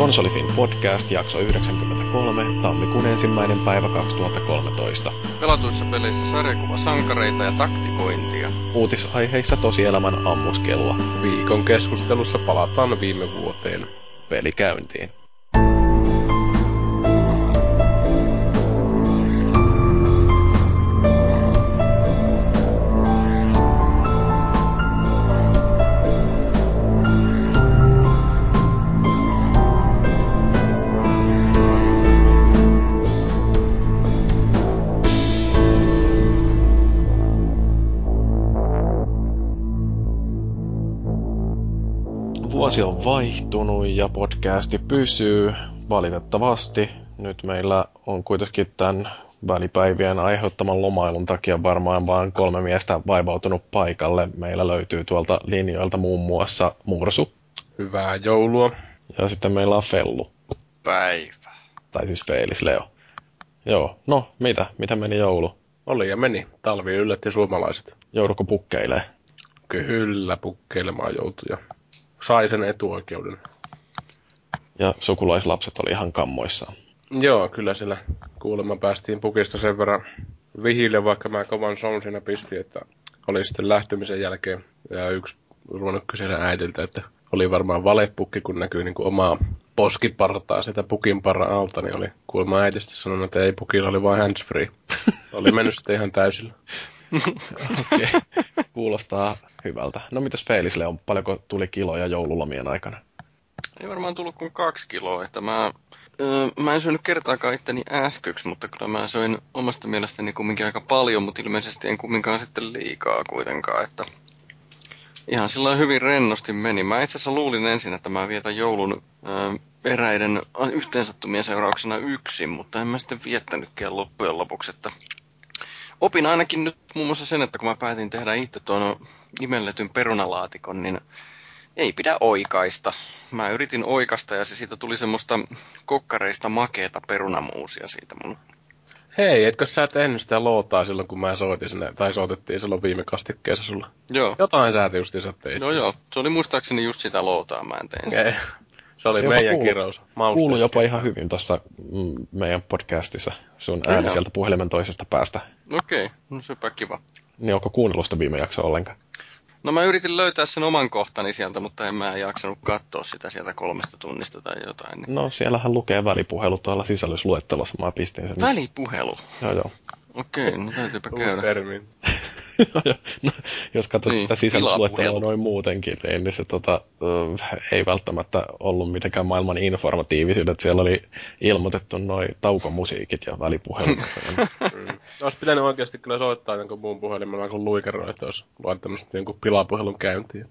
Konsolifin podcast, jakso 93, tammikuun ensimmäinen päivä 2013. Pelatuissa peleissä sarjakuva sankareita ja taktikointia. Uutisaiheissa tosielämän ammuskelua. Viikon keskustelussa palataan viime vuoteen. Peli käyntiin. Vuosi on vaihtunut ja podcasti pysyy valitettavasti. Nyt meillä on kuitenkin tämän välipäivien aiheuttaman lomailun takia varmaan vain kolme miestä vaivautunut paikalle. Meillä löytyy tuolta linjoilta muun muassa Mursu. Hyvää joulua. Ja sitten meillä on Fellu. Päivä. Tai siis Feelis Leo. Joo, no mitä? Mitä meni joulu? Oli ja meni. Talvi yllätti suomalaiset. Jouduko pukkeilee? Kyllä, pukkeilemaan joutuja. Sai sen etuoikeuden. Ja sukulaislapset oli ihan kammoissaan. Joo, kyllä siellä kuulemma päästiin pukista sen verran vihille, vaikka mä kovan son siinä pistin, että oli sitten lähtemisen jälkeen. Ja yksi ruvennut kysellä äitiltä, että oli varmaan valepukki, kun näkyy niin kuin omaa poskipartaa sitä pukin parran alta, niin oli kuulemma äitistä sanonut, että ei pukissa oli vain handsfree. oli mennyt sitten ihan täysillä. Okay. kuulostaa hyvältä. No mitäs Feelisle on? Paljonko tuli kiloja joululomien aikana? Ei varmaan tullut kuin kaksi kiloa, että mä, öö, mä en syönyt kertaakaan itteni ähkyksi, mutta kyllä mä söin omasta mielestäni kumminkin aika paljon, mutta ilmeisesti en kumminkaan sitten liikaa kuitenkaan, että ihan sillä hyvin rennosti meni. Mä itse asiassa luulin ensin, että mä vietän joulun öö, eräiden yhteensattumien seurauksena yksin, mutta en mä sitten viettänytkään loppujen lopuksi, että opin ainakin nyt muun muassa sen, että kun mä päätin tehdä itse tuon imelletyn perunalaatikon, niin ei pidä oikaista. Mä yritin oikasta ja se siitä tuli semmoista kokkareista makeeta perunamuusia siitä mun. Hei, etkö sä tehnyt sitä lootaa silloin, kun mä soitin sinne, tai soitettiin silloin viime kastikkeessa sulla? Joo. Jotain sä justiinsa teit. Joo, joo. Se oli muistaakseni just sitä lootaa, mä en tein. Okay. Se oli se meidän kuulu, kirous. Kuului jopa ihan hyvin tuossa mm, meidän podcastissa sun ääni Kyllä. sieltä puhelimen toisesta päästä. Okei, okay. no sepä kiva. Niin onko kuunnellut sitä viime jaksoa ollenkaan? No mä yritin löytää sen oman kohtani sieltä, mutta en mä jaksanut katsoa sitä sieltä kolmesta tunnista tai jotain. Niin... No siellähän lukee välipuhelu tuolla sisällysluettelossa, mä pistin sen. Välipuhelu? Joo joo. Okei, no täytyypä käydä. no, jos katsot niin, sitä sisällysluettelua noin muutenkin, niin, niin se tota, ei välttämättä ollut mitenkään maailman informatiivisuudet. Siellä oli ilmoitettu noin taukomusiikit ja välipuhelut. mm. Olisi pitänyt oikeasti kyllä soittaa jonkun muun puhelimella kun luikero, että olisi laittanut jonkun pilapuhelun käyntiin.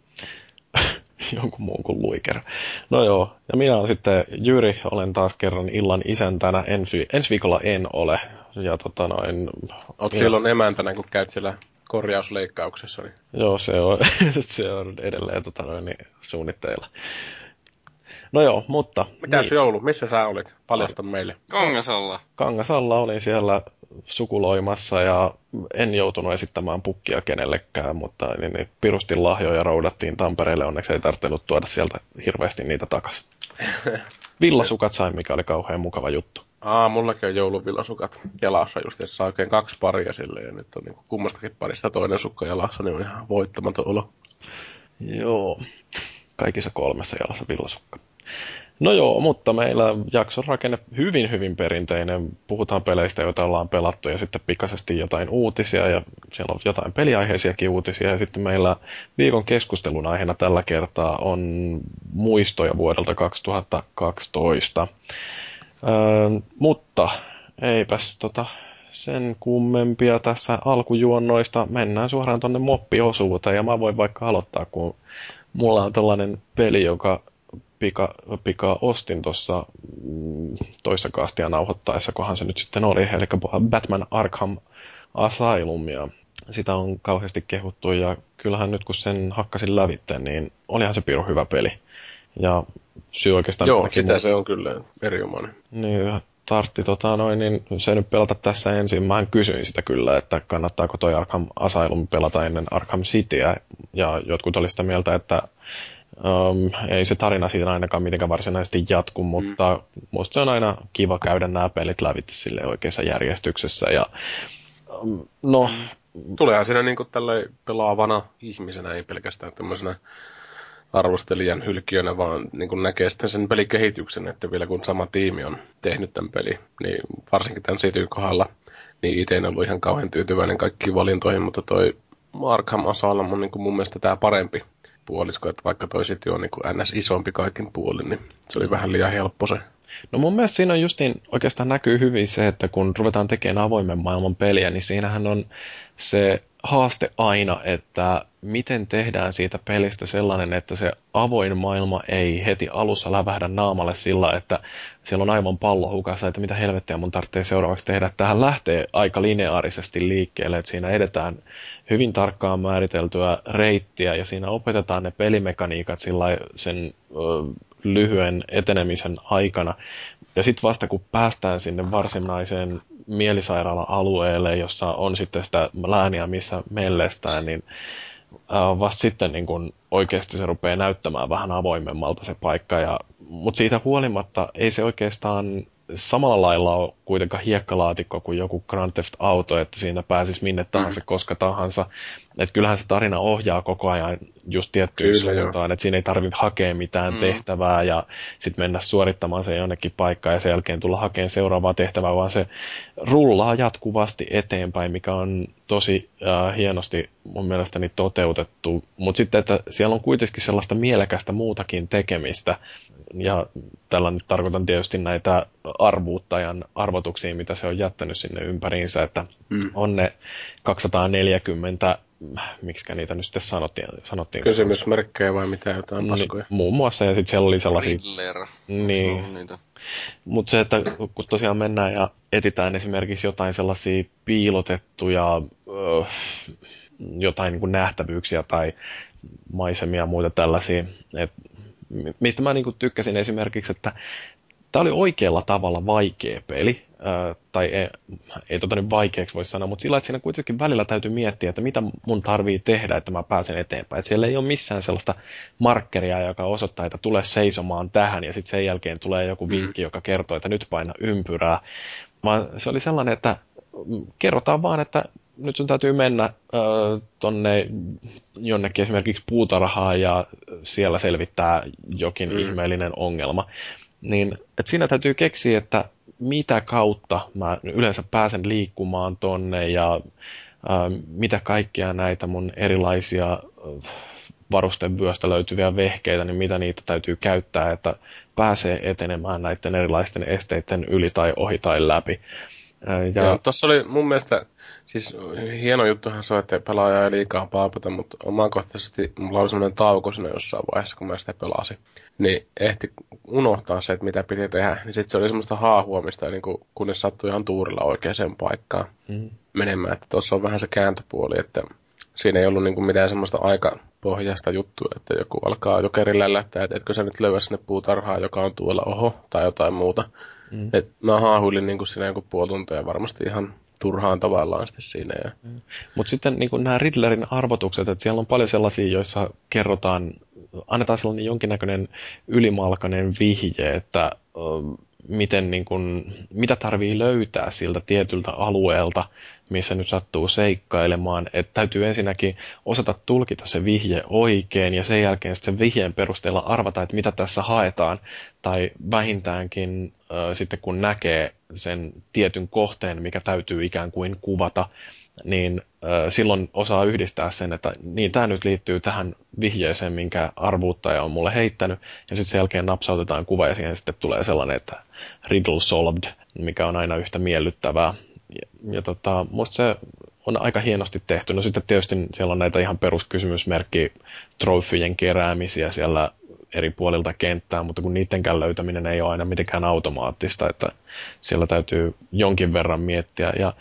jonkun muun kuin luikero. No joo, ja minä olen sitten Jyri, olen taas kerran illan isäntänä. Ensi, ensi viikolla en ole. Ja tota noin... Olet minä... silloin emäntänä, kun käyt siellä korjausleikkauksessa. Niin... Joo, se on, se on edelleen tota noin, niin, suunnitteilla. No joo, mutta... Mitäs niin. joulu? Missä sä olit? Paljasta meille. Kangasalla. Kangasalla olin siellä sukuloimassa ja en joutunut esittämään pukkia kenellekään, mutta niin, niin pirustin lahjoja roudattiin Tampereelle. Onneksi ei tarvinnut tuoda sieltä hirveästi niitä takaisin. Villasukat sain, mikä oli kauhean mukava juttu. Aa, mullakin on jouluvillasukat jalassa just, että saa oikein kaksi paria sille ja nyt on niin kummastakin parista toinen sukka jalassa, niin on ihan voittamaton olo. Joo, kaikissa kolmessa jalassa villasukka. No joo, mutta meillä jakson rakenne hyvin, hyvin perinteinen. Puhutaan peleistä, joita ollaan pelattu ja sitten pikaisesti jotain uutisia ja siellä on jotain peliaiheisiakin uutisia. Ja sitten meillä viikon keskustelun aiheena tällä kertaa on muistoja vuodelta 2012. Öö, mutta eipäs tota, sen kummempia tässä alkujuonnoista. Mennään suoraan tonne moppiosuuteen ja mä voin vaikka aloittaa, kun mulla on tällainen peli, joka pika, pika ostin tuossa mm, toissa kaastia nauhoittaessa, kohan se nyt sitten oli, eli Batman Arkham Asylum, ja sitä on kauheasti kehuttu, ja kyllähän nyt kun sen hakkasin lävitte, niin olihan se piru hyvä peli. Ja syy oikeastaan... Joo, sitä mun... se on kyllä erinomainen. Niin, tartti tota noin, niin se nyt pelata tässä ensin. Mä kysyin sitä kyllä, että kannattaako toi Arkham Asylum pelata ennen Arkham Cityä. Ja jotkut oli sitä mieltä, että Um, ei se tarina siitä ainakaan mitenkään varsinaisesti jatku, mm. mutta mm. musta se on aina kiva käydä nämä pelit lävitse sille oikeassa järjestyksessä. Ja, um, no, Tuleehan siinä niin tällä pelaavana ihmisenä, ei pelkästään tämmöisenä arvostelijan hylkiönä, vaan niin kuin näkee sitten sen pelikehityksen, että vielä kun sama tiimi on tehnyt tämän peli, niin varsinkin tämän Cityn kohdalla, niin itse en ollut ihan kauhean tyytyväinen kaikkiin valintoihin, mutta toi Arkham Asylum on niin kuin mun mielestä tämä parempi puolisko, että vaikka toi City on niin kuin ns. isompi kaikin puolin, niin se oli vähän liian helppo se. No mun mielestä siinä on justiin, oikeastaan näkyy hyvin se, että kun ruvetaan tekemään avoimen maailman peliä, niin siinähän on se haaste aina, että miten tehdään siitä pelistä sellainen, että se avoin maailma ei heti alussa lävähdä naamalle sillä, että siellä on aivan pallo hukassa, että mitä helvettiä mun tarvitsee seuraavaksi tehdä. Tähän lähtee aika lineaarisesti liikkeelle, että siinä edetään hyvin tarkkaan määriteltyä reittiä ja siinä opetetaan ne pelimekaniikat sillä sen ö, lyhyen etenemisen aikana. Ja sitten vasta kun päästään sinne varsinaiseen mielisairaala-alueelle, jossa on sitten sitä lääniä, missä mellestään, niin vasta sitten niin kun oikeasti se rupeaa näyttämään vähän avoimemmalta se paikka. Ja, mutta siitä huolimatta ei se oikeastaan samalla lailla ole kuitenkaan hiekkalaatikko kuin joku Grand Theft Auto, että siinä pääsisi minne tahansa, mm. koska tahansa. Että kyllähän se tarina ohjaa koko ajan just tiettyyn Kyllä, suuntaan, että siinä ei tarvitse hakea mitään mm. tehtävää ja sitten mennä suorittamaan se jonnekin paikkaan ja sen jälkeen tulla hakemaan seuraavaa tehtävää, vaan se rullaa jatkuvasti eteenpäin, mikä on tosi äh, hienosti mun mielestäni toteutettu. Mutta sitten, että siellä on kuitenkin sellaista mielekästä muutakin tekemistä, ja tällä nyt tarkoitan tietysti näitä arvuuttajan arvotuksiin, mitä se on jättänyt sinne ympäriinsä, että mm. on ne 240 miksi niitä nyt sitten sanottiin? sanottiin Kysymysmerkkejä vai mitä jotain niin, paskoja? Niin, muun muassa, ja sitten siellä oli sellaisia... Riddler. Niin. Mutta se, että kun tosiaan mennään ja etitään esimerkiksi jotain sellaisia piilotettuja, öö, jotain niin kuin nähtävyyksiä tai maisemia ja muita tällaisia, et mistä mä niin kuin tykkäsin esimerkiksi, että tämä oli oikealla tavalla vaikea peli, äh, tai ei, ei tota nyt vaikeaksi voi sanoa, mutta sillä että siinä kuitenkin välillä täytyy miettiä, että mitä mun tarvii tehdä, että mä pääsen eteenpäin. Että siellä ei ole missään sellaista markkeria, joka osoittaa, että tule seisomaan tähän, ja sitten sen jälkeen tulee joku mm. vinkki, joka kertoo, että nyt paina ympyrää. Vaan se oli sellainen, että kerrotaan vaan, että nyt sun täytyy mennä äh, tonne jonnekin esimerkiksi puutarhaan ja siellä selvittää jokin mm. ihmeellinen ongelma. Niin, että siinä täytyy keksiä, että mitä kautta mä yleensä pääsen liikkumaan tonne ja äh, mitä kaikkia näitä mun erilaisia äh, varustevyöstä löytyviä vehkeitä, niin mitä niitä täytyy käyttää, että pääsee etenemään näiden erilaisten esteiden yli tai ohi tai läpi. Ja... tuossa oli mun mielestä Siis hieno juttuhan se on, että pelaaja ei liikaa paapata, mutta omakohtaisesti mulla oli sellainen tauko siinä jossain vaiheessa, kun mä sitä pelasin. Niin ehti unohtaa se, että mitä piti tehdä. Niin sitten se oli semmoista haahuomista, niin kun, kunnes sattui ihan tuurilla oikeaan paikkaan mm. menemään. Että tuossa on vähän se kääntöpuoli, että siinä ei ollut niin kuin mitään semmoista aikapohjaista juttua, että joku alkaa jokerille lähtää, että etkö sä nyt löyä sinne puutarhaa, joka on tuolla oho, tai jotain muuta. Mm. Et mä haahuilin niin kuin siinä joku puoli tuntia varmasti ihan turhaan tavallaan sitten siinä. Ja... Mm. Mutta sitten niin nämä Riddlerin arvotukset, että siellä on paljon sellaisia, joissa kerrotaan, annetaan sellainen jonkinnäköinen ylimalkainen vihje, että miten, niin kuin, mitä tarvii löytää siltä tietyltä alueelta, missä nyt sattuu seikkailemaan. Että täytyy ensinnäkin osata tulkita se vihje oikein ja sen jälkeen sen vihjeen perusteella arvata, että mitä tässä haetaan. Tai vähintäänkin äh, sitten kun näkee sen tietyn kohteen, mikä täytyy ikään kuin kuvata, niin silloin osaa yhdistää sen, että niin tämä nyt liittyy tähän vihjeeseen, minkä arvuuttaja on mulle heittänyt, ja sitten sen jälkeen napsautetaan kuva ja siihen sitten tulee sellainen, että riddle solved, mikä on aina yhtä miellyttävää. Ja, ja tota, musta se on aika hienosti tehty. No sitten tietysti siellä on näitä ihan peruskysymysmerkki trofyjen keräämisiä siellä eri puolilta kenttää, mutta kun niidenkään löytäminen ei ole aina mitenkään automaattista, että siellä täytyy jonkin verran miettiä. Ja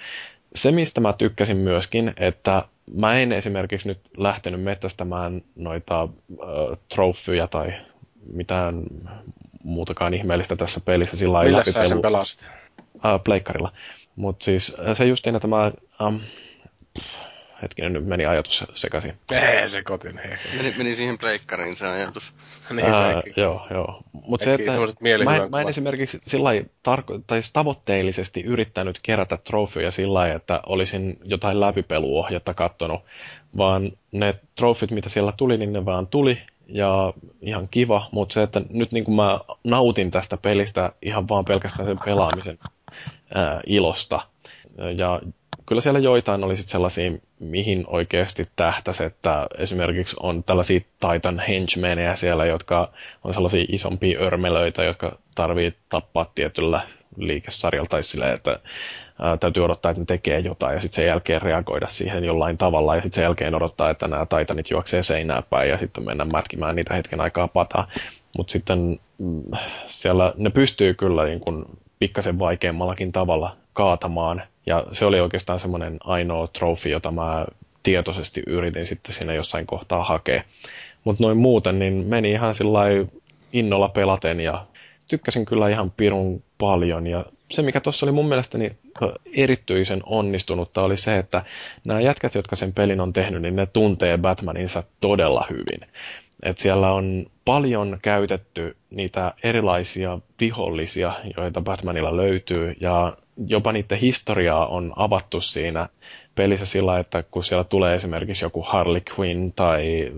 se, mistä mä tykkäsin myöskin, että mä en esimerkiksi nyt lähtenyt mettästämään noita äh, trofyjä tai mitään muutakaan ihmeellistä tässä pelissä sillä Millä sä sen pelasit? Äh, pleikkarilla. Mutta siis se justiin, että mä... Ähm, hetkinen, nyt meni ajatus sekaisin. Ei se kotin, hei. Meni, meni siihen pleikkariin se ajatus. niin, Ää, joo, joo. Mutta se, että mä en, mä en esimerkiksi sillä tarko- tai siis tavoitteellisesti yrittänyt kerätä trofeja sillä lailla, että olisin jotain läpipeluohjetta kattonut, vaan ne trofit, mitä siellä tuli, niin ne vaan tuli ja ihan kiva, mutta se, että nyt niin kuin mä nautin tästä pelistä ihan vaan pelkästään sen pelaamisen ää, ilosta. Ja kyllä siellä joitain oli sit sellaisia, mihin oikeasti tähtäisi, että esimerkiksi on tällaisia Titan henchmeneja siellä, jotka on sellaisia isompia örmelöitä, jotka tarvii tappaa tietyllä liikesarjalla tai silleen, että täytyy odottaa, että ne tekee jotain ja sitten sen jälkeen reagoida siihen jollain tavalla ja sitten sen jälkeen odottaa, että nämä Titanit juoksee seinää päin ja sitten mennä mätkimään niitä hetken aikaa pataa. Mutta sitten mm, siellä ne pystyy kyllä niin kun pikkasen vaikeammallakin tavalla kaatamaan. Ja se oli oikeastaan semmoinen ainoa trofi, jota mä tietoisesti yritin sitten siinä jossain kohtaa hakea. Mutta noin muuten, niin meni ihan sillä innolla pelaten ja tykkäsin kyllä ihan pirun paljon. Ja se, mikä tuossa oli mun mielestäni erityisen onnistunutta, oli se, että nämä jätkät, jotka sen pelin on tehnyt, niin ne tuntee Batmaninsa todella hyvin. Et siellä on paljon käytetty niitä erilaisia vihollisia, joita Batmanilla löytyy, ja jopa niiden historiaa on avattu siinä pelissä sillä, että kun siellä tulee esimerkiksi joku Harley Quinn tai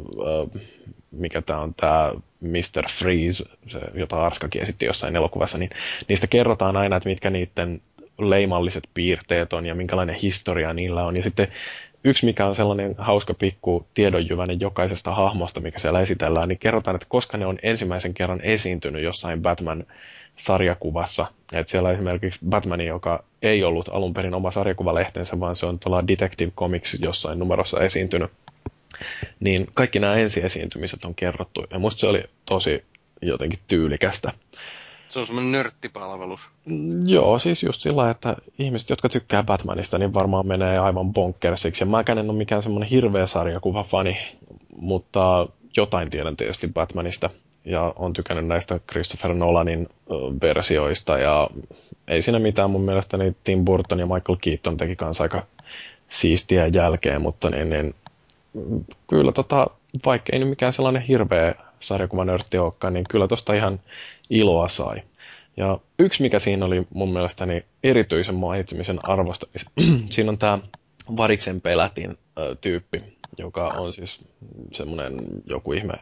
äh, mikä tämä on tämä Mr. Freeze, se, jota Arskakin esitti jossain elokuvassa, niin niistä kerrotaan aina, että mitkä niiden leimalliset piirteet on ja minkälainen historia niillä on. Ja sitten yksi, mikä on sellainen hauska pikku tiedonjyväinen jokaisesta hahmosta, mikä siellä esitellään, niin kerrotaan, että koska ne on ensimmäisen kerran esiintynyt jossain Batman sarjakuvassa. Et siellä esimerkiksi Batman, joka ei ollut alun perin oma sarjakuvalehtensä, vaan se on tuolla Detective Comics jossain numerossa esiintynyt. Niin kaikki nämä ensiesiintymiset on kerrottu, ja musta se oli tosi jotenkin tyylikästä. Se on semmoinen nörttipalvelus. Mm, Joo, siis just sillä, että ihmiset, jotka tykkää Batmanista, niin varmaan menee aivan bonkkersiksi. Ja mäkään en ole mikään semmoinen hirveä sarjakuvafani, mutta jotain tiedän tietysti Batmanista. Ja on tykännyt näistä Christopher Nolanin versioista. Ja ei siinä mitään mun mielestä, niin Tim Burton ja Michael Keaton teki kanssa aika siistiä jälkeen, mutta niin, niin mm, kyllä tota, vaikka ei nyt mikään sellainen hirveä sarjakuvanörtti olekaan, niin kyllä tosta ihan iloa sai. Ja yksi, mikä siinä oli mun mielestäni erityisen mainitsemisen arvosta, niin siinä on tämä Variksen pelätin ö, tyyppi, joka on siis semmoinen joku ihme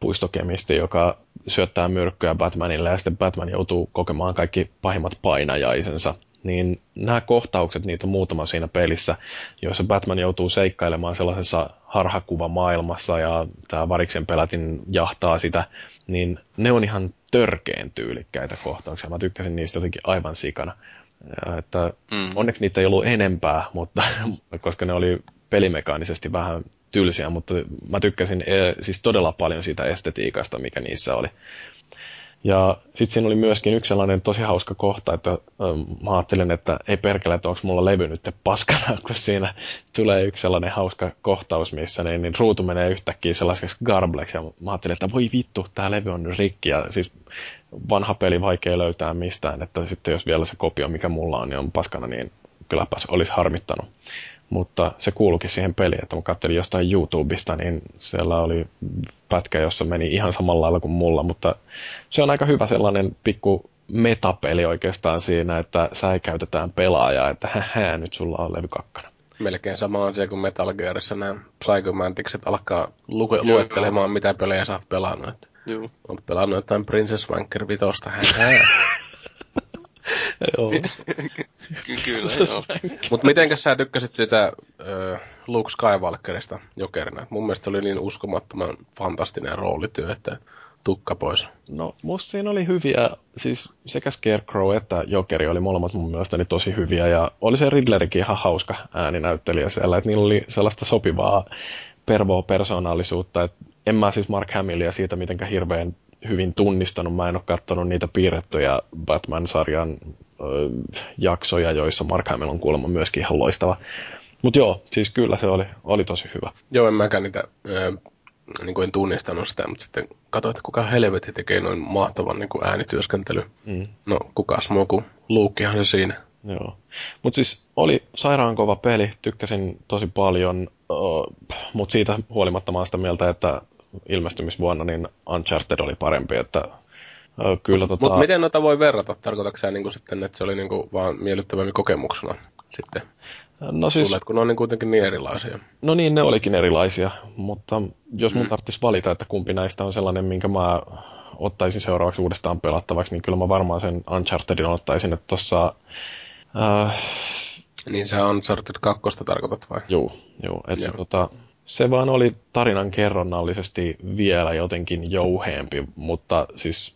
puistokemisti, joka syöttää myrkkyä Batmanille ja sitten Batman joutuu kokemaan kaikki pahimmat painajaisensa. Niin nämä kohtaukset, niitä on muutama siinä pelissä, joissa Batman joutuu seikkailemaan sellaisessa harhakuvamaailmassa ja tämä Variksen pelätin jahtaa sitä, niin ne on ihan törkeen tyylikkäitä kohtauksia. Mä tykkäsin niistä jotenkin aivan sikana. Ja että Mm. onneksi niitä ei ollut enempää, mutta, koska ne oli pelimekaanisesti vähän tylsiä, mutta mä tykkäsin eh, siis todella paljon siitä estetiikasta, mikä niissä oli. Ja sitten siinä oli myöskin yksi sellainen tosi hauska kohta, että ähm, mä ajattelin, että ei perkele, että onko mulla levy nyt paskana, kun siinä tulee yksi sellainen hauska kohtaus, missä niin, niin ruutu menee yhtäkkiä sellaiseksi garbleksi, ja mä ajattelin, että voi vittu, tämä levy on nyt rikki, ja siis vanha peli vaikea löytää mistään, että sitten jos vielä se kopio, mikä mulla on, niin on paskana, niin kylläpäs olisi harmittanut. Mutta se kuulukin siihen peliin, että mä katselin jostain YouTubesta, niin siellä oli pätkä, jossa meni ihan samalla lailla kuin mulla, mutta se on aika hyvä sellainen pikku metapeli oikeastaan siinä, että säikäytetään pelaajaa, että hähä, nyt sulla on levy kakkana. Melkein sama asia kuin Metal Gearissa nämä Psychomanticset alkaa lu- Joo. luettelemaan, mitä pelejä sä oot pelannut. Että Joo. oot pelannut jotain Princess Wanker vitosta. Hää. Joo. Ky- kyllä, joo. Mutta mitenkäs sä tykkäsit sitä ö, Luke Skywalkerista jokerina? Mun mielestä se oli niin uskomattoman fantastinen roolityö, että tukka pois. No, musta siinä oli hyviä, siis sekä Scarecrow että Jokeri oli molemmat mun mielestäni tosi hyviä, ja oli se Riddlerikin ihan hauska ääninäyttelijä siellä, että niillä oli sellaista sopivaa pervoa persoonallisuutta, että en mä siis Mark Hamillia siitä mitenkään hirveän hyvin tunnistanut, mä en ole katsonut niitä piirrettyjä Batman-sarjan ö, jaksoja, joissa Mark Hamill on kuulemma myöskin ihan loistava. Mutta joo, siis kyllä se oli, oli tosi hyvä. Joo, en mäkään niitä, ö, niin kuin en tunnistanut sitä, mutta sitten katsoin, että kuka helvetti tekee noin mahtavan niin kuin äänityöskentely. Mm. No, kukas muu kuin Luukkihan se siinä. Joo. Mutta siis oli sairaan kova peli, tykkäsin tosi paljon, mutta siitä huolimatta mä sitä mieltä, että ilmestymisvuonna niin Uncharted oli parempi, että kyllä tota... Mutta miten noita voi verrata? Tarkoitatko sä niin sitten, että se oli niin kuin vaan miellyttävämmin kokemuksena sitten? No siis... Sulle, kun ne on niin kuitenkin niin erilaisia. No niin, ne olikin erilaisia, mutta jos mun mm. tarvitsisi valita, että kumpi näistä on sellainen, minkä mä ottaisin seuraavaksi uudestaan pelattavaksi, niin kyllä mä varmaan sen Unchartedin ottaisin, että tossa... Äh... Niin se Uncharted 2 tarkoitat vai? Joo, joo. Että se, tota, se vaan oli tarinan kerronnallisesti vielä jotenkin jouheempi, mutta siis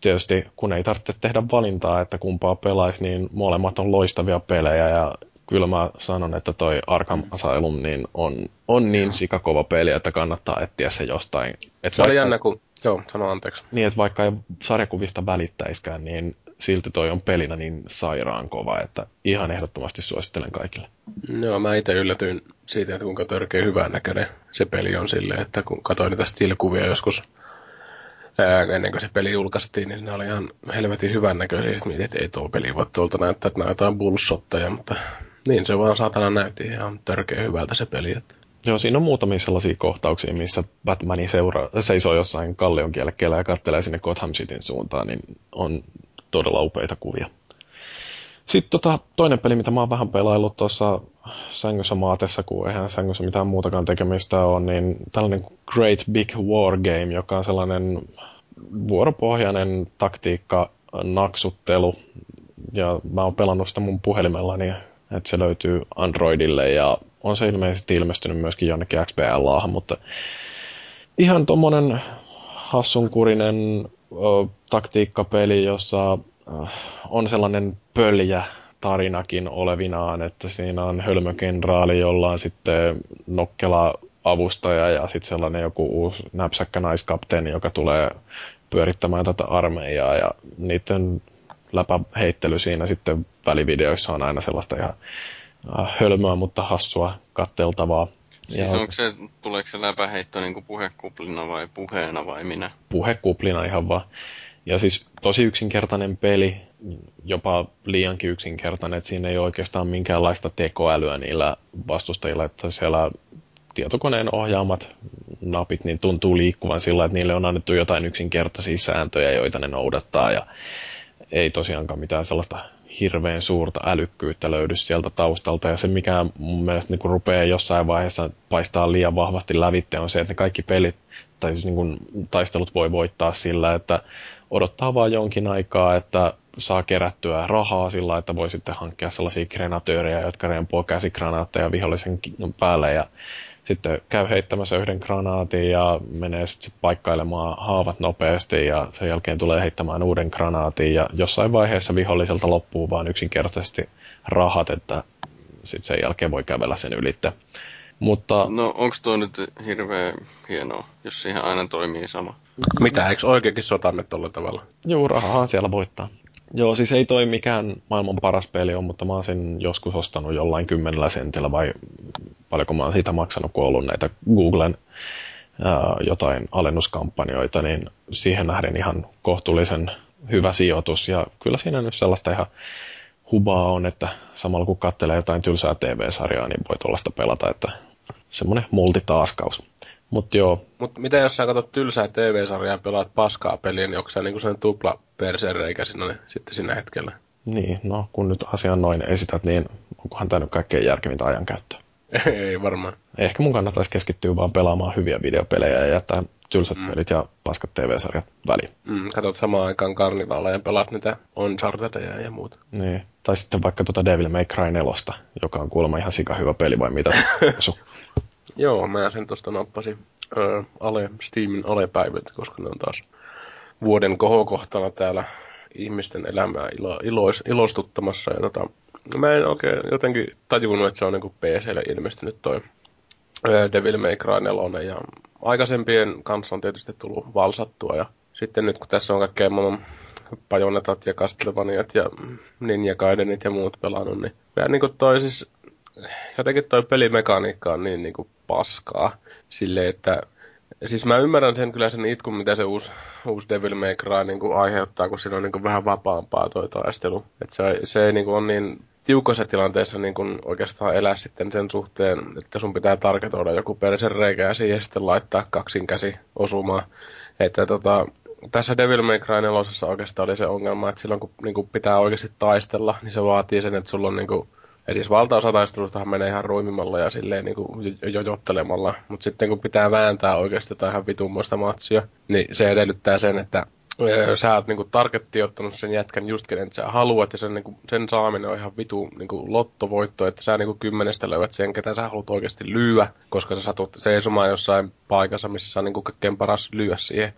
tietysti kun ei tarvitse tehdä valintaa, että kumpaa pelaisi, niin molemmat on loistavia pelejä ja kyllä mä sanon, että toi Arkham Asylum niin on, on niin sikakova peli, että kannattaa etsiä se jostain. Et se vaikka, oli jännä, kun... Joo, sano anteeksi. Niin, että vaikka ei sarjakuvista välittäiskään, niin silti toi on pelinä niin sairaan kova, että ihan ehdottomasti suosittelen kaikille. Joo, mä itse yllätyin siitä, että kuinka törkeä hyvän näköinen se peli on silleen, että kun katsoin niitä stilkuvia joskus ää, ennen kuin se peli julkaistiin, niin ne oli ihan helvetin hyvän näköisiä. Sitten mietin, että ei tuo peli voi tuolta näyttää, että jotain bullshotteja, mutta niin se vaan saatana näytti ihan törkeä hyvältä se peli. Että. Joo, siinä on muutamia sellaisia kohtauksia, missä Batmanin seura- seisoo jossain kallion kielekkeellä ja kattelee sinne Gotham Cityn suuntaan, niin on todella upeita kuvia. Sitten tota, toinen peli, mitä mä oon vähän pelaillut tuossa sängyssä maatessa, kun eihän sängyssä mitään muutakaan tekemistä on, niin tällainen Great Big War Game, joka on sellainen vuoropohjainen taktiikka, naksuttelu. Ja mä oon pelannut sitä mun puhelimellani, että se löytyy Androidille ja on se ilmeisesti ilmestynyt myöskin jonnekin XBLAhan, mutta ihan tommonen hassunkurinen taktiikkapeli, jossa on sellainen pöljä tarinakin olevinaan, että siinä on hölmökenraali, jolla on sitten nokkela avustaja ja sitten sellainen joku uusi näpsäkkä naiskapteeni, joka tulee pyörittämään tätä armeijaa ja niiden läpäheittely siinä sitten välivideoissa on aina sellaista ihan hölmöä, mutta hassua katteltavaa. Siis onko se, tuleeko se läpäheitto niin puhekuplina vai puheena vai minä? Puhekuplina ihan vaan. Ja siis tosi yksinkertainen peli, jopa liiankin yksinkertainen, että siinä ei ole oikeastaan minkäänlaista tekoälyä niillä vastustajilla, että siellä tietokoneen ohjaamat napit niin tuntuu liikkuvan sillä, että niille on annettu jotain yksinkertaisia sääntöjä, joita ne noudattaa ja ei tosiaankaan mitään sellaista hirveän suurta älykkyyttä löydy sieltä taustalta. Ja se, mikä mun mielestä niin rupeaa jossain vaiheessa paistaa liian vahvasti lävitte, on se, että ne kaikki pelit tai siis niin kuin taistelut voi voittaa sillä, että odottaa vaan jonkin aikaa, että saa kerättyä rahaa sillä, että voi sitten hankkia sellaisia grenatöörejä, jotka rempoo käsikranaatteja vihollisen päälle ja sitten käy heittämässä yhden granaatin ja menee sitten paikkailemaan haavat nopeasti ja sen jälkeen tulee heittämään uuden granaatin ja jossain vaiheessa viholliselta loppuu vaan yksinkertaisesti rahat, että sitten sen jälkeen voi kävellä sen ylitte. Mutta... No onko tuo nyt hirveän hienoa, jos siihen aina toimii sama? Mitä, eikö oikeinkin sotanne tuolla tavalla? Joo, rahaa siellä voittaa. Joo, siis ei toi mikään maailman paras peli on, mutta mä oon sen joskus ostanut jollain kymmenellä sentillä vai paljonko mä oon siitä maksanut, kun ollut näitä Googlen ää, jotain alennuskampanjoita, niin siihen nähden ihan kohtuullisen hyvä sijoitus. Ja kyllä siinä nyt sellaista ihan hubaa on, että samalla kun katselee jotain tylsää TV-sarjaa, niin voi tuollaista pelata, että semmoinen multitaskaus. Mut joo. Mut mitä jos sä katsot tylsää TV-sarjaa ja pelaat paskaa peliä, niin onko sä niinku sen tupla persereikä sinne niin sitten siinä hetkellä? Niin, no kun nyt asian noin esität, niin onkohan tämä nyt kaikkein järkevintä ajankäyttöä? Ei varmaan. Ehkä mun kannattaisi keskittyä vaan pelaamaan hyviä videopelejä ja jättää tylsät mm. pelit ja paskat TV-sarjat väliin. Mm, katsot samaan aikaan karnivaaleja ja pelaat niitä Unchartedia ja muuta. Niin. Tai sitten vaikka tuota Devil May Cry 4, joka on kuulemma ihan sika hyvä peli vai mitä? Joo, mä sen tosta nappasin öö, ale, Steamin alepäivät, koska ne on taas vuoden kohokohtana täällä ihmisten elämää ilo, ilois, ilostuttamassa. Ja tota, mä en oikein jotenkin tajunnut, että se on niin PClle ilmestynyt toi öö, Devil May Cry 4. Ja aikaisempien kanssa on tietysti tullut valsattua. Ja sitten nyt kun tässä on kaikkea maailman Pajonetat ja Castlevaniat ja Ninja Gaidenit ja muut pelannut, niin vähän niin kuin toi siis jotenkin toi pelimekaniikka on niin, niin kuin paskaa. Sille, että siis mä ymmärrän sen kyllä sen itkun, mitä se uusi, uusi Devil May Cry niin kuin aiheuttaa, kun siinä on niin kuin vähän vapaampaa toi taistelu. Et se, se ei niin kuin on niin tiukassa tilanteessa niin kuin oikeastaan elää sitten sen suhteen, että sun pitää tarketoida joku perisen reikä ja siihen sitten laittaa kaksin käsi osumaan. Että tota, tässä Devil May Cry 4 oikeastaan oli se ongelma, että silloin kun niin kuin pitää oikeasti taistella, niin se vaatii sen, että sulla on niin kuin, ja siis valtaosa taistelustahan menee ihan ruimimalla ja silleen niin kuin jojottelemalla, mutta sitten kun pitää vääntää oikeasti jotain ihan vitummoista matsia, niin se edellyttää sen, että sä oot niinku targetti ottanut sen jätkän just kenen sä haluat, ja sen, niinku, sen saaminen on ihan vitu niinku lottovoitto, että sä niinku kymmenestä löydät sen, ketä sä haluat oikeasti lyödä, koska sä satut seisomaan jossain paikassa, missä sä on niinku kaikkein paras lyödä siihen.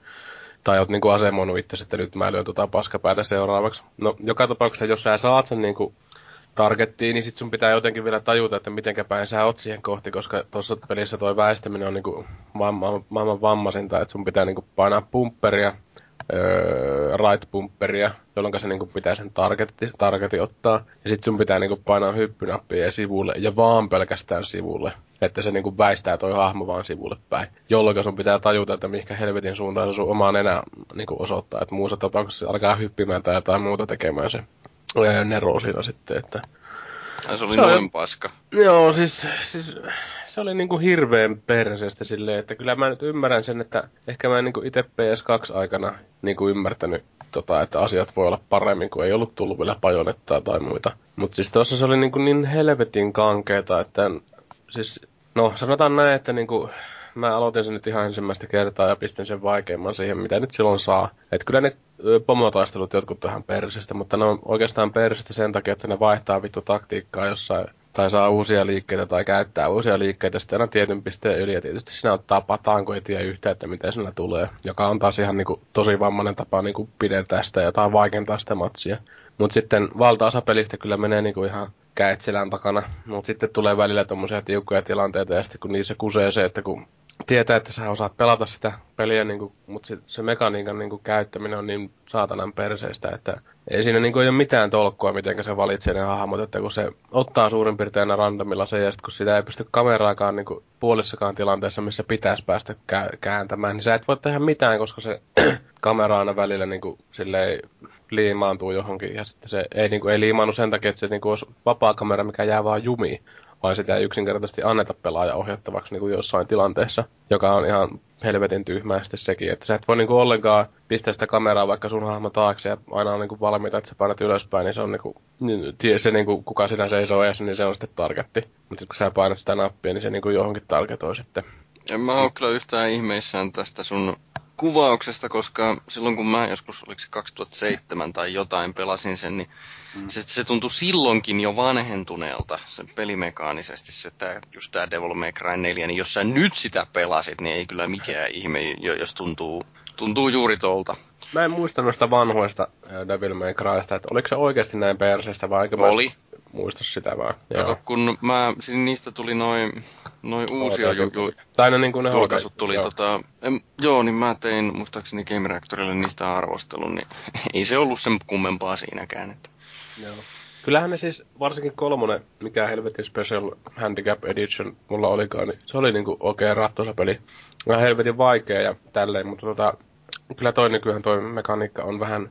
Tai oot niinku asemoinut itse, että nyt mä lyön tota paskapäätä seuraavaksi. No, joka tapauksessa, jos sä saat sen niinku targettiin, niin sit sun pitää jotenkin vielä tajuta, että mitenkä päin sä oot siihen kohti, koska tuossa pelissä toi väistäminen on niinku maailman, maailman vammaisinta, että sun pitää niinku painaa pumpperia, öö, right pumperia, jolloin se niinku pitää sen targetti, targeti ottaa. Ja sitten sun pitää niinku painaa hyppynappia sivulle, ja vaan pelkästään sivulle. Että se niinku väistää toi hahmo vaan sivulle päin. Jolloin sun pitää tajuta, että mihinkä helvetin suuntaan se sun omaan enää niinku osoittaa. Että muussa tapauksessa alkaa hyppimään tai jotain muuta tekemään se Nero siinä sitten, että ja se oli se noin paska. Joo, siis, siis se oli niinku hirveän perseestä silleen, että kyllä mä nyt ymmärrän sen, että ehkä mä en niinku itse PS2 aikana niinku ymmärtänyt tota, että asiat voi olla paremmin, kun ei ollut tullut vielä pajonettaa tai muita. Mutta siis tuossa se oli niinku niin helvetin kankeeta, että siis, no sanotaan näin, että niinku, mä aloitin sen nyt ihan ensimmäistä kertaa ja pistin sen vaikeimman siihen, mitä nyt silloin saa. Että kyllä ne pomotaistelut jotkut on ihan persestä, mutta ne on oikeastaan persestä sen takia, että ne vaihtaa vittu taktiikkaa jossain tai saa uusia liikkeitä tai käyttää uusia liikkeitä sitten aina tietyn pisteen yli. Ja tietysti sinä ottaa pataan, kun ei tiedä yhtään, että miten sinä tulee. Joka on taas ihan niin kuin, tosi vammainen tapa niin kuin pidentää sitä ja tai vaikentaa sitä matsia. Mutta sitten valtaosa pelistä kyllä menee niin kuin ihan käet selän takana. Mutta sitten tulee välillä tuommoisia tiukkoja tilanteita ja sitten kun niissä kusee se, että kun tietää, että sä osaat pelata sitä peliä, niin kuin, mutta se, se mekaniikan niin kuin, käyttäminen on niin saatanan perseestä, että ei siinä niin kuin, ei ole mitään tolkkua, miten se valitsee ne hahmot, että kun se ottaa suurin piirtein randomilla se, ja sitten kun sitä ei pysty kameraakaan niin kuin, puolissakaan tilanteessa, missä pitäisi päästä kä- kääntämään, niin sä et voi tehdä mitään, koska se kamera aina välillä niin kuin, silleen, liimaantuu johonkin, ja sitten se ei, niin kuin, ei liimaannu sen takia, että se niin kuin, olisi vapaa kamera, mikä jää vaan jumiin vaan sitä ei yksinkertaisesti anneta pelaaja ohjattavaksi niin kuin jossain tilanteessa, joka on ihan helvetin tyhmää sitten sekin, että sä et voi niin kuin ollenkaan pistää sitä kameraa vaikka sun hahmo taakse ja aina on niin kuin valmiita, että sä painat ylöspäin, niin se on niin kuin, se niin kuin, kuka sinä seisoo eessä, niin se on sitten targetti. Mutta kun sä painat sitä nappia, niin se niin kuin johonkin targetoi sitten. En mä oo kyllä yhtään ihmeissään tästä sun kuvauksesta, koska silloin kun mä joskus, oliko se 2007 tai jotain, pelasin sen, niin mm. se, se tuntui silloinkin jo vanhentuneelta, sen pelimekaanisesti, se tää, just tää Devil May Cry 4, niin jos sä nyt sitä pelasit, niin ei kyllä mikään ihme, jos tuntuu, tuntuu juuri tolta. Mä en muista noista vanhoista Devil May Crysta, että oliko se oikeasti näin perseestä vai Oli. Mä muista sitä vaan. Kato, Joo. kun mä, niistä tuli noin noi uusia ju, ju, tai no niin kuin ne julkaisut tuli. Joo. Tota, em, joo, niin mä tein muistaakseni Game Reactorille niistä arvostelun, niin ei se ollut sen kummempaa siinäkään. Että. Joo. Kyllähän ne siis, varsinkin kolmonen, mikä helvetin Special Handicap Edition mulla olikaan, niin se oli niinku oikein rattosa peli. Vähän helvetin vaikea ja tälleen, mutta tota, kyllä toi nykyään toi mekaniikka on vähän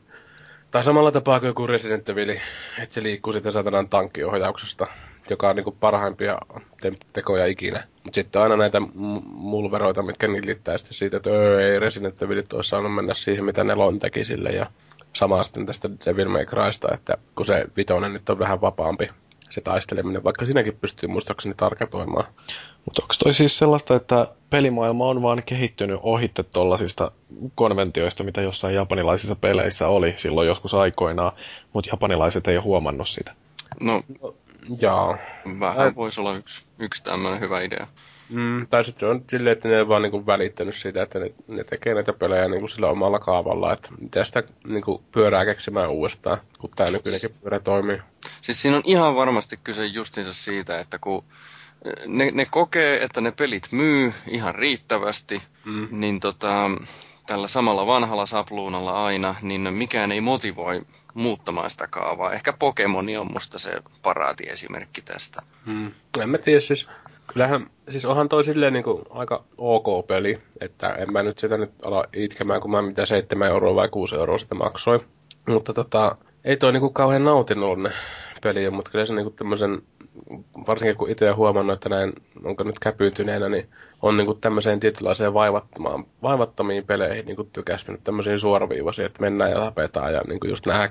tai samalla tapaa kuin joku Resident Evil, että se liikkuu sitten satanan tankkiohjauksesta, joka on niinku parhaimpia te- tekoja ikinä. Mutta sitten aina näitä mulveroita, mitkä nillittää sitten siitä, että öö, ei Resident Evil olisi saanut mennä siihen, mitä Nelon teki sille. Ja sama sitten tästä Devil May Crysta, että kun se vitonen nyt on vähän vapaampi se taisteleminen, vaikka sinäkin pystyy muistaakseni tarketoimaan. Mutta onko toi siis sellaista, että pelimaailma on vaan kehittynyt ohitte tollasista konventioista, mitä jossain japanilaisissa peleissä oli silloin joskus aikoinaan, mutta japanilaiset ei ole huomannut sitä? No, jaa. Vähän voisi olla yksi, yksi tämmöinen hyvä idea. Mm, tai sitten se on silleen, että ne on vaan niinku välittänyt siitä, että ne, ne tekee näitä pelejä niinku sillä omalla kaavalla, että mitä sitä niinku pyörää keksimään uudestaan, kun tämä nykyinenkin pyörä toimii. Siis siinä on ihan varmasti kyse justiinsa siitä, että kun ne, ne kokee, että ne pelit myy ihan riittävästi, mm. niin tota, tällä samalla vanhalla sapluunalla aina, niin mikään ei motivoi muuttamaan sitä kaavaa. Ehkä Pokemoni on musta se paraati esimerkki tästä. Hmm. En mä tiedä, siis kyllähän, siis onhan toi silleen niin kuin aika ok peli, että en mä nyt sitä nyt ala itkemään, kun mä mitä 7 euroa vai 6 euroa sitä maksoi. Mutta tota, ei toi niinku kauhean nautinnollinen peli, mutta kyllä se niinku tämmöisen, varsinkin kun itse huomannut, että näin, onko nyt käpyytyneenä, niin on niinku tämmöiseen tietynlaiseen vaivattomaan, vaivattomiin peleihin niinku tykästynyt, tämmöisiin suoraviivaisiin, että mennään ja tapetaan ja niinku just nämä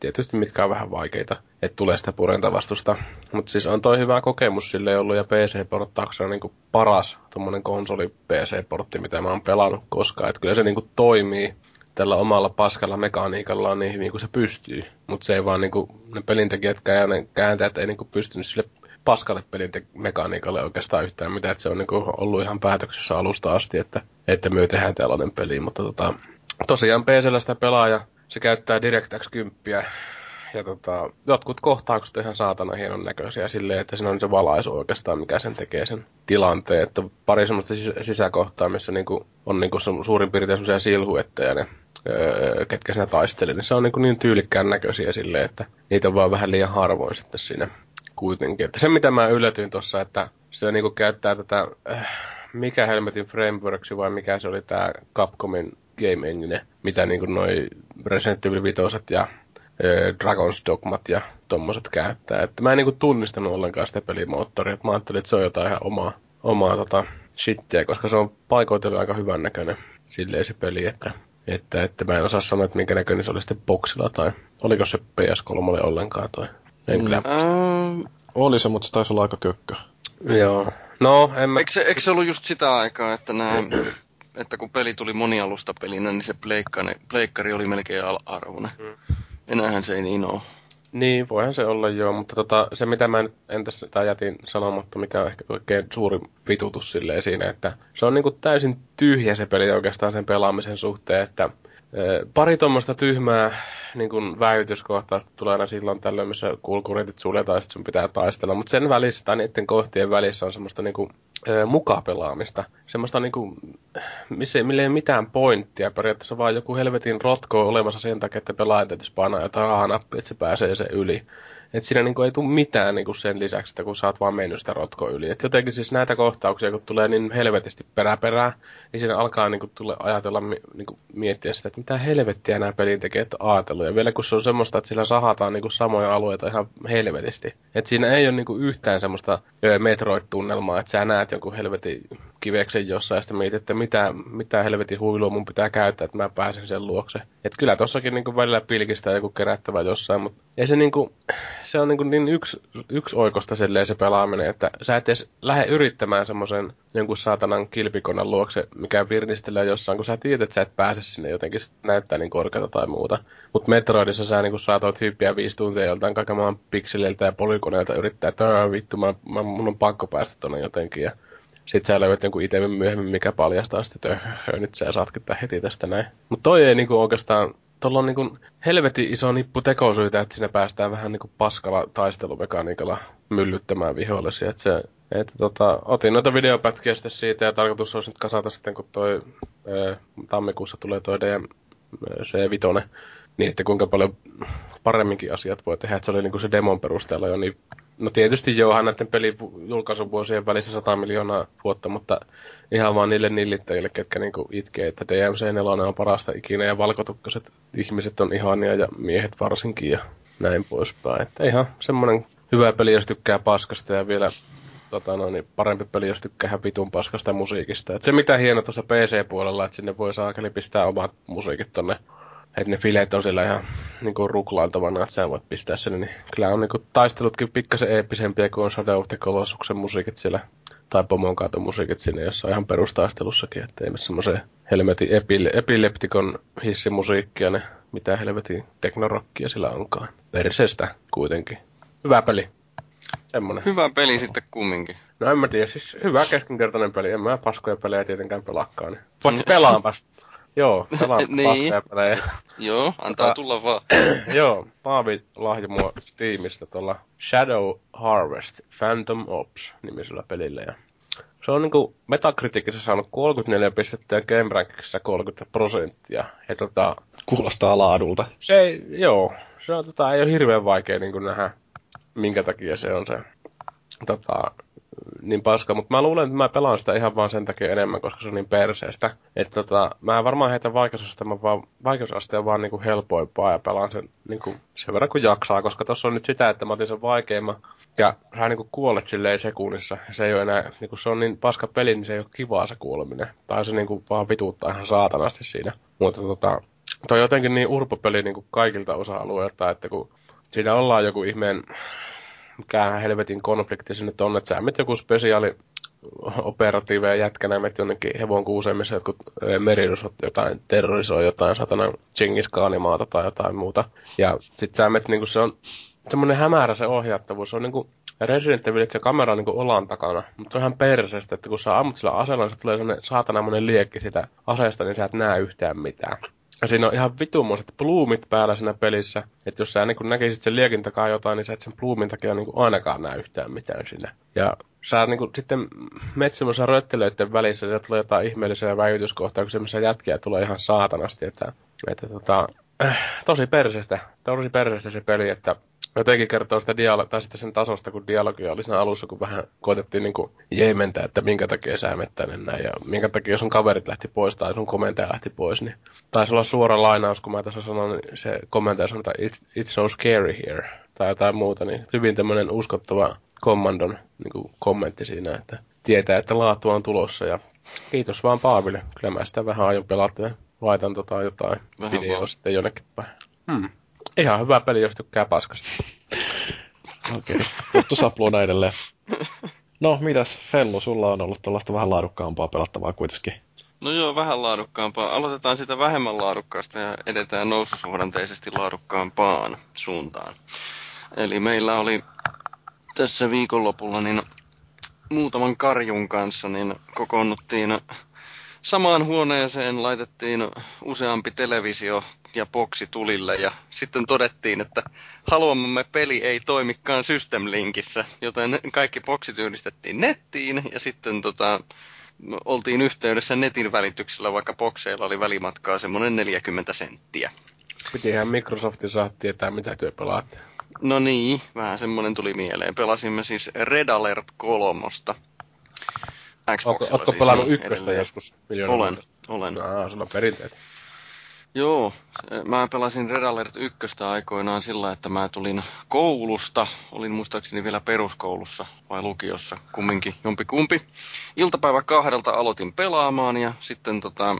tietysti, mitkä on vähän vaikeita, että tulee sitä purentavastusta. Mutta siis on toi hyvä kokemus sille ollut ja PC-porttauksena niinku paras tuommoinen konsoli PC-portti, mitä mä oon pelannut koskaan, että kyllä se niinku toimii tällä omalla paskalla mekaniikalla on niin hyvin kuin se pystyy. Mutta se ei vaan niinku, ne pelintekijät ja ne kääntäjät ei niinku pystynyt sille paskalle pelimekaniikalle oikeastaan yhtään mitään. Et se on niinku ollut ihan päätöksessä alusta asti, että, että me tehdään tällainen peli. Mutta tota, tosiaan PCllä sitä pelaa ja se käyttää DirectX 10 ja tota, jotkut kohtaukset on ihan saatana hienon näköisiä silleen, että siinä on se valaisu oikeastaan, mikä sen tekee sen tilanteen. Että pari semmoista sis- sisäkohtaa, missä niinku on niinku suurin piirtein semmoisia silhuetteja ne öö, ketkä siinä taisteli, niin se on niin, niin tyylikkään näköisiä silleen, että niitä on vaan vähän liian harvoin sitten siinä kuitenkin. Että se mitä mä yllätyin tuossa, että se niin käyttää tätä, äh, mikä helmetin frameworksi vai mikä se oli tämä Capcomin Game Engine, mitä niin kuin noi Resident Evil 5 ja Dragon's Dogmat ja tommoset käyttää. Että mä en niin kuin tunnistanut ollenkaan sitä pelimoottoria. Että mä ajattelin, että se on jotain ihan omaa, omaa tota, shittiä, koska se on paikoitellut aika hyvän näköinen silleen se peli, että että, että mä en osaa sanoa, että minkä näköinen se oli sitten boksilla tai oliko se PS3 ollenkaan toi. En kyllä. Mm, oli se, mutta se taisi olla aika kökkö. Joo. No, en mä... Eikö se, eikö se ollut just sitä aikaa, että näin, että kun peli tuli monialustapelinä, niin se pleikkari, pleikkari oli melkein al-arvoinen. Mm. Enäähän se ei niin ole. Niin, voihan se olla joo, mutta tota, se mitä mä en tässä tai jätin sanomatta, mikä on ehkä oikein suuri vitutus silleen siinä, että se on niinku täysin tyhjä se peli oikeastaan sen pelaamisen suhteen, että Pari tuommoista tyhmää niin kuin väityskohtausta tulee aina silloin tällöin, missä kulkureitit suljetaan, että sun pitää taistella. Mutta sen välissä tai niiden kohtien välissä on semmoista niin kuin, mukapelaamista. Semmoista niin kuin, missä, millä ei mitään pointtia. Periaatteessa vaan joku helvetin rotko olemassa sen takia, että pelaajat täytyisi painaa jotain A-nappia, että se pääsee se yli. Et siinä niinku ei tule mitään niinku sen lisäksi, että kun sä oot vaan mennyt sitä rotkoa yli. Et jotenkin siis näitä kohtauksia, kun tulee niin helvetisti peräperää, niin siinä alkaa niinku tulla ajatella, niinku miettiä sitä, että mitä helvettiä nämä pelintekijät on ajatellut. Ja vielä kun se on semmoista, että sillä sahataan niinku samoja alueita ihan helvetisti. Et siinä ei ole niinku yhtään semmoista Metroid-tunnelmaa, että sä näet jonkun helvetin kiveksen jossain ja sitten mietit, että mitä, mitä helvetin huilua mun pitää käyttää, että mä pääsen sen luokse. Et kyllä tossakin niinku välillä pilkistää joku kerättävä jossain, mutta ei se niinku, se on niinku niin yksi, yksi oikosta se pelaaminen, että sä et edes lähde yrittämään semmoisen jonkun saatanan kilpikonan luokse, mikä virnistelee jossain, kun sä tiedät, että sä et pääse sinne jotenkin, näyttää niin korkeata tai muuta. Mutta Metroidissa sä niin saatoit hyppiä viisi tuntia joltain kaiken maan pikseleiltä ja polikoneilta yrittää, että vittu, mä, mä, mun on pakko päästä tonne jotenkin. Ja sitten sä löydät jonkun itemin myöhemmin, mikä paljastaa sitten, että nyt sä saatkin heti tästä näin. Mutta toi ei niinku oikeastaan tuolla on niin helvetin iso nippu tekosyitä, että sinne päästään vähän niin paskalla taistelumekaniikalla myllyttämään vihollisia. Että se, että tota, otin noita videopätkiä sitten siitä ja tarkoitus olisi nyt kasata sitten, kun toi tammikuussa tulee toi DM C5, niin että kuinka paljon paremminkin asiat voi tehdä. Että se oli niin kuin se demon perusteella jo niin No tietysti joo, näiden pelin julkaisuvuosien välissä 100 miljoonaa vuotta, mutta ihan vaan niille nillittäjille, ketkä niinku itkee, että DMC4 on parasta ikinä ja valkotukkaset ihmiset on ihania ja miehet varsinkin ja näin poispäin. Että ihan semmonen hyvä peli, jos tykkää paskasta ja vielä tota no, niin parempi peli, jos tykkää vitun paskasta musiikista. Et se mitä hieno tuossa PC-puolella, että sinne voi saakeli pistää omat musiikit tonne että ne fileet on siellä ihan niinku ruklailtavana, että sä voit pistää sen, niin kyllä on niinku taistelutkin pikkasen eeppisempiä kuin on Shadow of the Colossus'en musiikit siellä, tai Pomon musiikit sinne jossain ihan perustaistelussakin, että ei semmoisen helmetin epile- epileptikon hissimusiikkia, ne mitä helvetin teknorokkia sillä onkaan. Perseestä kuitenkin. Hyvä peli. Semmonen. Hyvä peli sitten kumminkin. No en mä tiedä, siis hyvä keskinkertainen peli. En mä paskoja pelejä tietenkään pelaakaan. Niin. Paitsi. Joo, pelaan niin. Joo, antaa tota, tulla vaan. joo, Paavi lahjo mua Steamista tuolla Shadow Harvest Phantom Ops nimisellä pelillä. Ja se on niinku Metacriticissa saanut 34 pistettä ja Game Rankissa 30 prosenttia. Ja tota, Kuulostaa laadulta. se ei, joo, se on tota, ei ole hirveän vaikea niin nähdä, minkä takia se on se tota, niin paska, mutta mä luulen, että mä pelaan sitä ihan vaan sen takia enemmän, koska se on niin perseestä. Että tota, mä varmaan heitän vaikeusasteen vaan, vaikeusasteen vaan niinku helpoimpaa ja pelaan sen niinku sen verran kuin jaksaa, koska tossa on nyt sitä, että mä otin sen vaikeimman ja sä niinku kuolet silleen sekunnissa. Se ei ole enää, niinku se on niin paska peli, niin se ei ole kivaa se kuoleminen. Tai se niinku vaan vituuttaa ihan saatanasti siinä. Mutta tota, toi on jotenkin niin urpopeli niinku kaikilta osa-alueilta, että kun siinä ollaan joku ihmeen mikä helvetin konflikti sinne on, että sä met joku spesiaali operatiiveja jätkänä, met jonnekin hevon kuuseen, missä jotkut merirusot jotain, terrorisoi jotain satana Chingis maata tai jotain muuta. Ja sit sä met niinku se on semmonen hämärä se ohjattavuus, se on niinku Resident Evil, että se kamera on niinku olan takana, mutta se on ihan perseestä, että kun sä ammut sillä aseella, niin se tulee semmonen saatanamonen liekki sitä aseesta, niin sä et näe yhtään mitään. Ja siinä on ihan vitummoiset pluumit päällä siinä pelissä. Että jos sä niin kun näkisit sen liekin takaa jotain, niin sä et sen pluumin takia niin ainakaan näe yhtään mitään siinä. Ja sä niin kun, sitten semmoisen röttelöiden välissä, ja tulee jotain ihmeellisiä väityskohtauksia, missä jätkiä tulee ihan saatanasti. Että, että tota, äh, tosi perseestä, tosi perseestä se peli, että jotenkin kertoo sitä dialogia, tai sitten sen tasosta, kun dialogia oli siinä alussa, kun vähän koitettiin niin kuin jeementää, että minkä takia sä menet tänne näin, ja minkä takia sun kaverit lähti pois, tai sun komentaja lähti pois, niin taisi olla suora lainaus, kun mä tässä sanoin, niin se komentaja sanoi, että it's, it's so scary here, tai jotain muuta, niin hyvin tämmöinen uskottava kommandon niin kuin kommentti siinä, että tietää, että laatu on tulossa, ja kiitos vaan Paaville, kyllä mä sitä vähän aion pelata, ja laitan tota jotain vähän videoa sitten jonnekin päin. Hmm. Ihan hyvä peli, jos tykkää paskasta. Okei, okay. tuttu sapluuna edelleen. No, mitäs Fellu, sulla on ollut tuollaista vähän laadukkaampaa pelattavaa kuitenkin. No joo, vähän laadukkaampaa. Aloitetaan sitä vähemmän laadukkaasta ja edetään noususuhdanteisesti laadukkaampaan suuntaan. Eli meillä oli tässä viikonlopulla niin muutaman karjun kanssa niin kokoonnuttiin samaan huoneeseen laitettiin useampi televisio ja boksi tulille ja sitten todettiin, että haluamamme peli ei toimikaan Systemlinkissä, joten kaikki boksit yhdistettiin nettiin ja sitten tota, oltiin yhteydessä netin välityksellä, vaikka bokseilla oli välimatkaa semmoinen 40 senttiä. Pitihän Microsoftin saa tietää, mitä työ pelaatte. No niin, vähän semmoinen tuli mieleen. Pelasimme siis Red Alert kolmosta. Xboxilla Ootko siis pelannut ykköstä edelleen. joskus? Olen, vuotta? olen. No, sulla on perinteet. Joo, mä pelasin Red Alert 1 aikoinaan sillä, että mä tulin koulusta, olin muistaakseni vielä peruskoulussa vai lukiossa, kumminkin jompikumpi. Iltapäivä kahdelta aloitin pelaamaan ja sitten tota,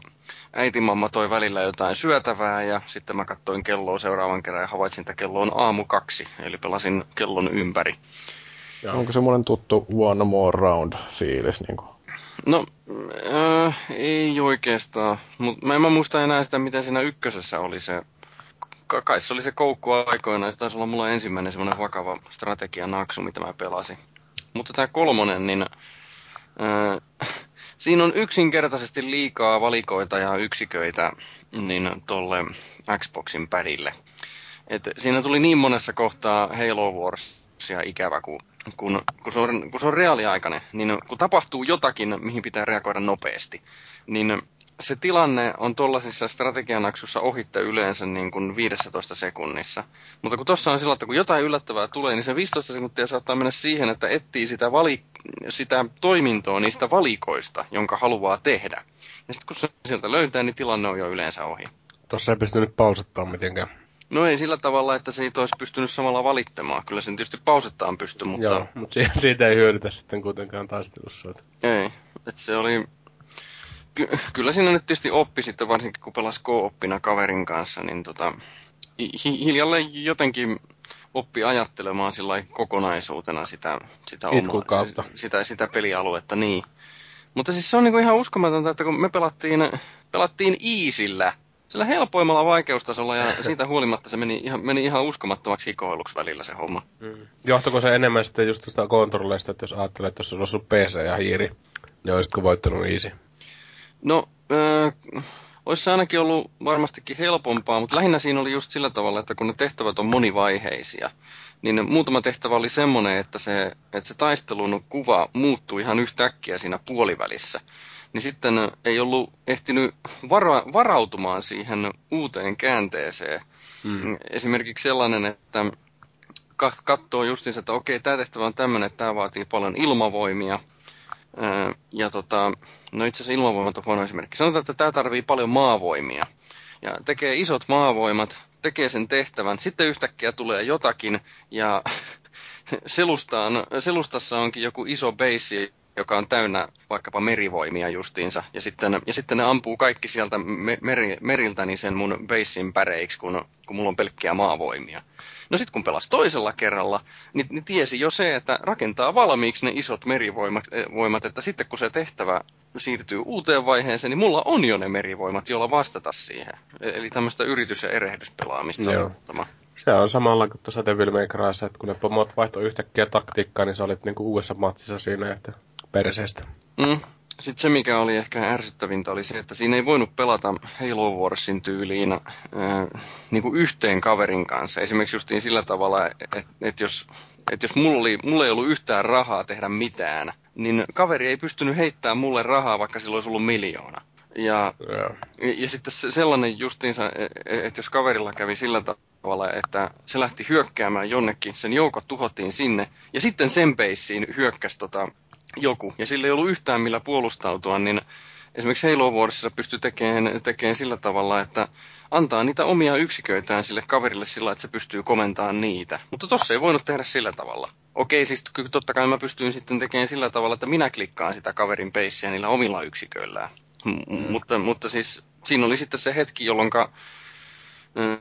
äitimamma toi välillä jotain syötävää ja sitten mä katsoin kelloa seuraavan kerran ja havaitsin, että kello on aamu kaksi, eli pelasin kellon ympäri. Ja. Onko semmoinen tuttu One More Round fiilis? Niin kuin? No, äh, ei oikeastaan. Mut mä en mä muista enää sitä, mitä siinä ykkösessä oli se. Kai se oli se koukku aikoinaan. Se taisi olla mulla ensimmäinen semmoinen vakava strategianaksu, mitä mä pelasin. Mutta tämä kolmonen, niin äh, siinä on yksinkertaisesti liikaa valikoita ja yksiköitä niin tolle Xboxin pärille. Et siinä tuli niin monessa kohtaa Halo Warsia ikävä, kun kun, kun, se on, kun se on reaaliaikainen, niin kun tapahtuu jotakin, mihin pitää reagoida nopeasti, niin se tilanne on tuollaisissa strategianaksussa ohitte yleensä niin kuin 15 sekunnissa. Mutta kun tuossa on sillä, että kun jotain yllättävää tulee, niin se 15 sekuntia saattaa mennä siihen, että etsii sitä, vali, sitä toimintoa niistä valikoista, jonka haluaa tehdä. Ja sitten kun se sieltä löytää, niin tilanne on jo yleensä ohi. Tuossa ei pystynyt pausettaa mitenkään. No ei sillä tavalla, että siitä olisi pystynyt samalla valittamaan. Kyllä sen tietysti pausettaan pysty, mutta... Joo, mutta siitä ei hyödytä sitten kuitenkaan taistelussa. Ei, että se oli... Ky- kyllä siinä nyt tietysti oppi sitten, varsinkin kun pelasi oppina kaverin kanssa, niin tota... Hi- hiljalleen jotenkin oppi ajattelemaan sillä kokonaisuutena sitä, sitä, omaa, sitä, sitä pelialuetta, niin. Mutta siis se on niinku ihan uskomatonta, että kun me pelattiin, pelattiin Iisillä, sillä helpoimmalla vaikeustasolla ja siitä huolimatta se meni ihan, meni ihan uskomattomaksi hikoiluksi välillä se homma. Mm. Johtuiko se enemmän sitten just tuosta kontrolleista, että jos ajattelet, että jos olisi ollut PC ja hiiri, niin olisitko voittanut easy? No, äh, olisi se ainakin ollut varmastikin helpompaa, mutta lähinnä siinä oli just sillä tavalla, että kun ne tehtävät on monivaiheisia, niin muutama tehtävä oli semmoinen, että se, että se taistelun kuva muuttui ihan yhtäkkiä siinä puolivälissä. Niin sitten ei ollut ehtinyt vara, varautumaan siihen uuteen käänteeseen. Mm. Esimerkiksi sellainen, että katsoo justiinsa, että okei, tämä tehtävä on tämmöinen, että tämä vaatii paljon ilmavoimia. Ja tota, no itse asiassa ilmavoimat on huono esimerkki. Sanotaan, että tämä tarvii paljon maavoimia. Ja tekee isot maavoimat, tekee sen tehtävän, sitten yhtäkkiä tulee jotakin ja selustaan, selustassa onkin joku iso base, joka on täynnä vaikkapa merivoimia justiinsa, ja sitten, ja sitten ne ampuu kaikki sieltä meri, meriltä niin sen mun basein päreiksi, kun, kun mulla on pelkkiä maavoimia. No sitten kun pelasi toisella kerralla, niin, niin tiesi jo se, että rakentaa valmiiksi ne isot merivoimat, eh, voimat, että sitten kun se tehtävä siirtyy uuteen vaiheeseen, niin mulla on jo ne merivoimat, joilla vastata siihen. E-, eli tämmöistä yritys- ja erehdyspelaamista. Joo. Se on samalla kuin tuossa Devil May Cryssa, että kun ne pomot vaihtoi yhtäkkiä taktiikkaa, niin sä olit niinku uudessa matsissa siinä, että perseestä. Mm. Sitten se, mikä oli ehkä ärsyttävintä, oli se, että siinä ei voinut pelata Halo Warsin tyyliin äh, niin kuin yhteen kaverin kanssa. Esimerkiksi justiin sillä tavalla, että, että jos, että jos mulla, oli, mulla ei ollut yhtään rahaa tehdä mitään, niin kaveri ei pystynyt heittämään mulle rahaa, vaikka sillä olisi ollut miljoona. Ja, yeah. ja, ja sitten sellainen justiinsa, e, e, että jos kaverilla kävi sillä tavalla, että se lähti hyökkäämään jonnekin, sen joukot tuhottiin sinne, ja sitten sen peissiin hyökkäsi tota, joku, ja sillä ei ollut yhtään millä puolustautua, niin esimerkiksi Halo Warsissa pystyy tekemään, tekemään sillä tavalla, että antaa niitä omia yksiköitään sille kaverille sillä, että se pystyy komentamaan niitä. Mutta tossa ei voinut tehdä sillä tavalla. Okei, siis totta kai mä pystyin sitten tekemään sillä tavalla, että minä klikkaan sitä kaverin peissiä niillä omilla yksiköillään. Mm. Mutta, mutta siis siinä oli sitten se hetki, jolloin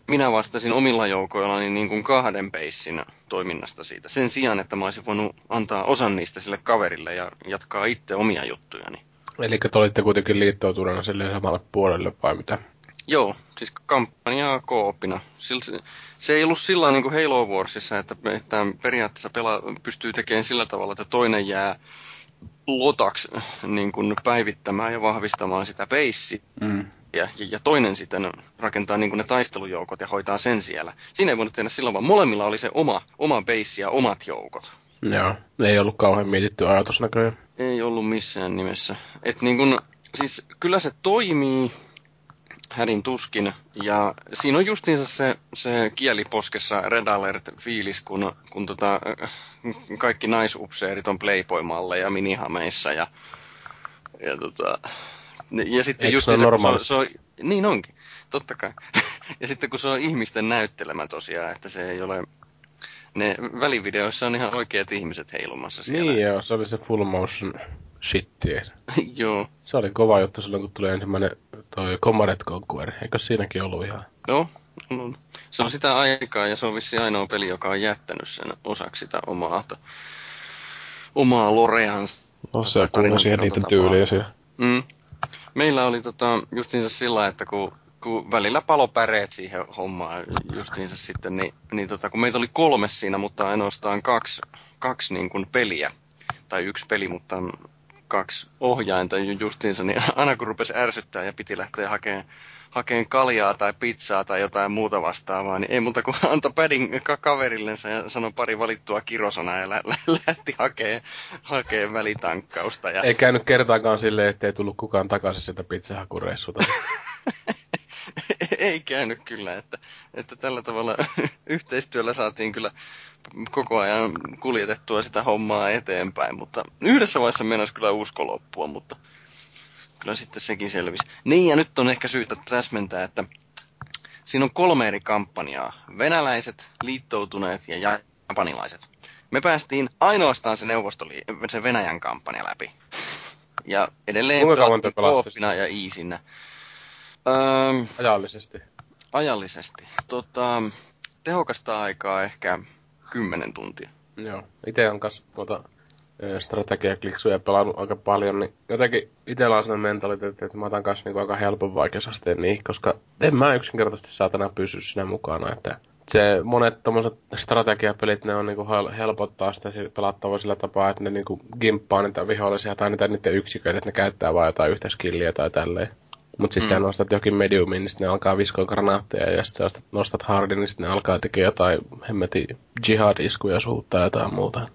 minä vastasin omilla joukoillani niin kuin kahden peissin toiminnasta siitä. Sen sijaan, että mä olisin voinut antaa osan niistä sille kaverille ja jatkaa itse omia juttujani. Eli te olitte kuitenkin liittoutuneena sille samalle puolelle vai mitä? Joo, siis kampanjaa kooppina. Se ei ollut sillä niin kuin Halo Warsissa, että, että periaatteessa pela, pystyy tekemään sillä tavalla, että toinen jää lotaksi niin kuin päivittämään ja vahvistamaan sitä peissiä. Mm ja, ja toinen sitten rakentaa niin kuin ne taistelujoukot ja hoitaa sen siellä. Siinä ei voinut tehdä silloin, vaan molemmilla oli se oma, oma base ja omat joukot. Joo, ei ollut kauhean mietitty ajatus näköjään. Ei ollut missään nimessä. Et niin kun, siis kyllä se toimii hädin tuskin, ja siinä on justiinsa se, se kieliposkessa Red Alert-fiilis, kun, kun tota, kaikki naisupseerit on Playboy-malleja ja minihameissa, ja, ja tota, ja sitten just se, on se, se, on, niin onkin, totta kai. ja sitten kun se on ihmisten näyttelemä tosiaan, että se ei ole... Ne välivideoissa on ihan oikeat ihmiset heilumassa siellä. Niin joo, se oli se full motion shitti. joo. Se oli kova juttu silloin, kun tuli ensimmäinen toi Command Conquer. Eikö siinäkin ollut ihan? Joo, no, se on sitä aikaa ja se on vissi ainoa peli, joka on jättänyt sen osaksi sitä omaa, omaa loreansa. No se kuuluu siihen niiden tyyliä Mm. Meillä oli tota, justiinsa sillä, että kun, kun välillä palo päreet siihen hommaan justiinsa sitten, niin, niin tota, kun meitä oli kolme siinä, mutta ainoastaan kaksi, kaksi niin kuin peliä, tai yksi peli, mutta kaksi ohjainta justiinsa, niin aina kun rupesi ärsyttää ja piti lähteä hakemaan hakeen kaljaa tai pizzaa tai jotain muuta vastaavaa, niin ei muuta kuin antoi pädin kaverillensa ja sanoi pari valittua kirosanaa ja lä- lä- lähti hakemaan, hakee välitankkausta. Ja... Ei käynyt kertaakaan silleen, ettei tullut kukaan takaisin sieltä pizzahakureissulta. ei käynyt kyllä, että, että tällä tavalla yhteistyöllä saatiin kyllä koko ajan kuljetettua sitä hommaa eteenpäin, mutta yhdessä vaiheessa mennessä kyllä usko loppua, mutta kyllä sitten sekin selvisi. Niin, ja nyt on ehkä syytä täsmentää, että siinä on kolme eri kampanjaa. Venäläiset, liittoutuneet ja japanilaiset. Me päästiin ainoastaan se neuvostoli, se Venäjän kampanja läpi. Ja edelleen Kuinka ja iisinä. Öö, ajallisesti? Ajallisesti. Tota, tehokasta aikaa ehkä kymmenen tuntia. Joo. Itse on kanssa tuota, strategiakliksuja pelannut aika paljon, niin jotenkin itsellä on sellainen mentaliteetti, että mä otan kanssa niinku aika helpon vaikeusasteen niihin, koska en mä yksinkertaisesti saatana pysy siinä mukana, että se monet tommoset strategiapelit, ne on niinku helpottaa sitä pelattavaa sillä tapaa, että ne niinku gimppaa niitä vihollisia tai niitä niiden yksiköitä, että ne käyttää vain jotain yhtä skilliä tai tälleen. Mutta sitten mm. sä nostat jokin mediumin, niin sitten ne alkaa viskoa granaatteja, ja sitten sä nostat hardin, niin sitten ne alkaa tekemään jotain hemmeti jihad-iskuja suuttaa jotain muuta.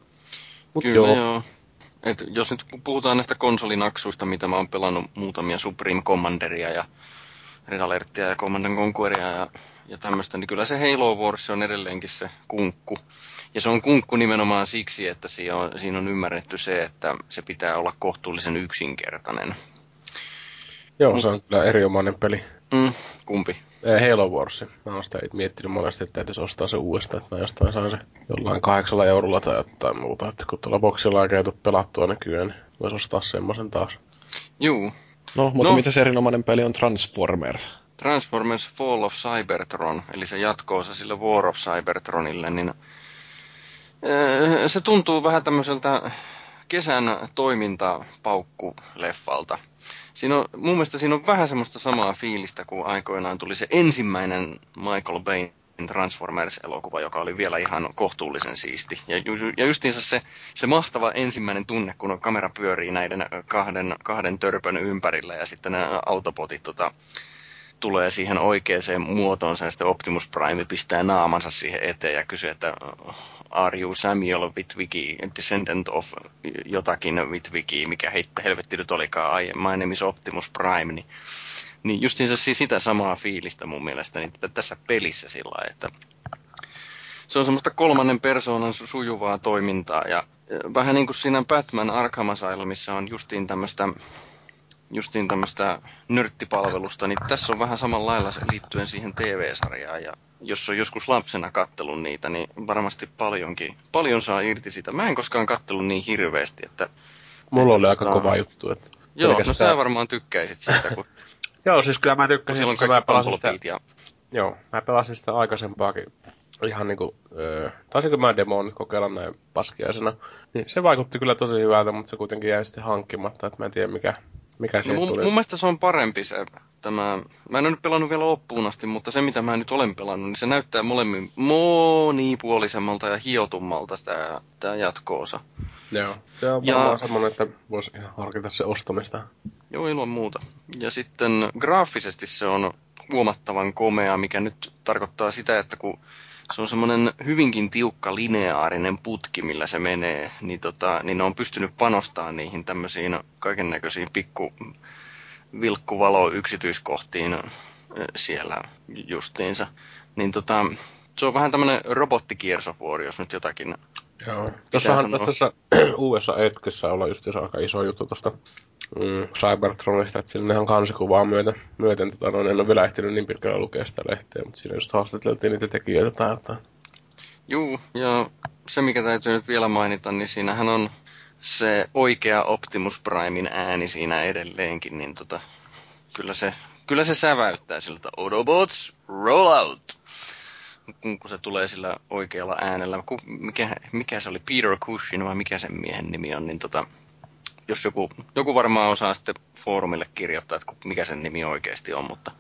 Mut Kyllä joo. joo. Et jos nyt puhutaan näistä konsolinaksuista, mitä mä oon pelannut muutamia Supreme Commanderia ja Red Alertia ja Command Conqueria ja, ja tämmöistä, niin kyllä se Halo Wars on edelleenkin se kunkku. Ja se on kunkku nimenomaan siksi, että siinä on, siinä on ymmärretty se, että se pitää olla kohtuullisen yksinkertainen. Joo, se on kyllä erinomainen peli. Mm, kumpi? Halo Wars. Mä oon sitä miettinyt monesti, että täytyisi ostaa se uudestaan, että mä jostain saan se jollain kahdeksalla eurolla tai jotain muuta. Että kun tuolla boksilla on käyty pelattua nykyään, niin voisi ostaa semmoisen taas. Juu. No, mutta no. mitä se erinomainen peli on Transformers? Transformers Fall of Cybertron, eli se jatkoosa sille War of Cybertronille, niin se tuntuu vähän tämmöiseltä kesän toimintapaukkuleffalta. Siinä on, mun mielestä siinä on vähän semmoista samaa fiilistä, kuin aikoinaan tuli se ensimmäinen Michael Bayn Transformers-elokuva, joka oli vielä ihan kohtuullisen siisti. Ja, ju, ja justiinsa se, se mahtava ensimmäinen tunne, kun kamera pyörii näiden kahden, kahden törpön ympärillä ja sitten nämä autopotit tota, tulee siihen oikeaan muotoonsa ja sitten Optimus Prime pistää naamansa siihen eteen ja kysyy, että are you Samuel Witwicky, descendant of jotakin Witwicky, mikä heittä helvetti nyt olikaan, I, my name is Optimus Prime, niin, niin justiinsa siis sitä samaa fiilistä mun mielestä niin tässä pelissä sillä että se on semmoista kolmannen persoonan sujuvaa toimintaa ja vähän niin kuin siinä Batman Arkham Asylumissa on justiin tämmöistä justiin tämmöistä nörttipalvelusta, niin tässä on vähän samanlailla liittyen siihen TV-sarjaan. Ja jos on joskus lapsena kattelun niitä, niin varmasti paljonkin, paljon saa irti sitä. Mä en koskaan kattelun niin hirveästi, että... Mulla oli aika kova juttu. Että Joo, no sä varmaan tykkäisit siitä, kun... Joo, siis kyllä mä tykkäsin. Silloin kaikki mä pelasin sitä... ja... Joo, mä pelasin sitä aikaisempaakin ihan niinku, öö, taisinko mä demoon nyt kokeilla näin paskiaisena, niin se vaikutti kyllä tosi hyvältä, mutta se kuitenkin jäi sitten hankkimatta, että mä en tiedä mikä mikä no, mun, tuli? mun mielestä se on parempi se, tämä, mä en ole nyt pelannut vielä loppuun asti, mutta se mitä mä nyt olen pelannut, niin se näyttää molemmin monipuolisemmalta ja hiotummalta tämä, tämä jatko-osa. Joo, se on varmaan ja, semmoinen, että voisi ihan harkita se ostamista. Joo, ilman muuta. Ja sitten graafisesti se on huomattavan komea, mikä nyt tarkoittaa sitä, että kun se on semmoinen hyvinkin tiukka lineaarinen putki, millä se menee, niin, tota, niin ne on pystynyt panostamaan niihin tämmöisiin kaiken näköisiin pikku vilkkuvalo yksityiskohtiin siellä justiinsa. Niin tota, se on vähän tämmöinen robottikiersovuori, jos nyt jotakin Joo. Tuossahan tässä uudessa etkessä olla just aika iso juttu tuosta mm, Cybertronista, että sinne ihan kansikuvaa myöten, myöten tota, no, en ole vielä ehtinyt niin pitkällä lukea sitä lehteä, mutta siinä just haastateltiin niitä tekijöitä tai jotain. Juu, ja se mikä täytyy nyt vielä mainita, niin siinähän on se oikea Optimus Primein ääni siinä edelleenkin, niin tota, kyllä se, kyllä se säväyttää siltä Autobots, roll out! Kun, kun se tulee sillä oikealla äänellä. Mikä, mikä se oli, Peter Cushing vai mikä sen miehen nimi on, niin tota, jos joku, joku varmaan osaa sitten foorumille kirjoittaa, että mikä sen nimi oikeasti on, mutta...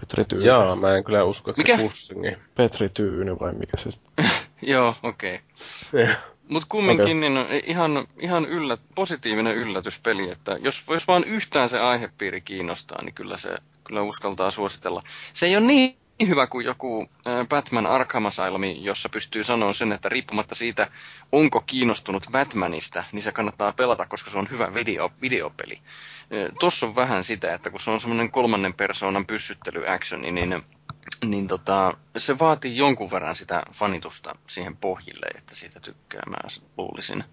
Petri Tyyny. Joo, mä en kyllä usko, että mikä? se pussingi. Petri Tyyny vai mikä se Joo, okei. Okay. Mutta kumminkin okay. niin ihan, ihan yllät, positiivinen yllätyspeli, että jos, jos vaan yhtään se aihepiiri kiinnostaa, niin kyllä se kyllä uskaltaa suositella. Se ei ole niin niin hyvä kuin joku Batman Arkham Asylum, jossa pystyy sanoa sen, että riippumatta siitä, onko kiinnostunut Batmanista, niin se kannattaa pelata, koska se on hyvä video, videopeli. Tuossa on vähän sitä, että kun se on semmoinen kolmannen persoonan pyssyttely action, niin, niin, niin tota, se vaatii jonkun verran sitä fanitusta siihen pohjille, että siitä tykkää, mä luulisin.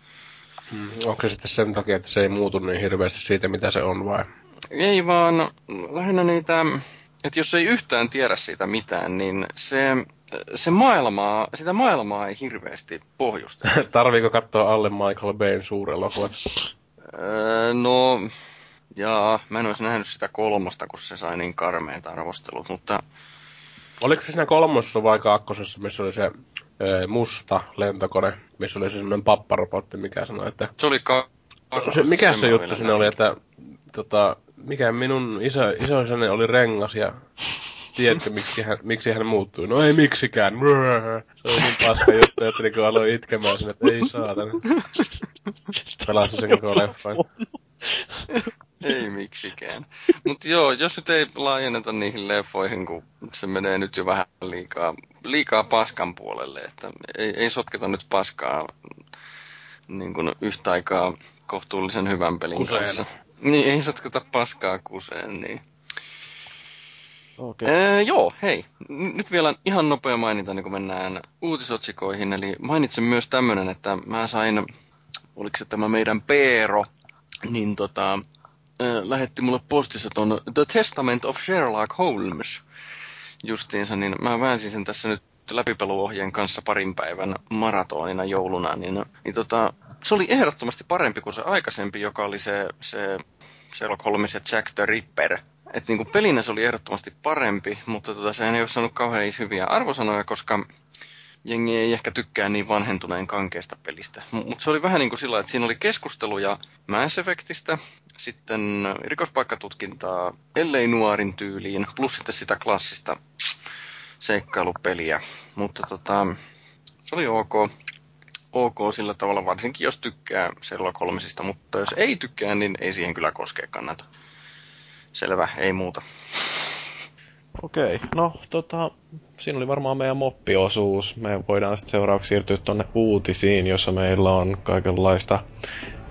Hmm, onko se sitten sen takia, että se ei muutu niin hirveästi siitä, mitä se on vai? Ei vaan, lähinnä niitä että jos ei yhtään tiedä siitä mitään, niin se, se maailmaa, sitä maailmaa ei hirveästi pohjusta. Tarviiko katsoa alle Michael Bayn suurelokuvat? Öö, no, jaa, mä en olisi nähnyt sitä kolmosta, kun se sai niin karmeita arvostelut, mutta... Oliko se siinä kolmossa vai kakkosessa, missä oli se ö, musta lentokone, missä oli se semmoinen papparobotti, mikä sanoi, että... Se oli ka- se, mikä se juttu siinä oli, että tota, mikä minun iso, isoisäni oli rengas ja tiedätkö, miksi hän, miksi hän muuttui? No ei miksikään. Se oli niin paska juttu, että niin aloin itkemään sinne, että ei saatana. Pelasin sen koko leffan. ei miksikään. Mutta joo, jos nyt ei laajenneta niihin leffoihin, kun se menee nyt jo vähän liikaa, liikaa paskan puolelle, että ei, ei sotketa nyt paskaa niin kuin yhtä aikaa kohtuullisen hyvän pelin Kuseen. kanssa. Niin, ei sotketa paskaa kuseen, niin. Okei. Ee, joo, hei. Nyt vielä ihan nopea maininta, niin kun mennään uutisotsikoihin. Eli mainitsen myös tämmönen, että mä sain, oliko se tämä meidän Peero, niin tota, ö, lähetti mulle postissa ton The Testament of Sherlock Holmes justiinsa, niin mä väänsin sen tässä nyt läpipeluohjeen kanssa parin päivän maratonina jouluna, niin, niin tota, se oli ehdottomasti parempi kuin se aikaisempi, joka oli se, se Sherlock Holmes ja Jack the Ripper. Et niinku pelinä se oli ehdottomasti parempi, mutta tota, se ei ole saanut kauhean hyviä arvosanoja, koska jengi ei ehkä tykkää niin vanhentuneen kankeesta pelistä. Mutta se oli vähän niin kuin sillä, että siinä oli keskusteluja Mass Effectistä, sitten rikospaikkatutkintaa LA Noirin tyyliin, plus sitten sitä klassista seikkailupeliä. Mutta tota, se oli ok. Ok sillä tavalla, varsinkin jos tykkää Sherlock Holmesista, mutta jos ei tykkää, niin ei siihen kyllä koskea kannata. Selvä, ei muuta. Okei, no tota, siinä oli varmaan meidän moppiosuus. Me voidaan sitten seuraavaksi siirtyä tuonne uutisiin, jossa meillä on kaikenlaista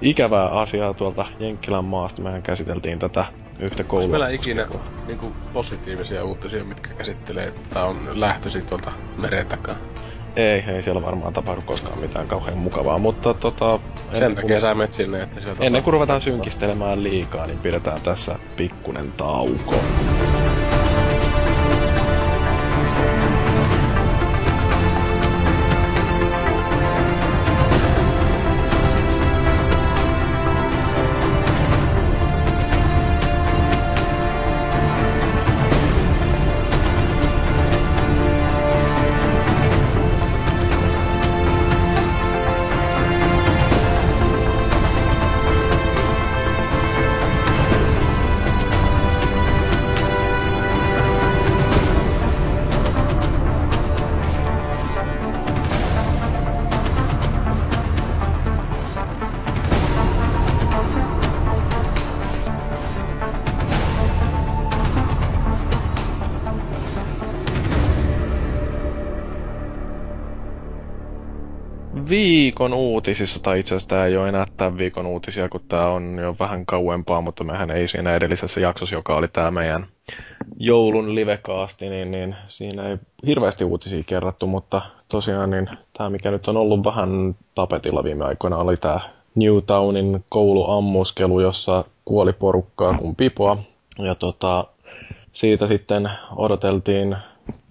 ikävää asiaa tuolta Jenkkilän maasta. Mehän käsiteltiin tätä yhtä Onko koulua. meillä ikinä niinku, positiivisia uutisia, mitkä käsittelee, että on lähtöisin tuolta meren takaa? Ei, ei siellä varmaan tapahdu koskaan mitään kauhean mukavaa, mutta tota... Sen ennen takia sä menet sinne, että sieltä... Ennen kuin ruvetaan synkistelemään liikaa, niin pidetään tässä pikkunen tauko. Viikon uutisissa, tai itse asiassa tämä ei ole enää tämän viikon uutisia, kun tämä on jo vähän kauempaa, mutta mehän ei siinä edellisessä jaksossa, joka oli tämä meidän joulun livekaasti, niin, niin siinä ei hirveästi uutisia kerrattu, mutta tosiaan niin tämä, mikä nyt on ollut vähän tapetilla viime aikoina, oli tämä Newtownin kouluammuskelu, jossa kuoli porukkaa kuin pipoa. Ja tota, siitä sitten odoteltiin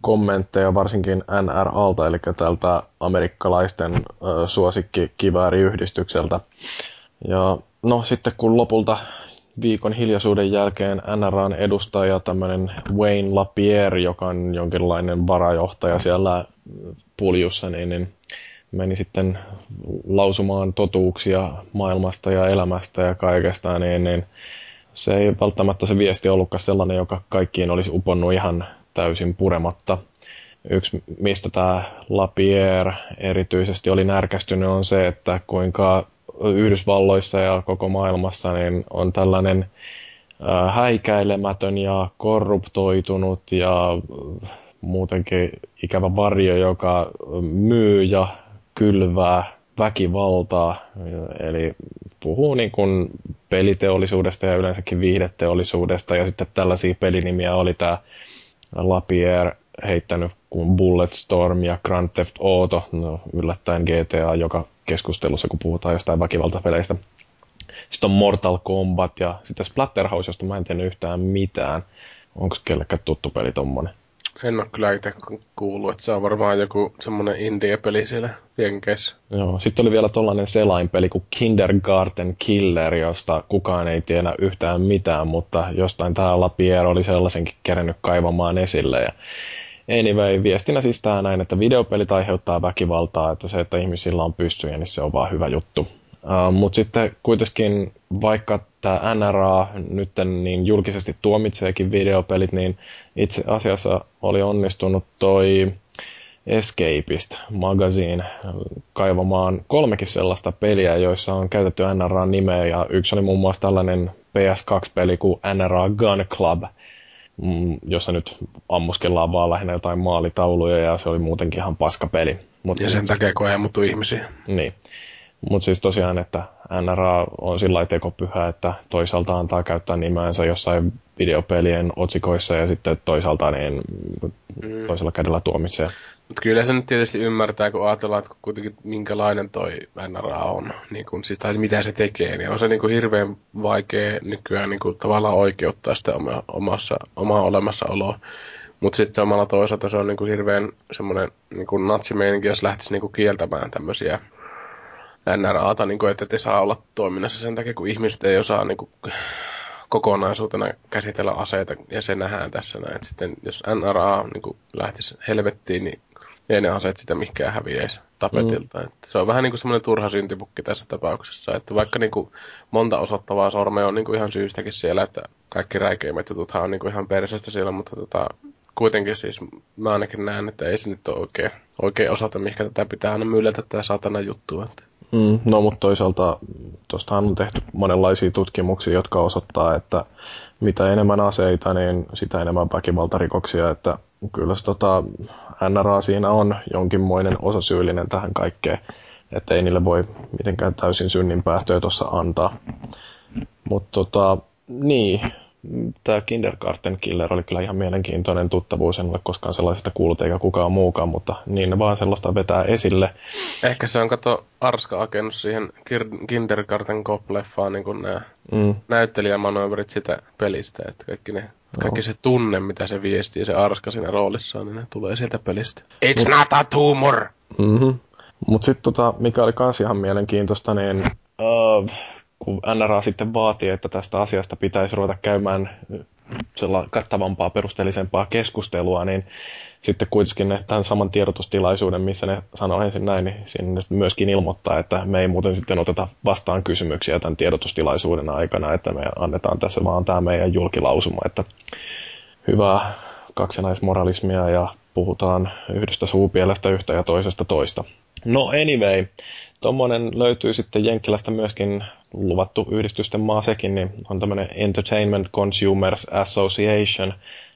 kommentteja varsinkin NRAlta, eli tältä amerikkalaisten suosikkikivääriyhdistykseltä. Ja no sitten kun lopulta viikon hiljaisuuden jälkeen NRAn edustaja, tämmöinen Wayne Lapierre, joka on jonkinlainen varajohtaja siellä puljussa, niin, niin meni sitten lausumaan totuuksia maailmasta ja elämästä ja kaikesta, niin, niin se ei välttämättä se viesti ollutkaan sellainen, joka kaikkiin olisi uponnut ihan täysin purematta. Yksi, mistä tämä Lapierre erityisesti oli närkästynyt, on se, että kuinka Yhdysvalloissa ja koko maailmassa niin on tällainen häikäilemätön ja korruptoitunut ja muutenkin ikävä varjo, joka myy ja kylvää väkivaltaa, eli puhuu niin kuin peliteollisuudesta ja yleensäkin viihdeteollisuudesta, ja sitten tällaisia pelinimiä oli tämä Lapierre heittänyt kuin Bulletstorm ja Grand Theft Auto, no yllättäen GTA joka keskustelussa, kun puhutaan jostain väkivaltapeleistä. Sitten on Mortal Kombat ja sitten Splatterhouse, josta mä en tiedä yhtään mitään. Onko kellekään tuttu peli tommonen? En ole kyllä itse kuullut, että se on varmaan joku semmonen indie-peli siellä Jenkeissä. Joo, sitten oli vielä tollainen selainpeli kuin Kindergarten Killer, josta kukaan ei tiedä yhtään mitään, mutta jostain tämä Lapierre oli sellaisenkin kerännyt kaivamaan esille. Ja anyway, viestinä siis tämä näin, että videopelit aiheuttaa väkivaltaa, että se, että ihmisillä on pyssyjä, niin se on vaan hyvä juttu. Uh, Mutta sitten kuitenkin, vaikka tämä NRA nyt niin julkisesti tuomitseekin videopelit, niin itse asiassa oli onnistunut toi Escapist Magazine kaivamaan kolmekin sellaista peliä, joissa on käytetty NRA-nimeä ja yksi oli muun muassa tällainen PS2-peli kuin NRA Gun Club, mm, jossa nyt ammuskellaan vaan lähinnä jotain maalitauluja ja se oli muutenkin ihan paskapeli. Mut ja sen takia, kun ei ammuttu ihmisiä. Niin. Mutta siis tosiaan, että NRA on sillä tekopyhä, että toisaalta antaa käyttää nimeänsä jossain videopelien otsikoissa ja sitten toisaalta niin mm. toisella kädellä tuomitsee. Mutta kyllä se nyt tietysti ymmärtää, kun ajatellaan, että kuitenkin minkälainen toi NRA on, niin kun, siis, tai mitä se tekee, niin on se niin kuin hirveän vaikea nykyään niin kuin, tavallaan oikeuttaa sitä oma, omassa, omaa olemassaoloa. Mutta sitten samalla toisaalta se on niin kuin hirveän semmoinen niin natsimeininki, jos lähtisi niin kuin kieltämään tämmöisiä NRAta, niin kuin, että ei saa olla toiminnassa sen takia, kun ihmiset ei osaa niin kuin, kokonaisuutena käsitellä aseita, ja se nähdään tässä näin. sitten jos NRA niin kuin, lähtisi helvettiin, niin ei ne aseet sitä mihinkään häviäisi tapetilta. Mm. Että se on vähän niin kuin semmoinen turha syntipukki tässä tapauksessa, että vaikka niin kuin monta osoittavaa sormea on niin kuin ihan syystäkin siellä, että kaikki räikeimmät jututhan on niin kuin ihan persestä siellä, mutta tota, kuitenkin siis mä ainakin näen, että ei se nyt ole oikein, oikein osata, mihinkä tätä pitää aina myllätä tätä satana juttua. Että. Mm, no mutta toisaalta tuostahan on tehty monenlaisia tutkimuksia, jotka osoittaa, että mitä enemmän aseita, niin sitä enemmän väkivaltarikoksia, että kyllä se tota, NRA siinä on jonkinmoinen osasyyllinen tähän kaikkeen, että ei niille voi mitenkään täysin synnin päästöjä tuossa antaa. Mutta tota, niin, tämä Kindergarten Killer oli kyllä ihan mielenkiintoinen tuttavuus, en ole koskaan sellaisesta kuullut eikä kukaan muukaan, mutta niin ne vaan sellaista vetää esille. Ehkä se on kato Arska akenut siihen Kindergarten Cop-leffaan niin kuin nämä mm. näyttelijämanöverit sitä pelistä, että kaikki, ne, no. kaikki se tunne, mitä se viestii, se Arska siinä roolissaan, niin ne tulee sieltä pelistä. It's Mut, not a tumor! Mm-hmm. Mutta sitten tota, mikä oli kans ihan mielenkiintoista, niin uh, kun NRA sitten vaatii, että tästä asiasta pitäisi ruveta käymään kattavampaa, perusteellisempaa keskustelua, niin sitten kuitenkin ne, tämän saman tiedotustilaisuuden, missä ne sanoo ensin näin, niin sinne myöskin ilmoittaa, että me ei muuten sitten oteta vastaan kysymyksiä tämän tiedotustilaisuuden aikana, että me annetaan tässä vaan tämä meidän julkilausuma, että hyvää kaksinaismoralismia ja puhutaan yhdestä suupielestä yhtä ja toisesta toista. No anyway, Tuommoinen löytyy sitten Jenkkilästä myöskin luvattu yhdistysten maa sekin, niin on tämmöinen Entertainment Consumers Association,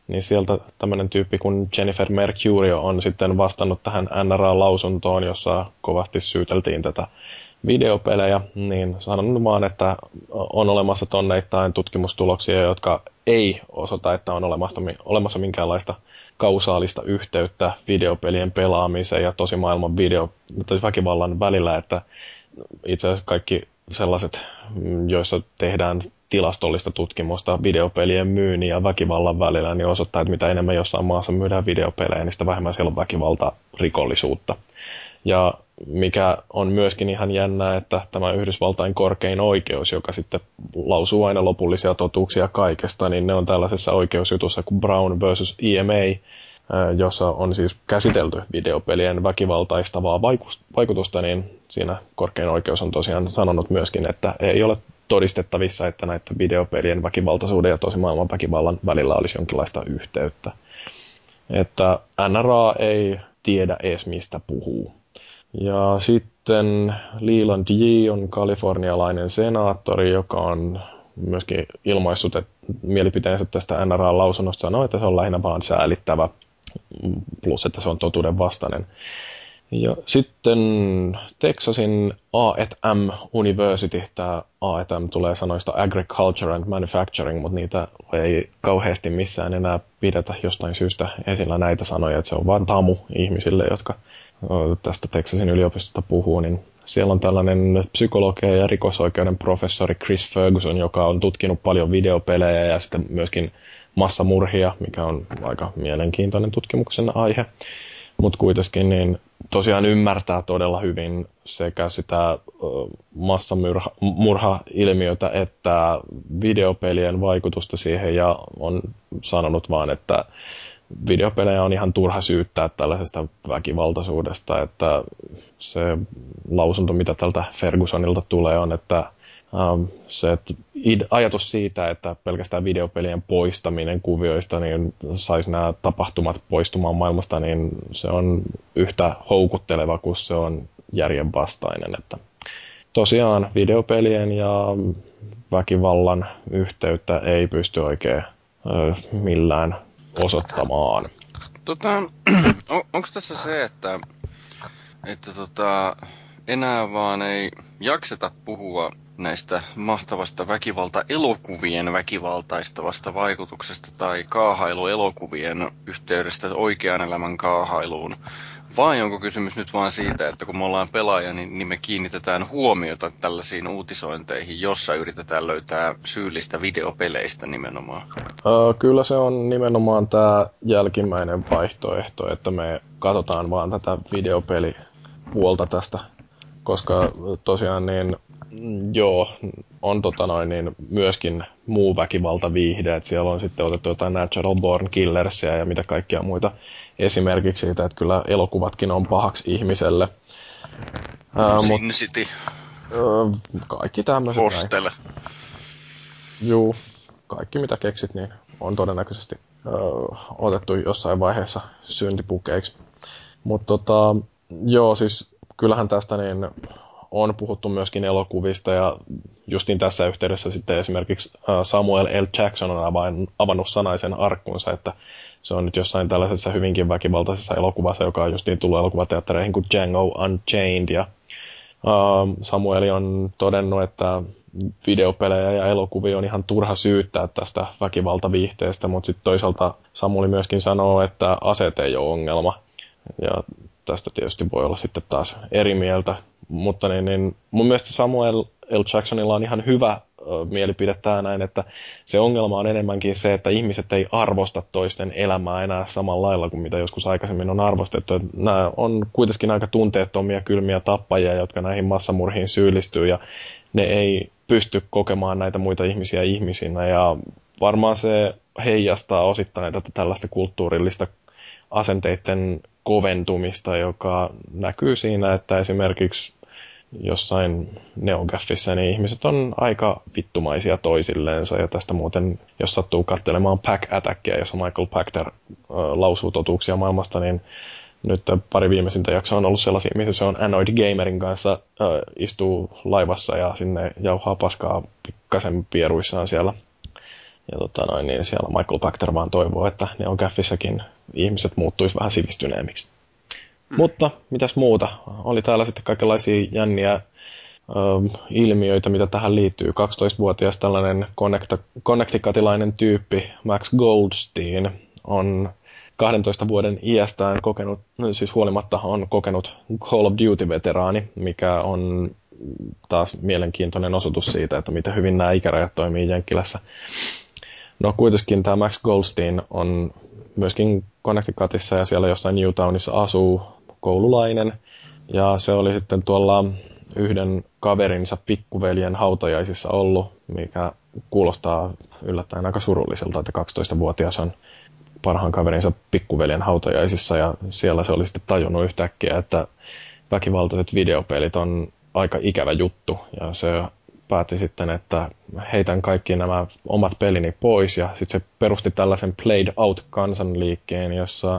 niin sieltä tämmöinen tyyppi kuin Jennifer Mercurio on sitten vastannut tähän NRA-lausuntoon, jossa kovasti syyteltiin tätä videopelejä, niin sanon vaan, että on olemassa tonneittain tutkimustuloksia, jotka ei osoita, että on olemassa, olemassa minkäänlaista kausaalista yhteyttä videopelien pelaamiseen ja tosimaailman video, tai väkivallan välillä, että itse asiassa kaikki sellaiset, joissa tehdään tilastollista tutkimusta videopelien myynnin ja väkivallan välillä, niin osoittaa, että mitä enemmän jossain maassa myydään videopelejä, niin sitä vähemmän siellä on väkivalta rikollisuutta. Ja mikä on myöskin ihan jännää, että tämä Yhdysvaltain korkein oikeus, joka sitten lausuu aina lopullisia totuuksia kaikesta, niin ne on tällaisessa oikeusjutussa kuin Brown versus EMA, jossa on siis käsitelty videopelien väkivaltaistavaa vaikutusta, niin siinä korkein oikeus on tosiaan sanonut myöskin, että ei ole todistettavissa, että näiden videopelien väkivaltaisuuden ja tosimaailman väkivallan välillä olisi jonkinlaista yhteyttä. Että NRA ei tiedä edes mistä puhuu. Ja sitten Leland J. on kalifornialainen senaattori, joka on myöskin ilmaissut että mielipiteensä tästä NRA-lausunnosta sanoo, että se on lähinnä vaan säälittävä, plus että se on totuuden vastainen. Ja sitten Texasin A&M University, tämä A&M tulee sanoista Agriculture and Manufacturing, mutta niitä ei kauheasti missään enää pidetä jostain syystä esillä näitä sanoja, että se on vain tamu ihmisille, jotka tästä Texasin yliopistosta puhuu, niin siellä on tällainen psykologia ja rikosoikeuden professori Chris Ferguson, joka on tutkinut paljon videopelejä ja sitten myöskin massamurhia, mikä on aika mielenkiintoinen tutkimuksen aihe. Mutta kuitenkin niin tosiaan ymmärtää todella hyvin sekä sitä massamurha-ilmiötä että videopelien vaikutusta siihen ja on sanonut vaan, että videopelejä on ihan turha syyttää tällaisesta väkivaltaisuudesta, että se lausunto, mitä tältä Fergusonilta tulee, on, että Um, se että ajatus siitä, että pelkästään videopelien poistaminen kuvioista niin saisi nämä tapahtumat poistumaan maailmasta, niin se on yhtä houkutteleva kuin se on järjenvastainen. Että tosiaan videopelien ja väkivallan yhteyttä ei pysty oikein ö, millään osoittamaan. Tota, on, onko tässä se, että, että tota, enää vaan ei jakseta puhua näistä mahtavasta väkivalta-elokuvien väkivaltaistavasta vaikutuksesta tai kaahailuelokuvien yhteydestä oikean elämän kaahailuun, vai onko kysymys nyt vain siitä, että kun me ollaan pelaaja, niin, niin me kiinnitetään huomiota tällaisiin uutisointeihin, jossa yritetään löytää syyllistä videopeleistä nimenomaan? Öö, kyllä se on nimenomaan tämä jälkimmäinen vaihtoehto, että me katsotaan vaan tätä videopelipuolta tästä, koska tosiaan niin joo, on tota noin, niin myöskin muu väkivalta viihde, että siellä on sitten otettu jotain Natural Born Killersia ja mitä kaikkia muita esimerkiksi siitä, että kyllä elokuvatkin on pahaksi ihmiselle. Sin mut, City. kaikki tämmöiset. Hostel. Juu, kaikki mitä keksit, niin on todennäköisesti ö, otettu jossain vaiheessa syntipukeiksi. Mutta tota, joo, siis kyllähän tästä niin on puhuttu myöskin elokuvista ja justin tässä yhteydessä sitten esimerkiksi Samuel L. Jackson on avannut sanaisen arkkunsa, että se on nyt jossain tällaisessa hyvinkin väkivaltaisessa elokuvassa, joka on justiin tullut elokuvateattereihin kuin Django Unchained ja Samueli on todennut, että videopelejä ja elokuvia on ihan turha syyttää tästä väkivaltaviihteestä, mutta sitten toisaalta Samueli myöskin sanoo, että aseet ei ole ongelma. Ja tästä tietysti voi olla sitten taas eri mieltä, mutta niin, niin mun mielestä Samuel L. Jacksonilla on ihan hyvä ö, mielipide tämä näin, että se ongelma on enemmänkin se, että ihmiset ei arvosta toisten elämää enää samalla lailla kuin mitä joskus aikaisemmin on arvostettu. Että nämä on kuitenkin aika tunteettomia, kylmiä tappajia, jotka näihin massamurhiin syyllistyy ja ne ei pysty kokemaan näitä muita ihmisiä ihmisinä ja varmaan se heijastaa osittain tätä tällaista kulttuurillista asenteiden koventumista, joka näkyy siinä, että esimerkiksi jossain neogaffissa, niin ihmiset on aika vittumaisia toisilleensa. Ja tästä muuten, jos sattuu katselemaan Pack Attackia, jossa Michael Pachter äh, lausuu totuuksia maailmasta, niin nyt pari viimeisintä jaksoa on ollut sellaisia, missä se on Anoid Gamerin kanssa äh, istuu laivassa ja sinne jauhaa paskaa pikkasen pieruissaan siellä ja tota noin, niin siellä Michael Pachter vaan toivoo, että ne on käffissäkin ihmiset muuttuisi vähän sivistyneemmiksi. Hmm. Mutta mitäs muuta? Oli täällä sitten kaikenlaisia jänniä ö, ilmiöitä, mitä tähän liittyy. 12-vuotias tällainen connecticutilainen tyyppi, Max Goldstein, on 12 vuoden iästään kokenut, siis huolimatta on kokenut Call of Duty-veteraani, mikä on taas mielenkiintoinen osoitus siitä, että miten hyvin nämä ikärajat toimii Jenkkilässä. No kuitenkin tämä Max Goldstein on myöskin Connecticutissa ja siellä jossain Newtownissa asuu koululainen. Ja se oli sitten tuolla yhden kaverinsa pikkuveljen hautajaisissa ollut, mikä kuulostaa yllättäen aika surulliselta, että 12-vuotias on parhaan kaverinsa pikkuveljen hautajaisissa ja siellä se oli sitten tajunnut yhtäkkiä, että väkivaltaiset videopelit on aika ikävä juttu ja se päätti sitten, että heitän kaikki nämä omat pelini pois ja sitten se perusti tällaisen Played Out kansanliikkeen, jossa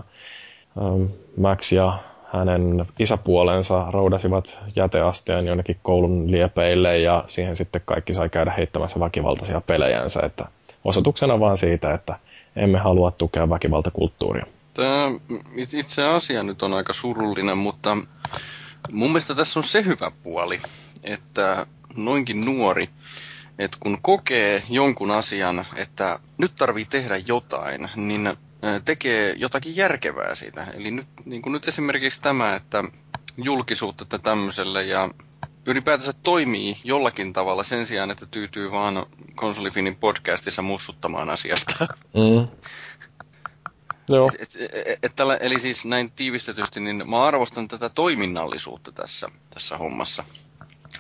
ähm, Max ja hänen isäpuolensa roudasivat jäteasteen jonnekin koulun liepeille ja siihen sitten kaikki sai käydä heittämässä väkivaltaisia pelejänsä, että osoituksena vaan siitä, että emme halua tukea väkivaltakulttuuria. Tämä itse asia nyt on aika surullinen, mutta mun mielestä tässä on se hyvä puoli, että noinkin nuori, että kun kokee jonkun asian, että nyt tarvii tehdä jotain, niin tekee jotakin järkevää siitä. Eli nyt, niin kuin nyt esimerkiksi tämä, että julkisuutta tämmöiselle ja ylipäätänsä toimii jollakin tavalla sen sijaan, että tyytyy vaan konsolifinin podcastissa mussuttamaan asiasta. Mm. Joo. Et, et, et, tällä, eli siis näin tiivistetysti, niin mä arvostan tätä toiminnallisuutta tässä, tässä hommassa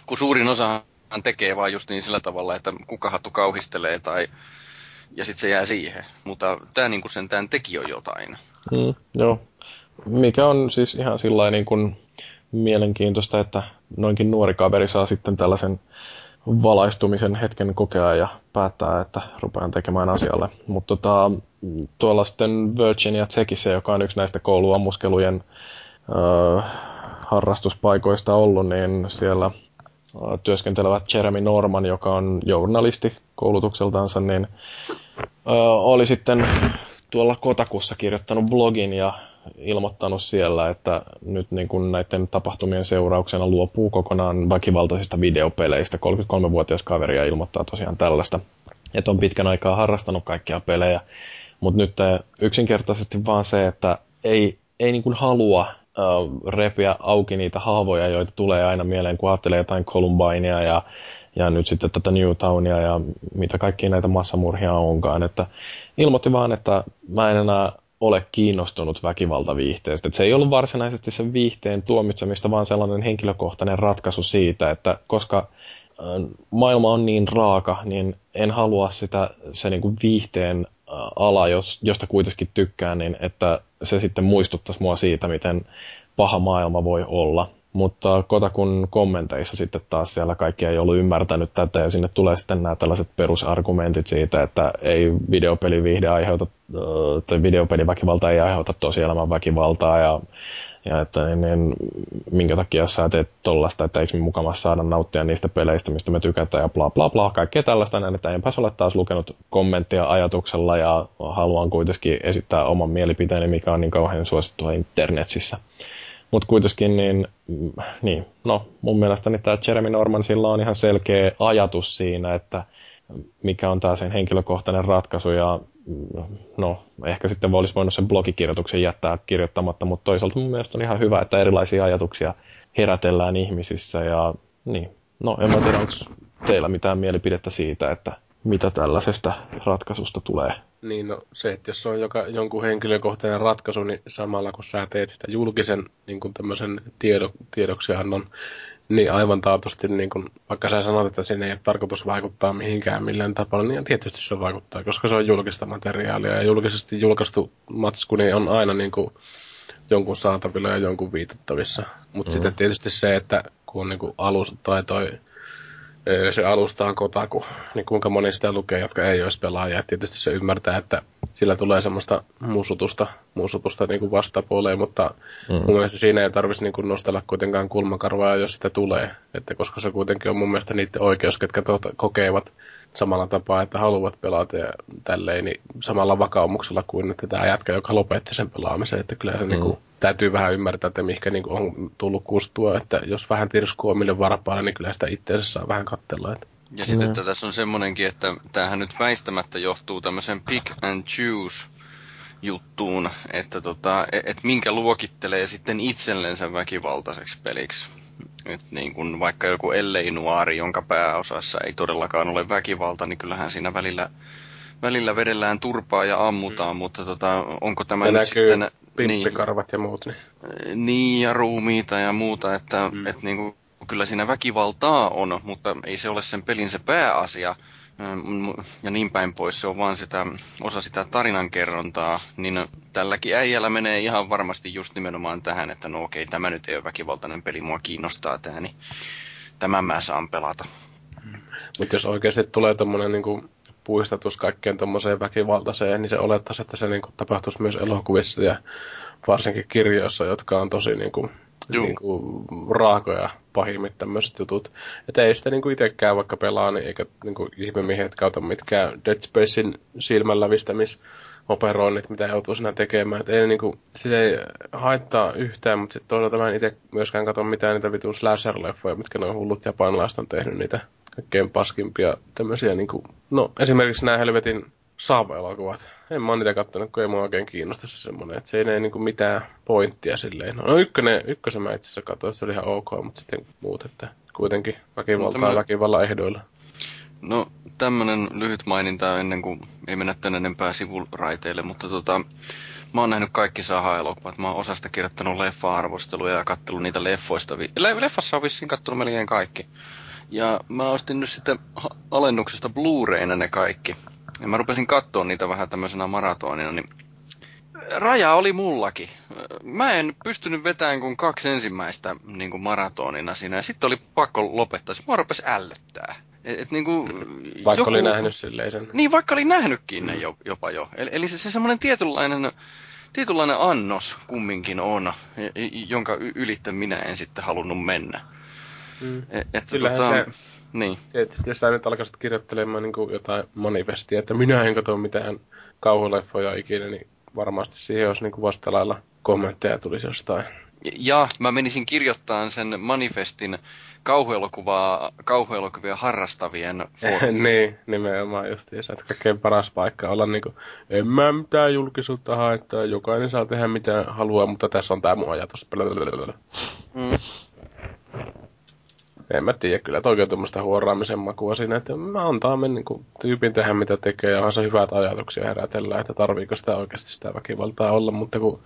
kun suurin osa tekee vaan just niin sillä tavalla, että kuka hattu kauhistelee tai ja sitten se jää siihen. Mutta tämä niin sentään teki jo jotain. Mm, joo. Mikä on siis ihan sillä niin kuin mielenkiintoista, että noinkin nuori kaveri saa sitten tällaisen valaistumisen hetken kokea ja päättää, että rupean tekemään asialle. Mutta tota, tuolla sitten Virginia Techissä, joka on yksi näistä kouluammuskelujen ö, harrastuspaikoista ollut, niin siellä työskentelevä Jeremy Norman, joka on journalisti koulutukseltansa, niin ö, oli sitten tuolla Kotakussa kirjoittanut blogin ja ilmoittanut siellä, että nyt niin kuin näiden tapahtumien seurauksena luopuu kokonaan väkivaltaisista videopeleistä. 33-vuotias kaveria ilmoittaa tosiaan tällaista, että on pitkän aikaa harrastanut kaikkia pelejä, mutta nyt yksinkertaisesti vaan se, että ei, ei niin kuin halua uh, repiä auki niitä haavoja, joita tulee aina mieleen, kun ajattelee jotain Columbinea ja, ja nyt sitten tätä Newtownia ja mitä kaikkia näitä massamurhia onkaan. Että ilmoitti vaan, että mä en enää ole kiinnostunut väkivaltaviihteestä. Että se ei ollut varsinaisesti sen viihteen tuomitsemista, vaan sellainen henkilökohtainen ratkaisu siitä, että koska maailma on niin raaka, niin en halua sitä se niin kuin viihteen ala, josta kuitenkin tykkään, niin että se sitten muistuttaisi mua siitä, miten paha maailma voi olla. Mutta Kotakun kommenteissa sitten taas siellä kaikki ei ollut ymmärtänyt tätä ja sinne tulee sitten nämä tällaiset perusargumentit siitä, että ei videopeliviihde aiheuta, tai videopeliväkivalta ei aiheuta tosielämän väkivaltaa ja, ja että niin, niin, minkä takia sä teet tollasta, että eikö me mukamassa saada nauttia niistä peleistä, mistä me tykätään ja bla bla bla, kaikkea tällaista näin, että enpäs ole taas lukenut kommenttia ajatuksella ja haluan kuitenkin esittää oman mielipiteeni, mikä on niin kauhean suosittua internetissä. Mutta kuitenkin niin, niin, no mun mielestäni tämä Jeremy Norman sillä on ihan selkeä ajatus siinä, että mikä on tämä sen henkilökohtainen ratkaisu ja no ehkä sitten olisi voinut sen blogikirjoituksen jättää kirjoittamatta, mutta toisaalta mun mielestä on ihan hyvä, että erilaisia ajatuksia herätellään ihmisissä ja niin, no en mä tiedä, onko teillä mitään mielipidettä siitä, että mitä tällaisesta ratkaisusta tulee. Niin, no se, että jos on joka, jonkun henkilökohtainen ratkaisu, niin samalla kun sä teet sitä julkisen niin tämmöisen tiedo, tiedoksiannon, niin aivan taatusti, niin kun, vaikka sä sanot, että sinne ei ole tarkoitus vaikuttaa mihinkään millään tapaa, niin tietysti se vaikuttaa, koska se on julkista materiaalia ja julkisesti julkaistu matsku niin on aina niin kuin jonkun saatavilla ja jonkun viitattavissa. Mutta mm. sitten tietysti se, että kun on niin kuin alus tai toi se alusta on Kotaku, niin kuinka moni sitä lukee, jotka ei olisi pelaajia. Tietysti se ymmärtää, että sillä tulee semmoista musutusta, musutusta niin kuin vastapuoleen, mutta mm. mun mielestä siinä ei tarvitsisi niin kuin nostella kuitenkaan kulmakarvaa, jos sitä tulee. Että koska se kuitenkin on mun mielestä niiden oikeus, ketkä tuota kokevat samalla tapaa, että haluavat pelata ja tälleen, niin samalla vakaumuksella kuin että tämä jätkä, joka lopetti sen pelaamisen. Että kyllä se mm. niin kuin, täytyy vähän ymmärtää, että mihinkä niin kuin on tullut kustua, että jos vähän tirskuu omille varpaalle, niin kyllä sitä itseensä saa vähän katsella. Että. Ja sitten että tässä on semmoinenkin, että tämähän nyt väistämättä johtuu tämmöisen pick and choose juttuun, että tota, et, et minkä luokittelee sitten itsellensä väkivaltaiseksi peliksi. Et niin kun vaikka joku ellei nuari, jonka pääosassa ei todellakaan ole väkivalta, niin kyllähän siinä välillä, välillä vedellään turpaa ja ammutaan, mm. mutta tota, onko tämä ja nyt sitten... Pimppikarvat niin, ja muut. Niin. niin, ja ruumiita ja muuta, että mm. et niin kuin, kyllä siinä väkivaltaa on, mutta ei se ole sen pelin se pääasia. Ja niin päin pois, se on vaan sitä, osa sitä tarinankerrontaa, niin tälläkin äijällä menee ihan varmasti just nimenomaan tähän, että no okei, tämä nyt ei ole väkivaltainen peli, mua kiinnostaa tämä, niin tämän mä saan pelata. Mutta jos oikeasti tulee tommonen niinku puistatus kaikkeen tuommoiseen väkivaltaiseen, niin se olettaisi, että se niinku tapahtuisi myös elokuvissa ja varsinkin kirjoissa, jotka on tosi niinku niin kuin, raakoja pahimmat tämmöiset jutut. Että ei sitä niin itsekään vaikka pelaa, niin eikä niin kuin, ihmemiehet kautta mitkään Dead Spacein silmänlävistämis operoinnit, mitä joutuu siinä tekemään. Et ei, niinku, siis ei haittaa yhtään, mutta sitten toisaalta mä en itse myöskään katso mitään niitä vitun slasher-leffoja, mitkä ne on hullut japanilaiset on tehnyt niitä kaikkein paskimpia tämmöisiä. Niinku, no esimerkiksi nämä helvetin Saab-elokuvat en mä oon niitä kattonut, kun ei mua oikein kiinnosta se semmonen, että se ei näe niinku mitään pointtia silleen. No ykkönen, ykkösen mä itse asiassa katsoin, se oli ihan ok, mutta sitten muut, että kuitenkin väkivaltaa no, tämä... väkivallan ehdoilla. No tämmönen lyhyt maininta ennen kuin ei mennä tänne enempää sivuraiteille, mutta tota, mä oon nähnyt kaikki Saha-elokuvat. Mä oon osasta kirjoittanut leffa-arvosteluja ja kattellut niitä leffoista. Le- leffassa on vissiin kattonut melkein kaikki. Ja mä ostin nyt sitten alennuksesta Blu-rayna ne kaikki. Ja mä rupesin katsoa niitä vähän tämmöisenä maratonina, niin raja oli mullakin. Mä en pystynyt vetämään kuin kaksi ensimmäistä niin kuin maratonina siinä, ja sitten oli pakko lopettaa. Mua rupesi ällöttää. Et, et niin kuin, vaikka joku... oli nähnyt silleen sen. Niin, vaikka oli nähnytkin ne jopa jo. Eli, eli se, se semmoinen tietynlainen, tietynlainen annos kumminkin on, jonka ylittä minä en sitten halunnut mennä. Mm. Et, et, tota, se, niin. Tietysti jos sä nyt alkaisit kirjoittelemaan niin kuin jotain manifestia, että minä en katso mitään kauhuleffoja ikinä, niin varmasti siihen olisi niin kuin vasta lailla kommentteja tulisi jostain. Ja mä menisin kirjoittamaan sen manifestin kauhuelokuvaa, kauhuelokuvia harrastavien niin, nimenomaan just se, että kaikkein paras paikka olla niinku, en mä mitään julkisuutta haittaa, jokainen saa tehdä mitä haluaa, mutta tässä on tää mun ajatus. Mm. En mä tiedä, kyllä on tuommoista huoraamisen makua siinä, että mä antaa mennä niin tyypin tehdä mitä tekee ja onhan se hyvät ajatuksia herätellä, että tarviiko sitä oikeasti sitä väkivaltaa olla, mutta kun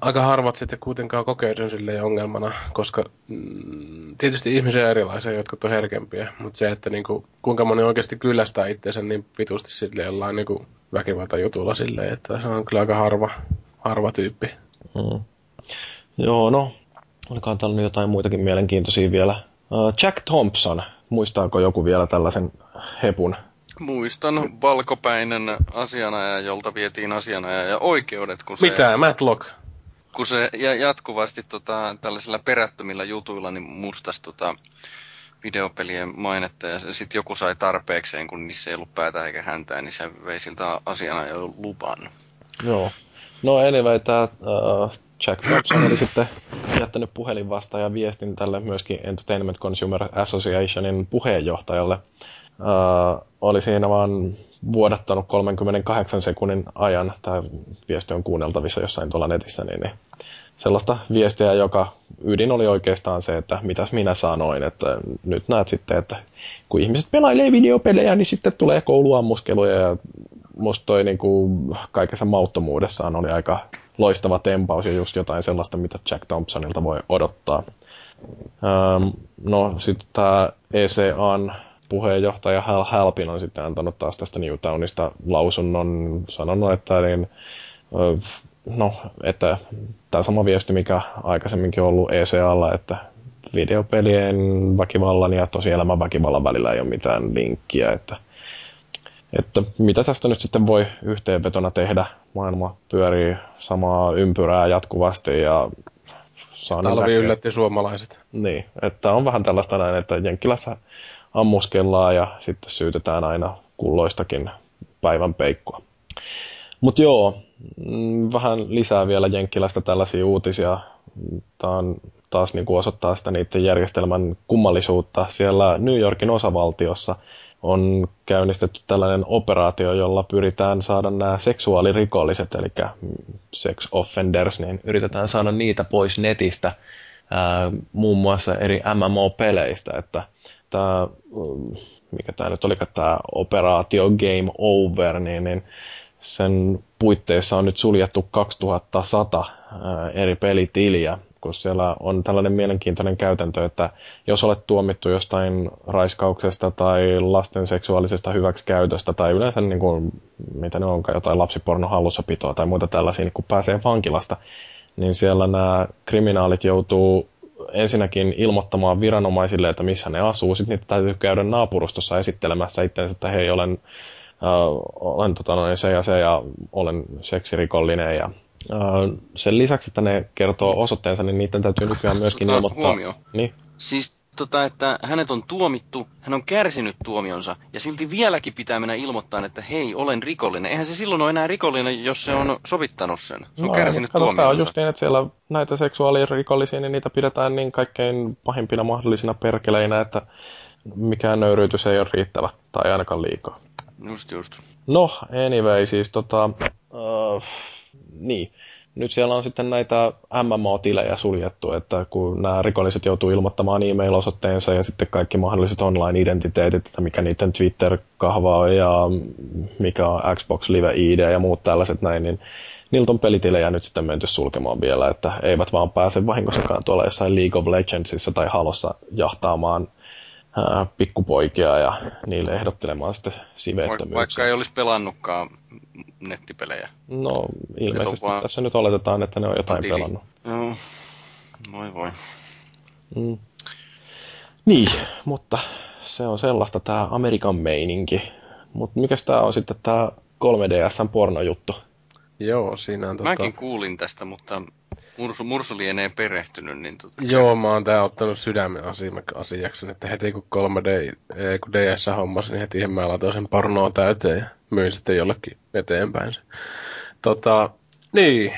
aika harvat sitten kuitenkaan kokee sen silleen ongelmana, koska mm, tietysti ihmisiä erilaisia, jotka on herkempiä, mutta se, että niinku, kuinka moni oikeasti kyllästää itseensä niin vitusti silleen jollain niinku väkivaltajutulla silleen, että se on kyllä aika harva, harva tyyppi. Mm. Joo, no Olikohan täällä nyt jotain muitakin mielenkiintoisia vielä. Uh, Jack Thompson, muistaako joku vielä tällaisen hepun? Muistan valkopäinen asianajaja, jolta vietiin asianajaja ja oikeudet. Kun se, Mitä? Matlock? Kun se jatkuvasti tota, tällaisilla perättömillä jutuilla niin mustas tota, videopelien mainetta ja sitten joku sai tarpeekseen, kun niissä ei ollut päätä eikä häntää, niin se vei siltä asianajajan lupan. Joo. No anyway, tämä uh, Jack Thompson oli sitten jättänyt puhelin ja viestin tälle myöskin Entertainment Consumer Associationin puheenjohtajalle. Uh, oli siinä vaan vuodattanut 38 sekunnin ajan, tämä viesti on kuunneltavissa jossain tuolla netissä, niin, niin sellaista viestiä, joka ydin oli oikeastaan se, että mitäs minä sanoin, että nyt näet sitten, että kun ihmiset pelailee videopelejä, niin sitten tulee kouluammuskeluja ja musta toi niin kuin kaikessa mauttomuudessaan oli aika loistava tempaus ja just jotain sellaista, mitä Jack Thompsonilta voi odottaa. Ähm, no sitten tämä ECAn puheenjohtaja Hal Halpin on sitten antanut taas tästä Newtownista lausunnon, sanonut, että niin, no, että tämä sama viesti, mikä aikaisemminkin on ollut ECAlla, että videopelien väkivallan ja tosielämän väkivallan välillä ei ole mitään linkkiä, että että mitä tästä nyt sitten voi yhteenvetona tehdä. Maailma pyörii samaa ympyrää jatkuvasti ja saa Talvi yllätti suomalaiset. Niin, että on vähän tällaista näin, että Jenkkilässä ammuskellaan ja sitten syytetään aina kulloistakin päivän peikkoa. Mutta joo, mm, vähän lisää vielä Jenkkilästä tällaisia uutisia. Tämä on taas niin kuin osoittaa sitä niiden järjestelmän kummallisuutta. Siellä New Yorkin osavaltiossa on käynnistetty tällainen operaatio, jolla pyritään saada nämä seksuaalirikolliset, eli sex offenders, niin yritetään saada niitä pois netistä ää, muun muassa eri MMO-peleistä, että tämä, mikä tämä nyt oli, tämä operaatio Game Over, niin, niin sen puitteissa on nyt suljettu 2100 ää, eri pelitiliä, kun siellä on tällainen mielenkiintoinen käytäntö, että jos olet tuomittu jostain raiskauksesta tai lasten seksuaalisesta hyväksikäytöstä tai yleensä niin kuin, mitä ne onkaan, jotain lapsipornon hallussapitoa tai muuta tällaisia, niin kun pääsee vankilasta, niin siellä nämä kriminaalit joutuu ensinnäkin ilmoittamaan viranomaisille, että missä ne asuu. Sitten niitä täytyy käydä naapurustossa esittelemässä itseensä, että hei, olen, äh, olen tota, noin, se ja se ja olen seksirikollinen ja sen lisäksi, että ne kertoo osoitteensa, niin niiden täytyy nykyään myöskin tota, ilmoittaa. Huomio. Niin? Siis tota, että hänet on tuomittu, hän on kärsinyt tuomionsa, ja silti vieläkin pitää mennä ilmoittaa, että hei, olen rikollinen. Eihän se silloin ole enää rikollinen, jos se on sovittanut sen. Se on no, kärsinyt kato, tuomionsa. Tämä on just niin, että siellä näitä seksuaalirikollisia, niin niitä pidetään niin kaikkein pahimpina mahdollisina perkeleinä, että mikään nöyryytys ei ole riittävä, tai ainakaan liikaa. Just, just. No, anyway, siis tota... Uh, niin. Nyt siellä on sitten näitä MMO-tilejä suljettu, että kun nämä rikolliset joutuu ilmoittamaan e-mail-osoitteensa ja sitten kaikki mahdolliset online-identiteetit, että mikä niiden Twitter-kahva on ja mikä on Xbox Live ID ja muut tällaiset näin, niin niiltä on pelitilejä nyt sitten menty sulkemaan vielä, että eivät vaan pääse vahingossakaan tuolla jossain League of Legendsissa tai Halossa jahtaamaan ää, pikkupoikia ja niille ehdottelemaan sitten siveettömyyksiä. Vaikka ei olisi pelannutkaan nettipelejä. No ilmeisesti vaan- tässä nyt oletetaan, että ne on jotain Tili. pelannut. Joo. Voi voi. Mm. Niin, mutta se on sellaista tämä Amerikan meininki. Mutta mikäs tää on sitten tämä 3DSn pornojuttu? Joo, siinä on tota... Mäkin kuulin tästä, mutta Mursu, Mursu lienee perehtynyt, niin tota, Joo, mä oon tää ottanut sydämen asia- asiaksi, että heti kun 3D, eh, kun DS hommasin, niin heti mä laitoin sen pornoa täyteen ja myin sitten jollekin eteenpäin. Tota, niin,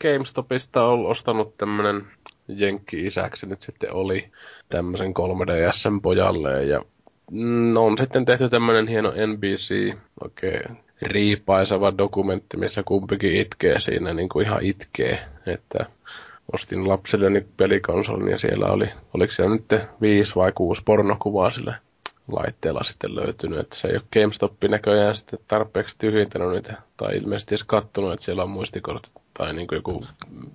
GameStopista on ostanut tämmönen jenkki-isäksi nyt sitten oli tämmöisen 3DSn pojalle ja mm, on sitten tehty tämmönen hieno NBC, oikein riipaiseva dokumentti, missä kumpikin itkee siinä, niin kuin ihan itkee, että ostin lapselleni pelikonsolin ja siellä oli, oliko siellä nyt viisi vai kuusi pornokuvaa sillä laitteella sitten löytynyt, että se ei ole GameStopin näköjään sitten tarpeeksi tyhjentänyt niitä, tai ilmeisesti edes kattonut, että siellä on muistikortit tai niin kuin joku,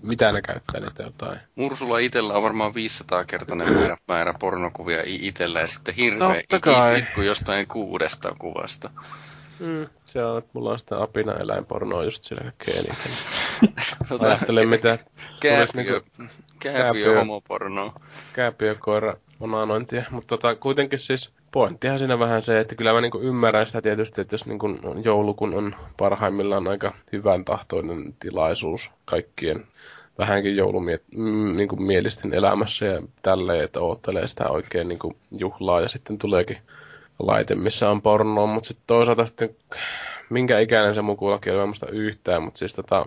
mitä ne käyttää niitä jotain. Mursulla itsellä on varmaan 500-kertainen määrä, määrä pornokuvia i- itsellä ja sitten hirveä it, itku jostain kuudesta kuvasta. Mm, se on, että mulla on sitä apina eläinpornoa just sillä kaikkein eniten. Tota, Ajattelen, mitä Kääpiö, niinku- kääpiö kääpiö. homopornoa. kääpiökoira onanointia, mutta tota, kuitenkin siis pointtihan siinä vähän se, että kyllä mä niinku ymmärrän sitä tietysti, että jos niinku joulukun on parhaimmillaan aika hyvän tahtoinen tilaisuus kaikkien vähänkin joulumiet, mm, niinku mielisten elämässä ja tälleen, että oottelee sitä oikein niinku juhlaa ja sitten tuleekin laite, missä on pornoa, mutta sitten toisaalta sitten minkä ikäinen se mukullakin on, muista yhtään, mutta siis tota,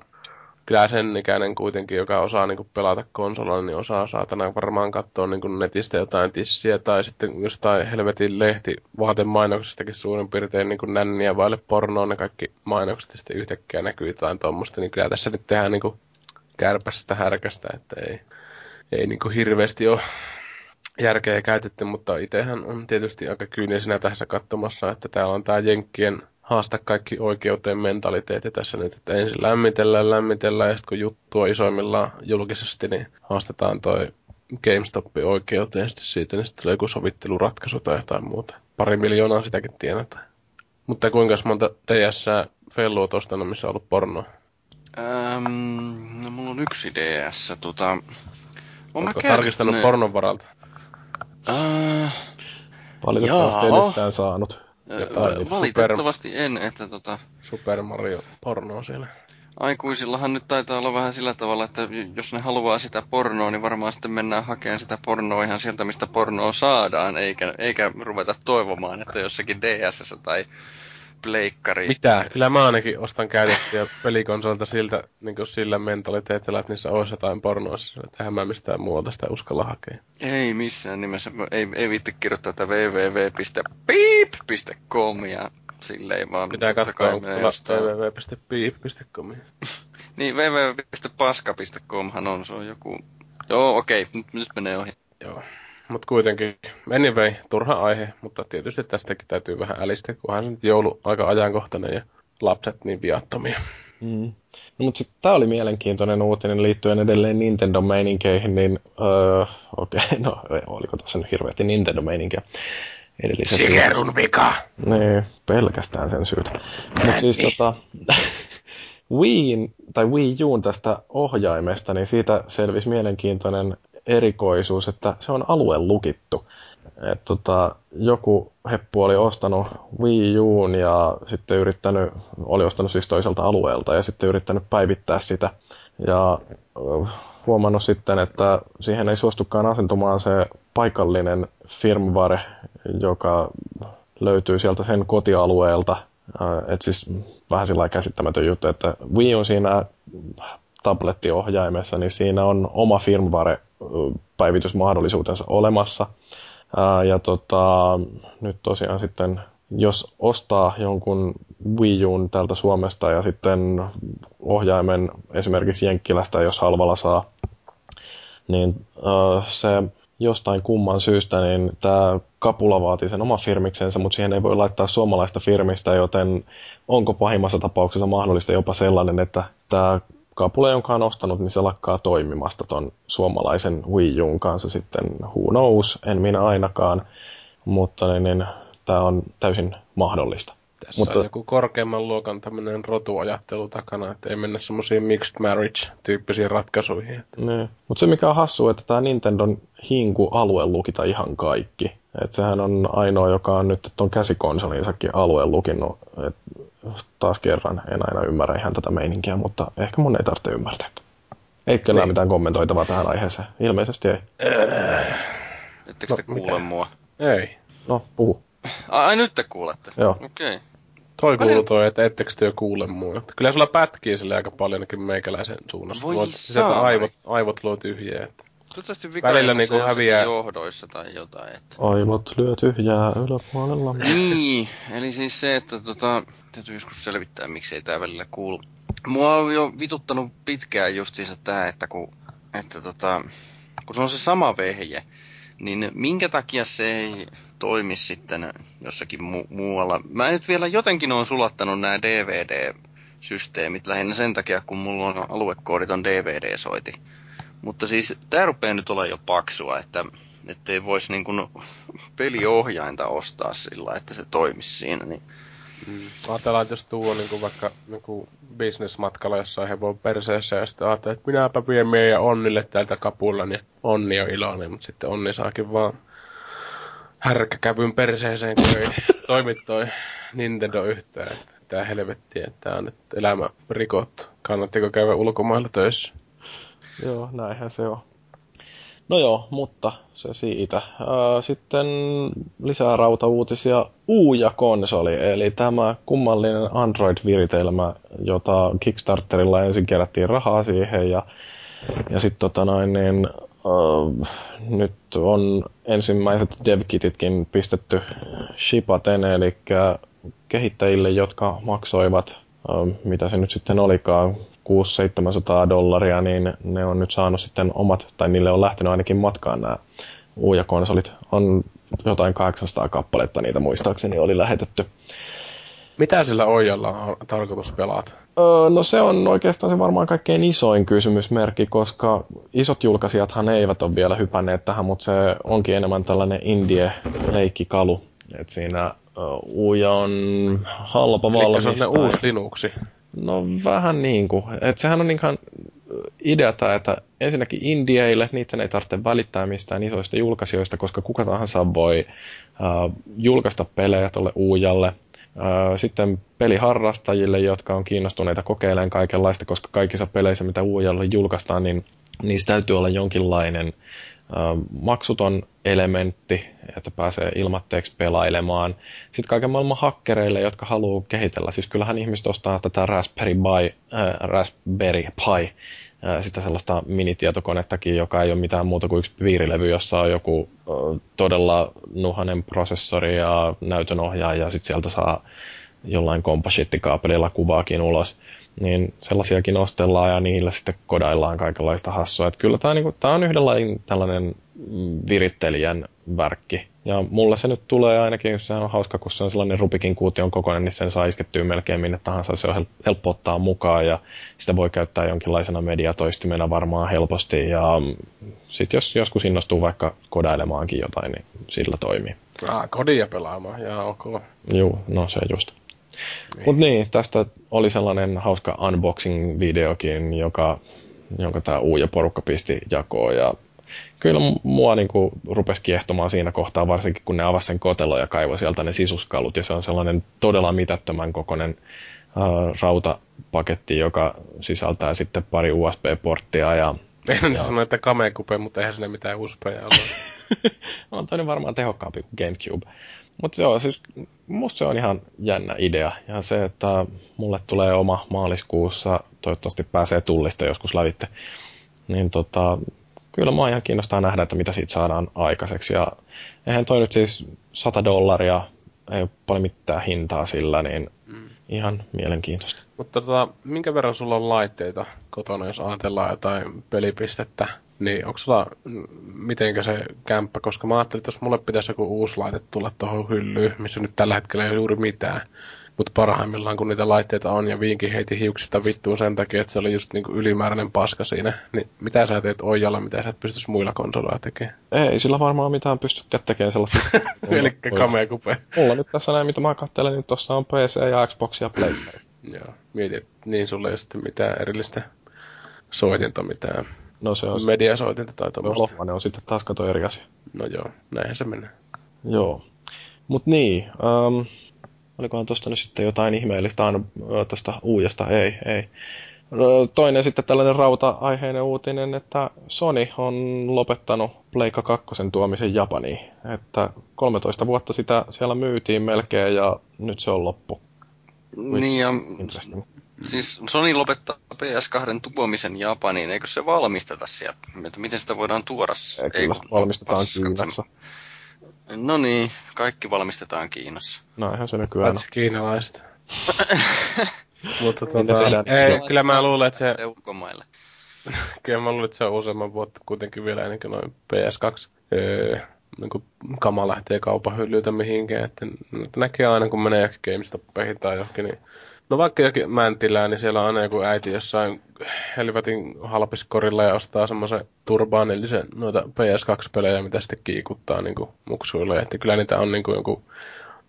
kyllä sen ikäinen kuitenkin, joka osaa niin pelata konsolilla, niin osaa saatana varmaan katsoa niin netistä jotain tissiä tai sitten jostain helvetin lehti vaatemainoksestakin suurin piirtein niin nänniä vaille pornoa ne kaikki mainokset sitten yhtäkkiä näkyy jotain tuommoista, niin kyllä tässä nyt tehdään niin kärpästä härkästä, että ei, ei niin hirveästi ole järkeä käytetty, mutta itsehän on tietysti aika kyynisenä tässä katsomassa, että täällä on tämä Jenkkien haasta kaikki oikeuteen mentaliteetti tässä nyt, että ensin lämmitellään, lämmitellään, ja sitten kun juttu on isoimmillaan julkisesti, niin haastetaan toi GameStop oikeuteen, sitten siitä niin sitten tulee joku sovitteluratkaisu tai jotain muuta. Pari miljoonaa sitäkin tienataan. Mutta kuinka monta DS Fellu ostanut, missä on ollut pornoa? Öm, no mulla on yksi DS. Tota, on mä Oletko tarkistanut kertonut- pornon varalta? Äh, Valitettavasti Jaa. en yhtään saanut. Jotain äh, valitettavasti en, että tota, Super Mario pornoa siellä. aikuisillahan nyt taitaa olla vähän sillä tavalla, että jos ne haluaa sitä pornoa, niin varmaan sitten mennään hakemaan sitä pornoa ihan sieltä, mistä pornoa saadaan, eikä, eikä ruveta toivomaan, että jossakin DS tai pleikkari. Mitä? Kyllä mä ainakin ostan käytettyjä pelikonsolilta siltä, niin kuin sillä mentaliteetillä, että niissä olisi jotain pornoa. Tähän mä mistään muualta sitä uskalla hakea. Ei missään nimessä. Ei, ei viitti kirjoittaa tätä www.beep.com ja silleen vaan. Pitää katsoa, onko www.beep.com. Niin, www.paska.comhan on, se on joku... Joo, okei, okay, nyt, nyt menee ohi. Joo. Mutta kuitenkin, anyway, turha aihe, mutta tietysti tästäkin täytyy vähän älistä, kunhan se nyt joulu aika ajankohtainen ja lapset niin viattomia. Mm. No, mutta sitten tämä oli mielenkiintoinen uutinen liittyen edelleen Nintendo-meininkeihin, niin öö, okei, okay, no oliko tässä nyt hirveästi Nintendo-meininkiä edellisessä vika! Niin, pelkästään sen syytä. Mutta siis tota, Wiiin, tai Wii Uun tästä ohjaimesta, niin siitä selvisi mielenkiintoinen erikoisuus, että se on alue lukittu. Et tota, joku heppu oli ostanut Wii Uun ja sitten yrittänyt, oli ostanut siis toiselta alueelta ja sitten yrittänyt päivittää sitä. Ja huomannut sitten, että siihen ei suostukaan asentumaan se paikallinen firmware, joka löytyy sieltä sen kotialueelta. Et siis vähän sillä käsittämätön juttu, että Wii on siinä tablettiohjaimessa, niin siinä on oma firmware-päivitysmahdollisuutensa olemassa. Ja tota, nyt tosiaan sitten, jos ostaa jonkun Wii Uun täältä Suomesta ja sitten ohjaimen esimerkiksi Jenkkilästä, jos halvalla saa, niin se jostain kumman syystä, niin tämä kapula vaatii sen oma firmiksensa, mutta siihen ei voi laittaa suomalaista firmistä, joten onko pahimmassa tapauksessa mahdollista jopa sellainen, että tämä kapula, jonka on ostanut, niin se lakkaa toimimasta ton suomalaisen Wii Uun kanssa sitten, who knows, en minä ainakaan. mutta niin, niin, tämä on täysin mahdollista. Tässä Mutta... on joku korkeamman luokan tämmöinen rotuajattelu takana, että ei mennä semmoisiin mixed marriage-tyyppisiin ratkaisuihin. Niin. Mutta se mikä on hassu, että tämä Nintendon hinku alue lukita ihan kaikki. Et sehän on ainoa, joka on nyt tuon käsikonsoliinsakin alueen lukinnut. Et taas kerran en aina ymmärrä ihan tätä meininkiä, mutta ehkä mun ei tarvitse ymmärtää. Ei kellään niin. mitään kommentoitavaa tähän aiheeseen. Ilmeisesti ei. Ettekö no, te kuule mikä? mua? Ei. No, puhu. Ai, nyt te kuulette? Joo. Okei. Okay. Toi kuuluu toi, että ettekö te jo kuule mua. Kyllä sulla pätkii sille aika paljon ainakin meikäläisen suunnasta. Voi saa. aivot, aivot luo tyhjiä. Että... Toivottavasti vika Välillä niinku häviää... johdoissa tai jotain. Että... Aivot lyö tyhjää yläpuolella. Niin, eli siis se, että tota, täytyy joskus selvittää, miksei tää välillä kuulu. Mua on jo vituttanut pitkään justiinsa tää, että kun, että tota, kun se on se sama vehje, niin minkä takia se ei toimi sitten jossakin mu- muualla? Mä nyt vielä jotenkin on sulattanut nämä DVD-systeemit lähinnä sen takia, kun mulla on aluekoodit on DVD-soiti. Mutta siis tää rupeaa nyt olla jo paksua, että ei voisi niin kuin peliohjainta ostaa sillä, että se toimisi siinä. Niin Mm. Ajatellaan, että jos tuo on niin vaikka niin bisnesmatkalla jossain hevon perseessä ja sitten ajatellaan, että minäpä vien meidän Onnille täältä kapulla, niin Onni on iloinen, mutta sitten Onni saakin vaan härkäkävyn perseeseen, kun ei toimi toi Nintendo yhtään. Tää helvetti, että tää on nyt elämä rikottu. Kannattiko käydä ulkomailla töissä? Joo, näinhän se on. No joo, mutta se siitä. Sitten lisää rautauutisia. Uuja-konsoli, eli tämä kummallinen Android-viritelmä, jota Kickstarterilla ensin kerättiin rahaa siihen ja, ja sitten tota noin, niin, nyt on ensimmäiset devkititkin pistetty shipaten, eli kehittäjille, jotka maksoivat, mitä se nyt sitten olikaan, 600-700 dollaria, niin ne on nyt saanut sitten omat, tai niille on lähtenyt ainakin matkaan nämä uuja-konsolit. On jotain 800 kappaletta niitä muistaakseni oli lähetetty. Mitä sillä ojalla on tarkoitus pelata? Öö, no se on oikeastaan se varmaan kaikkein isoin kysymysmerkki, koska isot julkaisijathan eivät ole vielä hypänneet tähän, mutta se onkin enemmän tällainen indie-leikkikalu. Et siinä Uuja on halpa valmistaa. se on uusi Linuxi. No vähän niin kuin. Että sehän on ihan ideata, että ensinnäkin indieille, niiden ei tarvitse välittää mistään isoista julkaisijoista, koska kuka tahansa voi uh, julkaista pelejä tuolle uujalle. Uh, sitten peliharrastajille, jotka on kiinnostuneita kokeilemaan kaikenlaista, koska kaikissa peleissä, mitä uujalle julkaistaan, niin niistä täytyy olla jonkinlainen maksuton elementti, että pääsee ilmatteeksi pelailemaan. Sitten kaiken maailman hakkereille, jotka haluaa kehitellä. Siis kyllähän ihmiset ostaa tätä Raspberry Pi, äh, Raspberry Pi äh, sitä sellaista minitietokonettakin, joka ei ole mitään muuta kuin yksi piirilevy, jossa on joku äh, todella nuhanen prosessori ja näytönohjaaja, ja sitten sieltä saa jollain kompasiittikaapelilla kuvaakin ulos niin sellaisiakin ostellaan ja niillä sitten kodaillaan kaikenlaista hassua. Että kyllä tämä, niin kuin, tämä on yhdenlainen tällainen virittelijän värkki. Ja mulle se nyt tulee ainakin, se on hauska, kun se on sellainen Rubikin kuution kokoinen, niin sen saa iskettyä melkein minne tahansa. Se on helppo ottaa mukaan ja sitä voi käyttää jonkinlaisena mediatoistimena varmaan helposti. Ja sitten jos joskus innostuu vaikka kodailemaankin jotain, niin sillä toimii. Ah, kodia pelaamaan, ja ok. Joo, no se just. Niin. Mutta niin, tästä oli sellainen hauska unboxing-videokin, joka, jonka tämä Uuja porukka pisti jakoon. Ja kyllä mua niin kuin, rupesi kiehtomaan siinä kohtaa, varsinkin kun ne avasi sen kotelo ja kaivoi sieltä ne sisuskalut. Ja se on sellainen todella mitättömän kokoinen äh, rautapaketti, joka sisältää sitten pari USB-porttia. Ja, en ja... sano, että kamekupe, mutta eihän sinne mitään USB:ä ole. on toinen varmaan tehokkaampi kuin GameCube. Mutta joo, siis musta se on ihan jännä idea. Ja se, että mulle tulee oma maaliskuussa, toivottavasti pääsee tullista joskus lävitte, niin tota, kyllä mä ihan kiinnostaa nähdä, että mitä siitä saadaan aikaiseksi. Ja eihän toi nyt siis 100 dollaria, ei ole paljon mitään hintaa sillä, niin mm. ihan mielenkiintoista. Mutta tota, minkä verran sulla on laitteita kotona, jos ajatellaan jotain pelipistettä? Niin, onko sulla mitenkä se kämppä, koska mä ajattelin, että jos mulle pitäisi joku uusi laite tulla tuohon hyllyyn, missä nyt tällä hetkellä ei ole juuri mitään, Mutta parhaimmillaan, kun niitä laitteita on ja viinkin heiti hiuksista vittuun sen takia, että se oli just niinku ylimääräinen paska siinä, niin mitä sä teet ojalla, mitä sä et pystyisi muilla konsoleilla tekemään? Ei sillä varmaan mitään pystykään tekemään sellaista. Eli kameakupe. Mulla nyt tässä näin, mitä mä katselen, niin tuossa on PC ja Xbox ja Playboy. Joo, mietit, niin sulle ei sitten mitään erillistä soitinta, mitään No se on mediasoitinta tai tuommoista. ne on sitten taas kato eri asia. No joo, näinhän se menee. Joo. Mut niin, um, olikohan tuosta nyt sitten jotain ihmeellistä aina tuosta uujasta? Ei, ei. Toinen sitten tällainen rauta-aiheinen uutinen, että Sony on lopettanut Pleikka 2 tuomisen Japaniin. Että 13 vuotta sitä siellä myytiin melkein ja nyt se on loppu. Niin ja siis Sony lopettaa PS2 tuomisen Japaniin, eikö se valmisteta siellä? Että miten sitä voidaan tuoda? Ei, kyllä valmistetaan Kiinassa. No niin, kaikki valmistetaan Kiinassa. No ihan se nykyään Paitsi kiinalaiset. Mutta tota, ei, kyllä mä luulen, että se... Ulkomaille. kyllä mä luulen, että se on useamman vuotta kuitenkin vielä ennen kuin noin PS2 öö, niin kuin kama lähtee kaupan hyllyltä mihinkään. Että näkee aina, kun menee johonkin GameStopeihin tai johonkin, niin No vaikka jokin Mäntilään, niin siellä on aina joku äiti jossain helvetin halpiskorilla ja ostaa semmoisen turbaanillisen noita PS2-pelejä, mitä sitten kiikuttaa niin kuin muksuille. Että kyllä niitä on niin kuin jonkun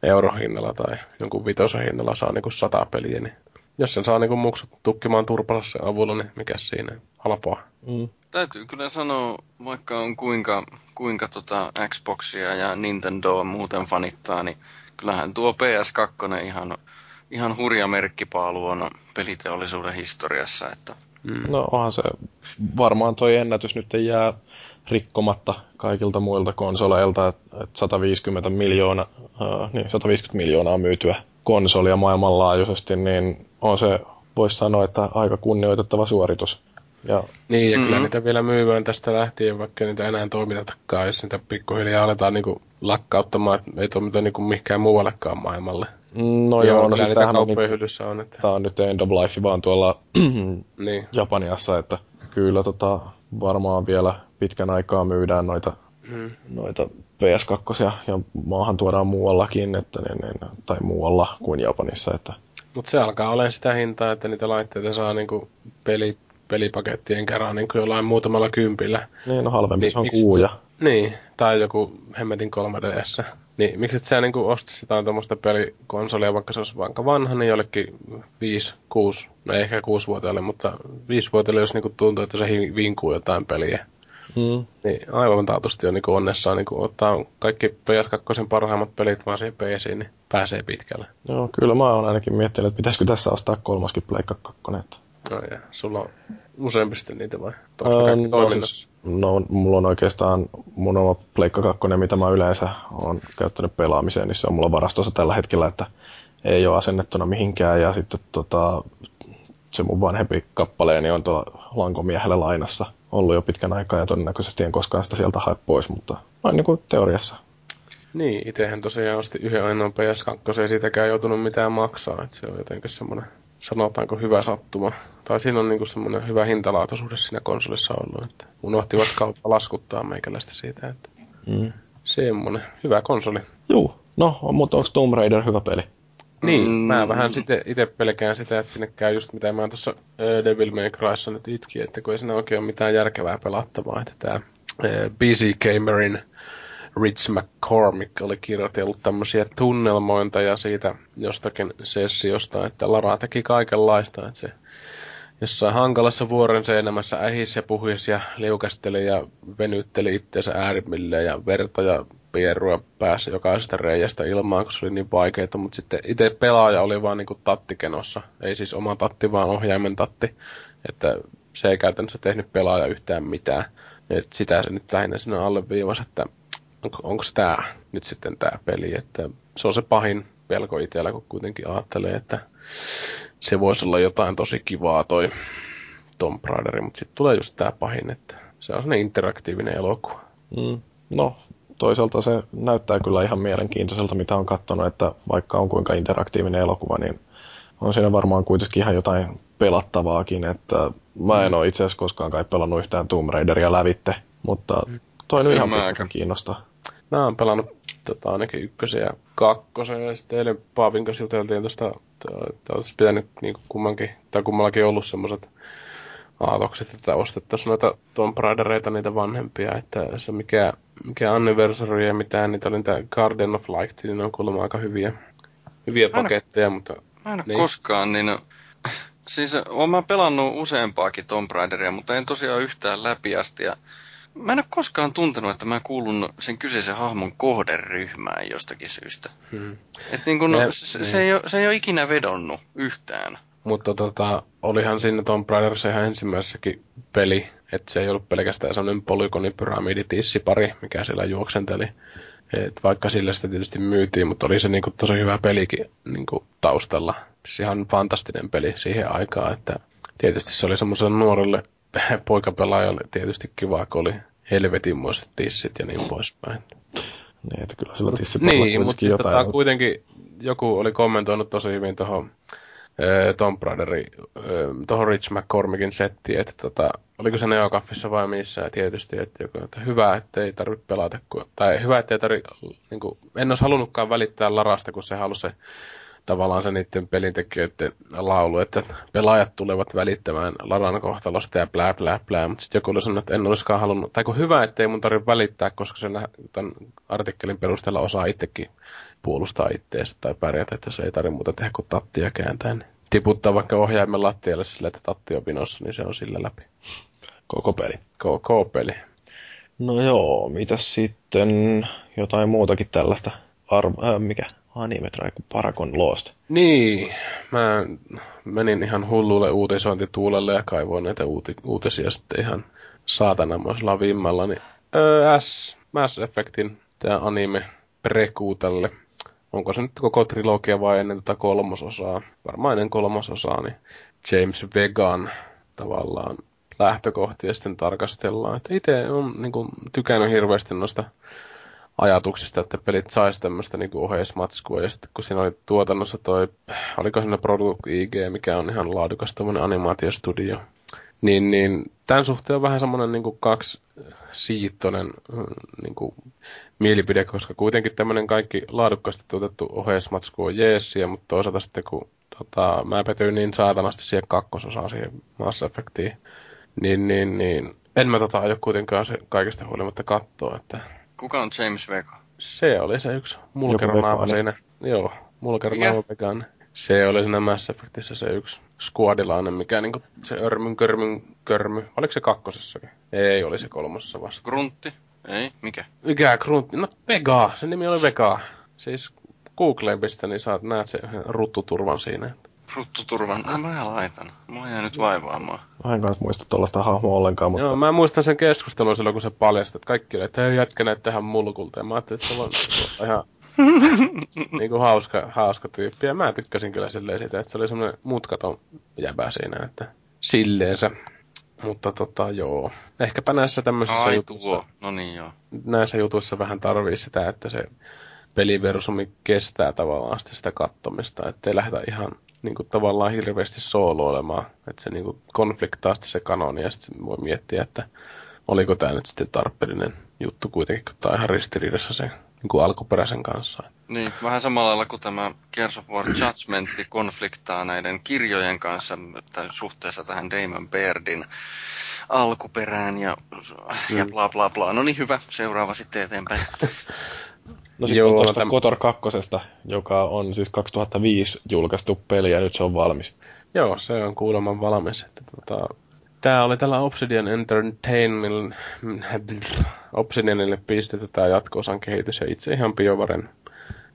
eurohinnalla tai jonkun vitosen hinnalla saa niin kuin sata peliä, niin jos sen saa niin kuin muksut tukkimaan turpansa avulla, niin mikä siinä halpaa. Mm. Täytyy kyllä sanoa, vaikka on kuinka, kuinka tota Xboxia ja Nintendoa muuten fanittaa, niin kyllähän tuo PS2 ihan ihan hurja merkkipaalu on peliteollisuuden historiassa. Että... Mm. No onhan se, varmaan toi ennätys nyt ei jää rikkomatta kaikilta muilta konsoleilta, että 150 miljoonaa, äh, niin 150 miljoonaa myytyä konsolia maailmanlaajuisesti, niin on se, voisi sanoa, että aika kunnioitettava suoritus. Ja... Niin, ja mm-hmm. kyllä niitä vielä myydään tästä lähtien, vaikka niitä enää toimitetakaan, jos niitä pikkuhiljaa aletaan niinku lakkauttamaan, että ei toimita niinku mihinkään muuallekaan maailmalle. No joo, joo no siis tämähän on, niin, on että... Tää on nyt End of Life vaan tuolla niin. Japaniassa, että kyllä tota, varmaan vielä pitkän aikaa myydään noita, hmm. noita PS2 ja maahan tuodaan muuallakin, että niin, niin, tai muualla kuin Japanissa. Että... Mutta se alkaa olemaan sitä hintaa, että niitä laitteita saa niinku peli, pelipakettien kerran niin kuin jollain muutamalla kympillä. Niin, no halvempi niin, se on kuuja. Niin, tai joku hemmetin 3DS. Niin, miksi et sä niin ostaisit jotain tuommoista pelikonsolia, vaikka se olisi vaikka vanha, niin jollekin 5, 6, no ei ehkä 6-vuotiaille, mutta 5-vuotiaille, jos niin tuntuu, että se vinkuu jotain peliä. Hmm. Niin aivan taatusti on niin onnessaan niin ottaa kaikki PS2 parhaimmat pelit vaan siihen PC, niin pääsee pitkälle. Joo, kyllä mä oon ainakin miettinyt, että pitäisikö tässä ostaa kolmaskin Pleikka 2. No ja, sulla on useampi sitten niitä vai? Öö, no, siis, no, mulla on oikeastaan mun oma Pleikka 2, mitä mä yleensä on käyttänyt pelaamiseen, niin se on mulla varastossa tällä hetkellä, että ei ole asennettuna mihinkään. Ja sitten tota, se mun vanhempi kappaleeni on tuolla lankomiehelle lainassa ollut jo pitkän aikaa ja todennäköisesti en koskaan sitä sieltä hae pois, mutta noin niin kuin teoriassa. Niin, itsehän tosiaan osti yhden ainoan PS2, ei siitäkään joutunut mitään maksaa, että se on jotenkin semmoinen sanotaanko hyvä sattuma. Tai siinä on niinku semmoinen hyvä hintalaatuisuus siinä konsolissa ollut, että unohtivat kautta laskuttaa meikäläistä siitä, että mm. semmoinen hyvä konsoli. Juu, no, mutta onko Tomb Raider hyvä peli? Niin, mm. mä vähän itse pelkään sitä, että sinne käy just mitä mä tuossa Devil May Cryssa nyt itkin, että kun ei siinä oikein ole mitään järkevää pelattavaa, että tämä BC Gamerin Rich McCormick oli kirjoitellut tämmöisiä tunnelmointeja siitä jostakin sessiosta, että Lara teki kaikenlaista, että se jossain hankalassa vuoren seinämässä ähisi ja puhisi ja liukasteli ja venytteli itseensä äärimmilleen ja verta ja pierua pääsi jokaisesta reiästä ilmaan, kun se oli niin vaikeaa, mutta sitten itse pelaaja oli vaan niin tattikenossa, ei siis oma tatti, vaan ohjaimen tatti, että se ei käytännössä tehnyt pelaaja yhtään mitään. Et sitä se nyt lähinnä sinne alleviivasi, että onko, onko tämä nyt sitten tämä peli, että se on se pahin pelko itsellä, kun kuitenkin ajattelee, että se voisi olla jotain tosi kivaa toi Tomb Raider, mutta sitten tulee just tämä pahin, että se on sellainen interaktiivinen elokuva. Mm. No, toisaalta se näyttää kyllä ihan mielenkiintoiselta, mitä on katsonut, että vaikka on kuinka interaktiivinen elokuva, niin on siinä varmaan kuitenkin ihan jotain pelattavaakin, että mä en mm. ole itse asiassa koskaan kai pelannut yhtään Tomb Raideria lävitte, mutta mm. Toi nyt ihan aika kiinnostaa. Mä oon pelannut tota, ainakin ykkösen ja kakkosen. Ja sitten eilen Paavin kanssa juteltiin tuosta, että olisi pitänyt niin kummankin, tai kummallakin ollut semmoiset aatokset, että ostettaisiin noita Tomb Raidereita, niitä vanhempia, että se mikä, mikä anniversary ja mitään, niitä oli niitä Garden of Light, niin ne on kuulemma aika hyviä, hyviä paketteja, mutta... Mä en niin. koskaan, niin siis olen mä pelannut useampaakin Tomb Raideria, mutta en tosiaan yhtään läpi asti, ja Mä en ole koskaan tuntenut, että mä kuulun sen kyseisen hahmon kohderyhmään jostakin syystä. Hmm. Et niin kun, ja, se, niin. se, ei ole, se ei ole ikinä vedonnut yhtään. Mutta tota, olihan siinä Tomb Raiderissa ihan ensimmäisessäkin peli, että se ei ollut pelkästään sellainen polygonipyramiditissipari, mikä siellä juoksenteli. Et vaikka sillä sitä tietysti myytiin, mutta oli se niinku tosi hyvä pelikin niinku taustalla. Siis ihan fantastinen peli siihen aikaan, että tietysti se oli semmoiselle nuorelle poikapelaajalle tietysti kiva, kun oli helvetinmoiset tissit ja niin poispäin. Niin, että kyllä sillä tissiparilla Niin, mutta siis jotain. Tota, kuitenkin joku oli kommentoinut tosi hyvin tuohon äh, Tomb Raiderin, äh, tuohon Rich McCormickin settiin, että tota, oliko se Neokaffissa vai missä, ja tietysti, että, joku, että hyvä, että ei tarvitse pelata, kun, tai hyvä, että ei tarvitse, niin kuin, en olisi halunnutkaan välittää Larasta, kun se halusi se tavallaan se niiden pelintekijöiden laulu, että pelaajat tulevat välittämään Laran kohtalosta ja blää blää blää, mutta sitten joku oli sanonut, että en olisikaan halunnut, tai kun hyvä, ettei mun tarvitse välittää, koska se tämän artikkelin perusteella osaa itsekin puolustaa itteensä tai pärjätä, että se ei tarvitse muuta tehdä kuin tattia kääntää, niin tiputtaa vaikka ohjaimen lattialle sillä, että tatti on pinossa, niin se on sillä läpi. Koko peli. Koko peli. No joo, mitä sitten jotain muutakin tällaista arvo, äh, mikä Animetra kuin Paragon Lost. Niin, mä menin ihan hullulle uutisointituulelle ja kaivoin näitä uuti- uutisia sitten ihan saatanamaisella vimmalla. Niin, öö, S, Mass Effectin tämä anime prekuu tälle. Onko se nyt koko trilogia vai ennen tätä kolmososaa? Varmaan ennen kolmososaa, niin James Vegan tavallaan lähtökohtia sitten tarkastellaan. itse on niin tykännyt hirveästi noista ajatuksista, että pelit saisi tämmöistä niin oheismatskua. Ja sitten kun siinä oli tuotannossa toi, oliko siinä Product IG, mikä on ihan laadukas tämmöinen animaatiostudio, niin, niin tämän suhteen on vähän semmoinen niin kaksi siittoinen niin kuin, mielipide, koska kuitenkin tämmöinen kaikki laadukkaasti tuotettu oheismatsku on jeesiä, mutta toisaalta sitten kun tota, mä petyin niin saatanasti siihen kakkososaan, siihen Mass Effectiin, niin, niin, niin en mä tota aio kuitenkaan se kaikesta huolimatta katsoa, että Kuka on James Vega? Se oli se yksi mulkeronaava siinä. Joo, mulkeronaava vegan. Se oli siinä Mass Effectissä se yksi skuadilainen, mikä niinku se örmyn, körmyn, körmy. Oliko se kakkosessakin? Ei, oli se kolmossa vasta. Gruntti? Ei, mikä? Mikä Gruntti? No Vega, se nimi oli Vega. Siis Googleen pistä, niin saat näet se ruttuturvan siinä. Ruttuturvan, no mä laitan. Mua jää nyt vaivaamaan. Mä en kanssa muista tuollaista hahmoa ollenkaan, mutta... Joo, mä muistan sen keskustelun silloin, kun se paljasti, että kaikki oli, että ei jätkä näitä tähän mulkulta. Ja mä ajattelin, että se on ihan niin kuin hauska, hauska tyyppi. Ja mä tykkäsin kyllä silleen siitä, että se oli semmoinen mutkaton jäbä siinä, että silleensä. Mutta tota, joo. Ehkäpä näissä tämmöisissä Ai, jutuissa... Tuo. No niin, joo. Näissä jutuissa vähän tarvii sitä, että se peliversumi kestää tavallaan sitä kattomista, ettei lähdetä ihan niin kuin, tavallaan hirveästi sooloilemaan. Että se niin kuin, konfliktaa sitten se kanoni ja sitten voi miettiä, että oliko tämä nyt sitten tarpeellinen juttu kuitenkin, kun tämä on ihan ristiriidassa sen niin kuin alkuperäisen kanssa. Niin, vähän samalla lailla kuin tämä Gears of War Judgmentti konfliktaa näiden kirjojen kanssa tai suhteessa tähän Damon Bairdin alkuperään ja, mm. ja bla bla bla. No niin, hyvä. Seuraava sitten eteenpäin. No sitten on tuosta täm... Kotor 2, joka on siis 2005 julkaistu peli ja nyt se on valmis. Joo, se on kuulemma valmis. Että tota, Tämä oli tällä Obsidian Entertainment, Obsidianille pistetty tämä jatko-osan kehitys ja itse ihan BioVaren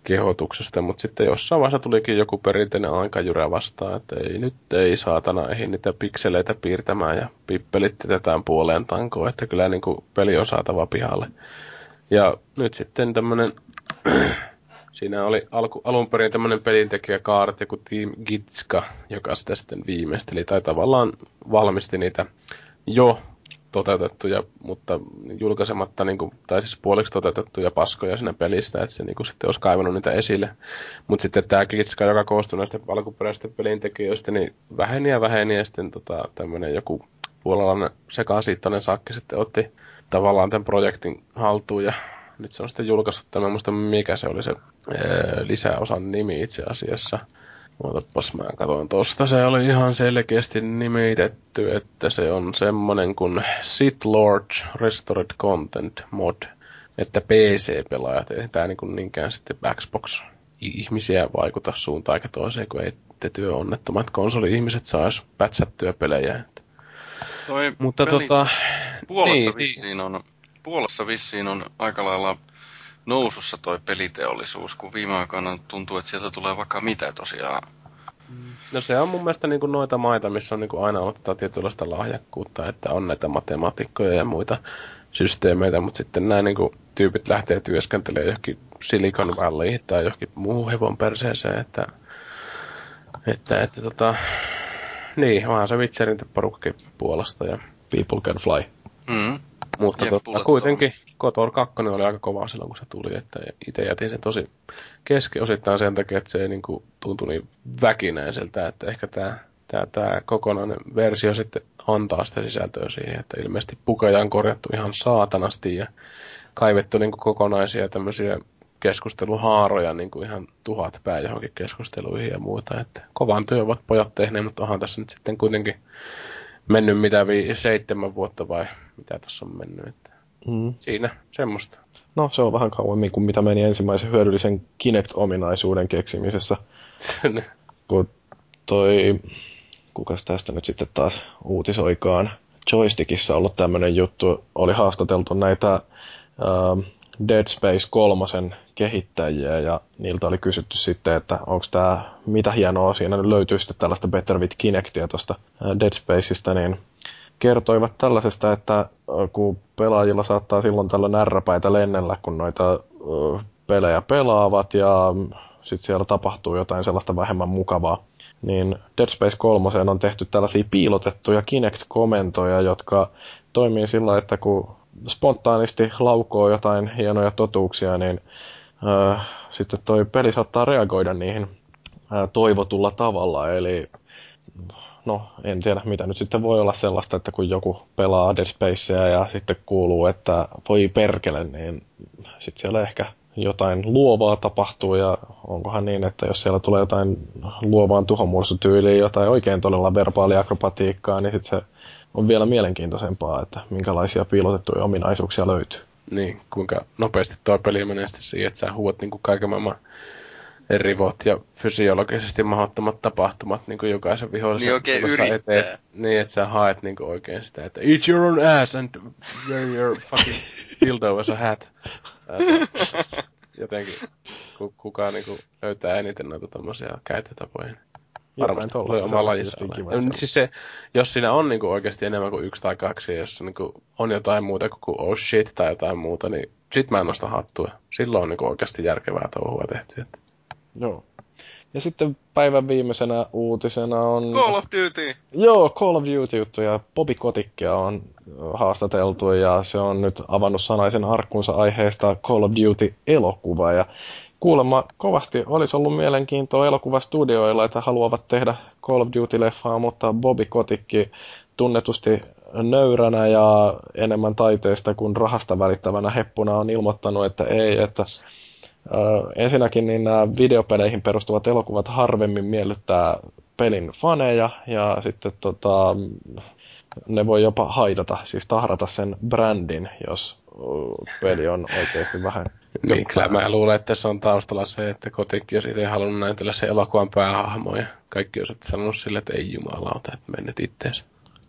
kehotuksesta, mutta sitten jossain vaiheessa tulikin joku perinteinen aikajyrä vastaan, että ei nyt ei saatana ehdi niitä pikseleitä piirtämään ja pippelit jätetään puoleen tankoon, että kyllä niin kuin peli on saatava pihalle. Ja nyt sitten tämmöinen Siinä oli alku, alun perin tämmöinen pelintekijä kaarti kuin Team Gitska, joka sitä sitten viimeisteli tai tavallaan valmisti niitä jo toteutettuja, mutta julkaisematta, niin kuin, tai siis puoliksi toteutettuja paskoja siinä pelistä, että se niin kuin, sitten olisi kaivannut niitä esille. Mutta sitten tämä Gitska, joka koostui näistä alkuperäisistä pelintekijöistä, niin väheni ja väheni, ja sitten tota, tämmöinen joku puolalainen sekasiittoinen sakki sitten otti tavallaan tämän projektin haltuun ja nyt se on sitten julkaissut tämä, muista mikä se oli se ää, lisäosan nimi itse asiassa. Ootapas mä katson tosta, se oli ihan selkeästi nimitetty, että se on semmonen kuin Sith Lord Restored Content Mod, että PC-pelaajat, ei tämä niin niinkään sitten Xbox ihmisiä vaikuta suuntaan eikä toiseen, kun ei te työonnettomat konsoli-ihmiset saisi pätsättyä pelejä. Toi Mutta pelit, tota... Puolassa, niin, vissiin niin. on, Puolassa vissiin on aika lailla nousussa toi peliteollisuus, kun viime aikoina tuntuu, että sieltä tulee vaikka mitä tosiaan. No se on mun mielestä niin kuin noita maita, missä on niin kuin aina ollut tätä tietynlaista lahjakkuutta, että on näitä matemaatikkoja ja muita systeemeitä, mutta sitten nämä niin kuin, tyypit lähtee työskentelemään johonkin Silicon Valley tai johonkin muuhun hevon perseeseen, että, että, että tota, niin, onhan se Witcherin porukkakin puolesta ja People can fly. Mm. Mutta tota, kuitenkin Kotor 2 oli aika kova silloin, kun se tuli, että itse jätin sen tosi kesken osittain sen takia, että se ei niin kuin, tuntui niin väkinäiseltä, että ehkä tämä tämä, tämä kokonainen versio sitten antaa sitä sisältöä siihen, että ilmeisesti pukeja on korjattu ihan saatanasti ja kaivettu niin kuin kokonaisia tämmöisiä keskusteluhaaroja niin kuin ihan tuhat pää johonkin keskusteluihin ja muuta. Että kovan työ ovat pojat tehneet, mutta onhan tässä nyt sitten kuitenkin mennyt mitä vi- seitsemän vuotta vai mitä tuossa on mennyt. Että mm. Siinä semmoista. No se on vähän kauemmin kuin mitä meni ensimmäisen hyödyllisen Kinect-ominaisuuden keksimisessä. kun toi, kukas tästä nyt sitten taas uutisoikaan, joystickissa ollut tämmöinen juttu, oli haastateltu näitä uh, Dead Space kolmosen kehittäjiä ja niiltä oli kysytty sitten, että onko tämä, mitä hienoa siinä nyt löytyy sitten tällaista Better with Kinectia tuosta Dead Spaceista, niin kertoivat tällaisesta, että kun pelaajilla saattaa silloin tällä närräpäitä lennellä, kun noita pelejä pelaavat ja sitten siellä tapahtuu jotain sellaista vähemmän mukavaa, niin Dead Space 3 on tehty tällaisia piilotettuja Kinect-komentoja, jotka toimii sillä, että kun spontaanisti laukoo jotain hienoja totuuksia, niin sitten toi peli saattaa reagoida niihin äh, toivotulla tavalla. Eli no, en tiedä mitä nyt sitten voi olla sellaista, että kun joku pelaa Dead Spacea ja sitten kuuluu, että voi perkele, niin sitten siellä ehkä jotain luovaa tapahtuu ja onkohan niin, että jos siellä tulee jotain luovaan tuhomurssutyyliin, jotain oikein todella verbaaliakrobatiikkaa, niin sitten se on vielä mielenkiintoisempaa, että minkälaisia piilotettuja ominaisuuksia löytyy. Niin, kuinka nopeasti tuo peli menee sitten siihen, että sä huot niin kuin kaiken maailman rivot ja fysiologisesti mahdottomat tapahtumat niin kuin jokaisen vihollisen niin oikein yrittää. eteen. Niin, että sä haet niin kuin oikein sitä, että eat your own ass and wear your fucking dildo as a hat. Jotenkin kuka niin kuin löytää eniten noita tommosia käyttötapoja. Varmasti tulee oma lajissa. Siis se, jos siinä on niinku oikeasti enemmän kuin yksi tai kaksi, ja jos niinku on jotain muuta kuin oh shit tai jotain muuta, niin sit mä en nosta hattua. Silloin on niinku oikeasti järkevää touhua tehty. Että. Joo. Ja sitten päivän viimeisenä uutisena on... Call of Duty! Joo, Call of Duty juttu ja Bobby Kotikkia on haastateltu ja se on nyt avannut sanaisen arkkunsa aiheesta Call of Duty-elokuva ja kuulemma kovasti olisi ollut mielenkiintoa elokuvastudioilla, että haluavat tehdä Call of Duty-leffaa, mutta Bobby Kotikki tunnetusti nöyränä ja enemmän taiteesta kuin rahasta välittävänä heppuna on ilmoittanut, että ei, että äh, ensinnäkin niin nämä videopeleihin perustuvat elokuvat harvemmin miellyttää pelin faneja ja sitten tota, ne voi jopa haitata, siis tahrata sen brändin, jos peli on oikeasti vähän niin, kyllä mä luulen, että se on taustalla se, että kotikki olisi itse halunnut näytellä se elokuvan päähahmo ja kaikki olisivat sanonut sille, että ei jumalauta, että mennyt itteensä.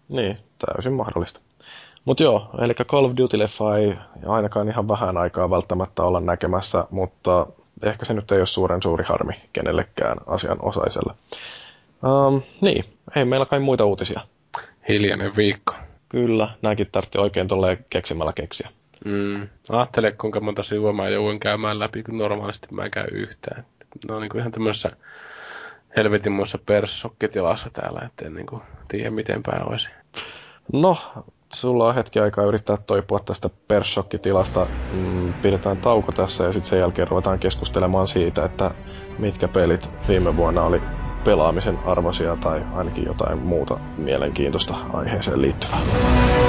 Niin, täysin mahdollista. Mutta joo, eli Call of Duty-leffa ei ainakaan ihan vähän aikaa välttämättä olla näkemässä, mutta ehkä se nyt ei ole suuren suuri harmi kenellekään asianosaiselle. Um, niin, ei meillä kai muita uutisia. Hiljainen viikko. Kyllä, nämäkin tarvitsi oikein tolleen keksimällä keksiä. Mm. Ajattele, kuinka monta sivua mä joudun käymään läpi, kun normaalisti mä en käy yhtään. Ne on niin kuin ihan tämmöisessä helvetin muissa perssokkitilassa täällä, että en niin kuin tiedä miten päin olisi. No, sulla on hetki aikaa yrittää toipua tästä perssokkitilasta. Mm, pidetään tauko tässä ja sitten sen jälkeen ruvetaan keskustelemaan siitä, että mitkä pelit viime vuonna oli pelaamisen arvoisia tai ainakin jotain muuta mielenkiintoista aiheeseen liittyvää.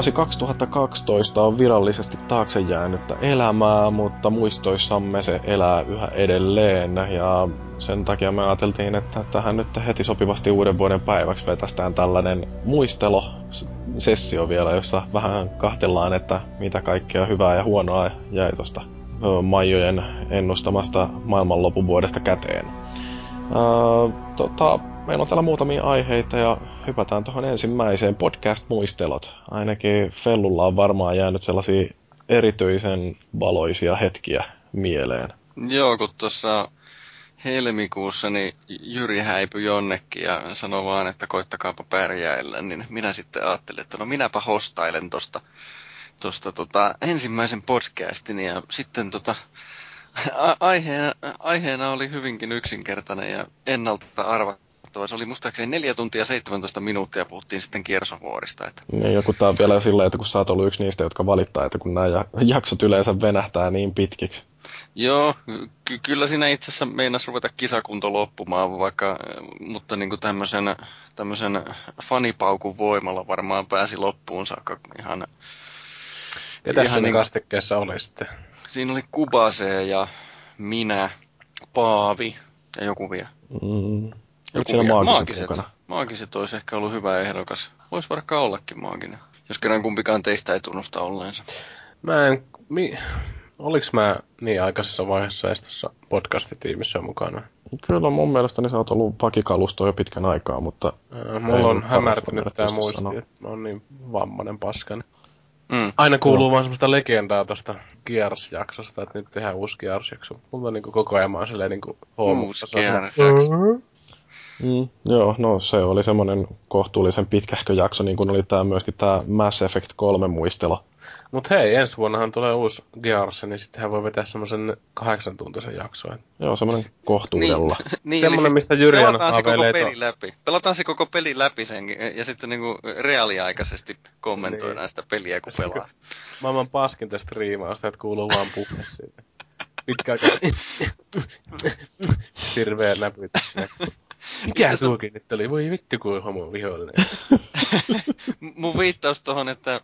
Vuosi 2012 on virallisesti taakse jäänyttä elämää, mutta muistoissamme se elää yhä edelleen. Ja sen takia me ajateltiin, että tähän nyt heti sopivasti uuden vuoden päiväksi vetästään tällainen muistelo sessio vielä, jossa vähän kahtellaan, että mitä kaikkea hyvää ja huonoa jäi tuosta Maijojen ennustamasta maailmanlopuvuodesta käteen. Öö, tota, meillä on täällä muutamia aiheita ja hypätään tuohon ensimmäiseen podcast-muistelot. Ainakin Fellulla on varmaan jäänyt sellaisia erityisen valoisia hetkiä mieleen. Joo, kun tuossa helmikuussa niin Jyri häipyi jonnekin ja sanoi vaan, että koittakaapa pärjäillä, niin minä sitten ajattelin, että no minäpä hostailen tuosta tosta, tota, ensimmäisen podcastin ja sitten tota, aiheena, aiheena oli hyvinkin yksinkertainen ja ennalta arvattava. Se oli muistaakseni 4 tuntia 17 minuuttia puhuttiin sitten kiersovuorista. Että... Niin, joku tää on vielä silleen, että kun sä oot ollut yksi niistä, jotka valittaa, että kun nämä jaksot yleensä venähtää niin pitkiksi. Joo, ky- kyllä siinä itse asiassa meinas ruveta kisakunto loppumaan, vaikka, mutta niin kuin tämmöisen, tämmöisen fanipaukun voimalla varmaan pääsi loppuun saakka ihan... Ketä siinä niin, kastikkeessa oli sitten? Siinä oli Kubase ja minä, Paavi ja joku vielä. Mm. Joku vielä maagiset, maagiset, mukana? maagiset olisi ehkä ollut hyvä ehdokas. Voisi vaikka ollakin maaginen, jos kerran kumpikaan teistä ei tunnusta olleensa. Mä en... Mi, oliks mä niin aikaisessa vaiheessa edes tuossa podcastitiimissä mukana? Kyllä mun mielestäni sä oot ollut vakikalusto jo pitkän aikaa, mutta... Äh, mulla on hämärtynyt tää muisti, että mä oon niin vammanen paskani. Mm. Aina kuuluu no. vaan semmoista legendaa tosta Gears-jaksosta, että nyt tehdään uusi Gears-jakso. Mulla on niinku koko ajan mä oon niinku Uusi Gears-jakso. Mm, joo, no se oli semmoinen kohtuullisen pitkähkö jakso, niin kuin oli tää myöskin tämä Mass Effect 3 muistelo. Mut hei, ensi vuonnahan tulee uusi Gears, niin sittenhän voi vetää semmoisen kahdeksan tuntisen jaksoa. Joo, semmoinen kohtuudella. Niin, niin semmoinen, mistä Jyri pelataan se koko peli läpi. Pelataan se koko peli läpi sen, ja sitten niinku reaaliaikaisesti kommentoidaan niin. sitä peliä, kun pelaa. Maailman paskinta striimausta, että kuuluu vaan puhe siitä. Pitkä aikaa. Hirveä näpytys. Mikä tuokin nyt oli? Voi vittu, kuin homo vihollinen. Mun viittaus tuohon, että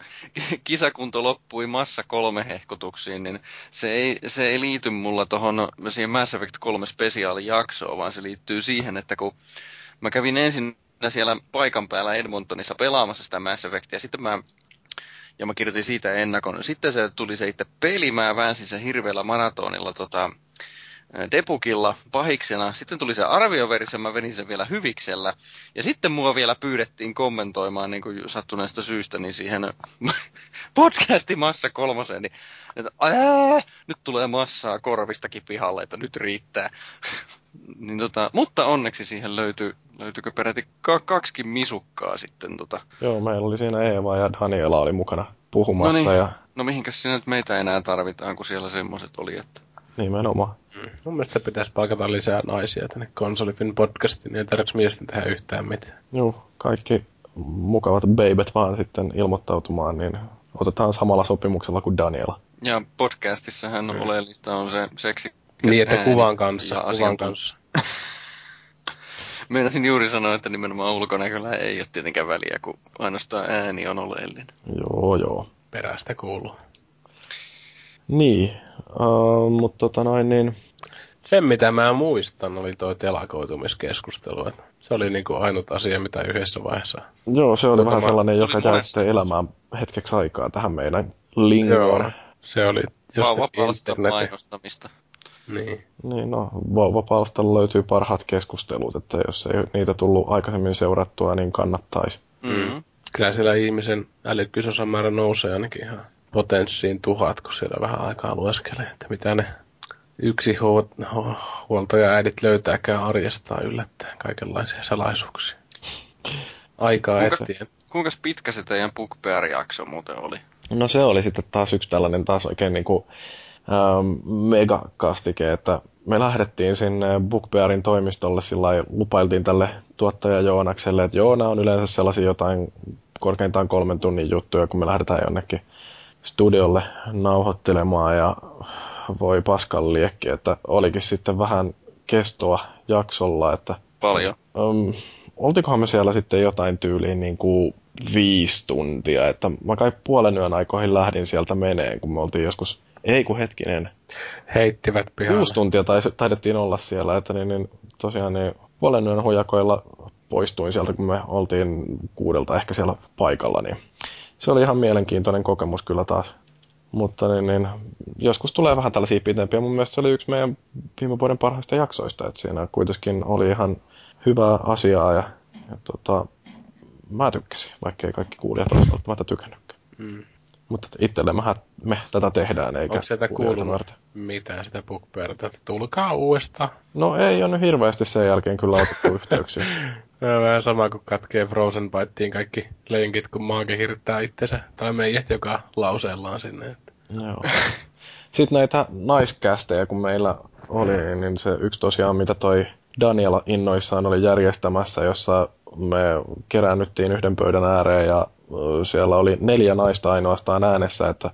kisakunto loppui massa kolme hehkutuksiin, niin se ei, se ei liity mulla tuohon siihen Mass Effect 3 spesiaalijaksoon, vaan se liittyy siihen, että kun mä kävin ensin siellä paikan päällä Edmontonissa pelaamassa sitä Mass Effectia, sitten mä ja mä kirjoitin siitä ennakon. Sitten se tuli se itse peli, mä väänsin sen hirveällä maratonilla tota, Depukilla pahiksena. Sitten tuli se arvioversio, mä venin sen vielä hyviksellä. Ja sitten mua vielä pyydettiin kommentoimaan niin kuin sattuneesta syystä niin siihen podcasti Massa kolmoseen. Niin, että, ää, nyt tulee massaa korvistakin pihalle, että nyt riittää. niin tota, mutta onneksi siihen löytyi, löytyykö peräti kaksi misukkaa sitten. Tota. Joo, meillä oli siinä Eeva ja Daniela oli mukana puhumassa. No, niin. ja... no mihinkäs sinä nyt meitä enää tarvitaan, kun siellä semmoiset oli, että... Nimenomaan. Mm. Mun mielestä pitäisi palkata lisää naisia tänne konsolifin podcastiin, niin ei tarvitse miesten tehdä yhtään mitään. Joo, kaikki mukavat babet vaan sitten ilmoittautumaan, niin otetaan samalla sopimuksella kuin Daniela. Ja podcastissahan mm. oleellista on se seksi. Niin, että kuvan kanssa. Kuvan kanssa. Meinasin juuri sanoa, että nimenomaan ulkonäköllä ei ole tietenkään väliä, kun ainoastaan ääni on oleellinen. Joo, joo. Perästä kuuluu. Niin, uh, mutta tota noin niin... Sen mitä mä muistan oli toi telakoitumiskeskustelu. Että se oli niinku ainut asia, mitä yhdessä vaiheessa... Joo, se oli Muutama... vähän sellainen, joka jäi sitten elämään hetkeksi aikaa tähän meidän lingoon. Joo, se oli just mainostamista. Niin. Niin, no, vauvapalstalla löytyy parhaat keskustelut, että jos ei niitä tullut aikaisemmin seurattua, niin kannattaisi. Mm-hmm. Kyllä siellä ihmisen älykkyysosamäärä nousee ainakin ihan potenssiin tuhat, kun siellä vähän aikaa lueskelee, että mitä ne yksi huoltaja äidit löytääkään arjestaan yllättäen kaikenlaisia salaisuuksia. Aikaa kuinka, etsien. Kuinka pitkä se teidän Bookbear-jakso muuten oli? No se oli sitten taas yksi tällainen taas oikein niin kuin, ähm, megakastike, että me lähdettiin sinne Bookbearin toimistolle sillä lupailtiin tälle tuottaja Joonakselle, että joo, nämä on yleensä sellaisia jotain korkeintaan kolmen tunnin juttuja, kun me lähdetään jonnekin studiolle nauhoittelemaan ja voi paskan liekki, että olikin sitten vähän kestoa jaksolla, että Paljon. Um, oltikohan me siellä sitten jotain tyyliin niin kuin viisi tuntia, että mä kai puolen yön aikoihin lähdin sieltä meneen, kun me oltiin joskus, ei kun hetkinen, Heittivät pihalle. kuusi tuntia tais, taidettiin olla siellä, että niin, niin tosiaan niin puolen yön hujakoilla poistuin sieltä, kun me oltiin kuudelta ehkä siellä paikalla, niin se oli ihan mielenkiintoinen kokemus kyllä taas. Mutta niin, niin, joskus tulee vähän tällaisia pitempiä. Mun mielestä se oli yksi meidän viime vuoden parhaista jaksoista, että siinä kuitenkin oli ihan hyvää asiaa ja, ja tota, mä tykkäsin, vaikka ei kaikki kuulijat olisi välttämättä tykännytkään. Mm. Mutta itsellemme me tätä tehdään, eikä Onko sieltä varten. mitään sitä bugbearta, että tulkaa uudestaan? No ei ole nyt hirveästi sen jälkeen kyllä otettu yhteyksiä. No, vähän sama kuin katkee Frozen Byteen kaikki lenkit, kun maake hirttää itsensä, tai meidät joka lauseellaan sinne. Että. Joo. Sitten näitä naiskästejä, kun meillä oli, niin se yksi tosiaan, mitä toi Daniela innoissaan oli järjestämässä, jossa me keräännyttiin yhden pöydän ääreen ja siellä oli neljä naista ainoastaan äänessä, että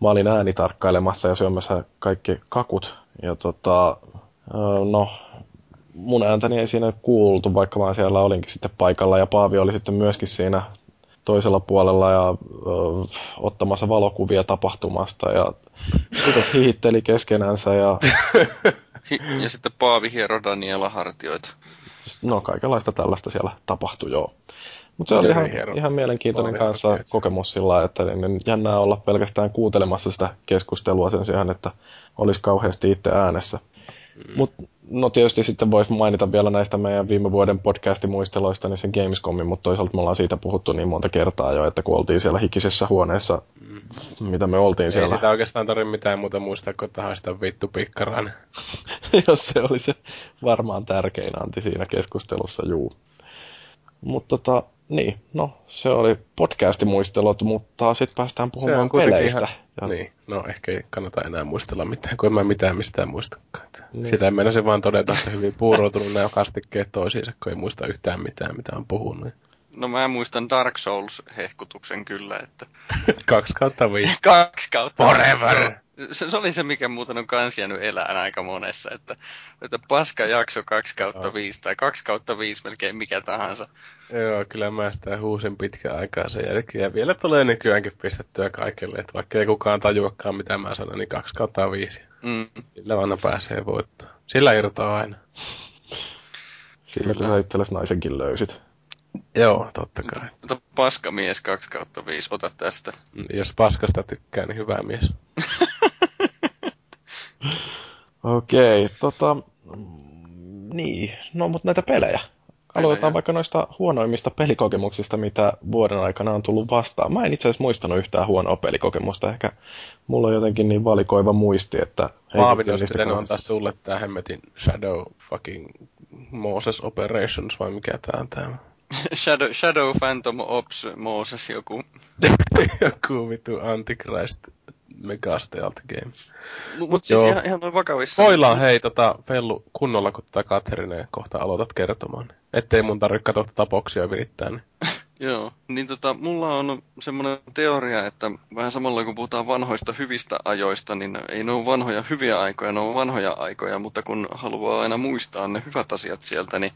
mä olin äänitarkkailemassa ja syömässä kaikki kakut. Ja tota, no, mun ääntäni ei siinä kuultu, vaikka mä siellä olinkin sitten paikalla ja Paavi oli sitten myöskin siinä toisella puolella ja ö, ottamassa valokuvia tapahtumasta ja tytöt hiitteli keskenänsä ja ja sitten Paavi hiero Daniela hartioita. no kaikenlaista tällaista siellä tapahtui joo. Mutta se oli ihan, ihan mielenkiintoinen kanssa kokemus sillä että niin, niin jännää olla pelkästään kuuntelemassa sitä keskustelua sen sijaan, että olisi kauheasti itse äänessä. Mm. Mutta no tietysti sitten voisi mainita vielä näistä meidän viime vuoden podcastimuisteloista, niin sen Gamescomin, mutta toisaalta me ollaan siitä puhuttu niin monta kertaa jo, että kun oltiin siellä hikisessä huoneessa, mm. mitä me oltiin Ei siellä. sitä oikeastaan tarvitse mitään muuta muistaa, kuin että haistaa vittu pikkaraan. Jos se oli se varmaan tärkein anti siinä keskustelussa, juu. Mutta tota, niin, no se oli podcastimuistelot, mutta sitten päästään puhumaan peleistä. Ihan... Ja, Niin, no ehkä ei kannata enää muistella mitään, kun en mä mitään mistään muistakaan. Niin. Sitä en mennä vaan todeta, että hyvin puuroutunut nämä kastikkeet toisiinsa, kun ei muista yhtään mitään, mitä on puhunut. No mä muistan Dark Souls-hehkutuksen kyllä, että Kaksi kautta viisi. kaksi kautta. Forever! Se, se, oli se, mikä muuten on kans jäänyt elään aika monessa, että, että paska jakso 2 kautta 5 tai 2 kautta 5 melkein mikä tahansa. Joo, kyllä mä sitä huusin pitkään aikaa sen jälkeen. Ja vielä tulee nykyäänkin pistettyä kaikille, että vaikka ei kukaan tajuakaan mitä mä sanon, niin kaksi kautta viisi. Mm. Sillä aina pääsee voittoon. Sillä irtoaa aina. Siinä kun sä itsellesi naisenkin löysit. Joo, totta kai. Mutta paska mies 2 kautta 5, ota tästä. Jos paskasta tykkää, niin hyvä mies. Okei, tota... mm, Niin, no mutta näitä pelejä. Aloitetaan Pelejä. vaikka noista huonoimmista pelikokemuksista, mitä vuoden aikana on tullut vastaan. Mä en itse asiassa muistanut yhtään huonoa pelikokemusta. Ehkä mulla on jotenkin niin valikoiva muisti, että... ei Maavin olisi pitänyt antaa sulle tää hemmetin Shadow fucking Moses Operations, vai mikä tää on tää? Shadow, Shadow Phantom Ops Moses joku. Joku vitu Antichrist Mega Stealth Game. Mutta siis Joo. ihan, ihan noin vakavissaan. Spoilaa hei tota Fellu kunnolla, kun tätä Katerineen kohta aloitat kertomaan. Ettei mun tarvitse katsoa tätä boksia virittää. Niin. Joo, niin tota, mulla on semmoinen teoria, että vähän samalla kun puhutaan vanhoista hyvistä ajoista, niin ei ne ole vanhoja hyviä aikoja, ne on vanhoja aikoja, mutta kun haluaa aina muistaa ne hyvät asiat sieltä, niin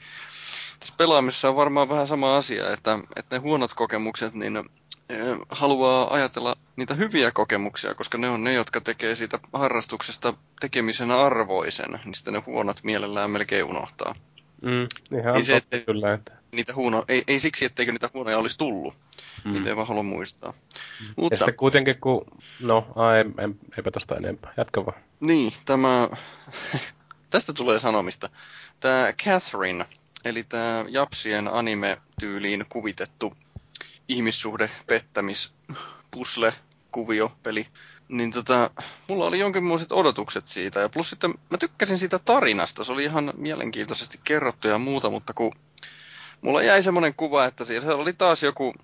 tässä pelaamisessa on varmaan vähän sama asia, että, että ne huonot kokemukset, niin eh, haluaa ajatella niitä hyviä kokemuksia, koska ne on ne, jotka tekee siitä harrastuksesta tekemisen arvoisen, niin sitten ne huonot mielellään melkein unohtaa. Mm, ihan Ei se, että- kyllä, että Niitä huono, ei, ei siksi, etteikö niitä huonoja olisi tullut. Mm. Niitä ei vaan halua muistaa. Ja Mutta sitten kuitenkin kun, no, ai, en, en, eipä tosta enempää, jatka vaan. niin, tämä, tästä tulee sanomista. Tämä Catherine, eli tämä Japsien anime-tyyliin kuvitettu ihmissuhde, pettämis, pusle, kuvio, peli. Niin tota, mulla oli jonkinlaiset odotukset siitä. Ja plus sitten mä tykkäsin siitä tarinasta. Se oli ihan mielenkiintoisesti kerrottu ja muuta, mutta kun mulla jäi semmoinen kuva, että siellä oli taas joku,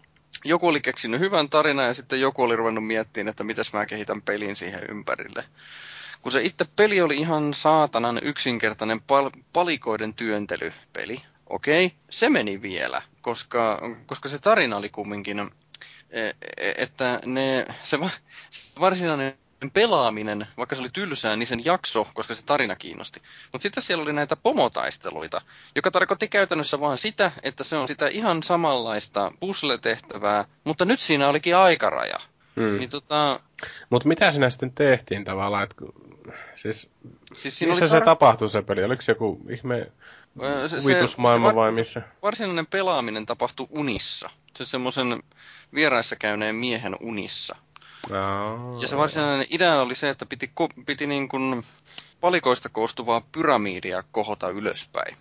joku oli keksinyt hyvän tarinan ja sitten joku oli ruvennut miettimään, että mitäs mä kehitän pelin siihen ympärille. Kun se itse peli oli ihan saatanan yksinkertainen pal- palikoiden työntelypeli, okei, se meni vielä, koska, koska se tarina oli kumminkin, että ne, se, va- se varsinainen pelaaminen, vaikka se oli tylsää, niin sen jakso, koska se tarina kiinnosti. Mutta sitten siellä oli näitä pomotaisteluita, joka tarkoitti käytännössä vaan sitä, että se on sitä ihan samanlaista puzzle-tehtävää, mutta nyt siinä olikin aikaraja. Hmm. Niin tota... Mutta mitä siinä sitten tehtiin tavallaan? Et, siis, siis siinä missä oli tar... se tapahtui se peli? Oliko se joku ihme se, kuvitusmaailma se, vai missä? Varsinainen pelaaminen tapahtui unissa. Se semmoisen vieraissa käyneen miehen unissa. Oh. Ja se varsinainen idea oli se, että piti, piti niin kuin palikoista koostuvaa pyramidia kohota ylöspäin.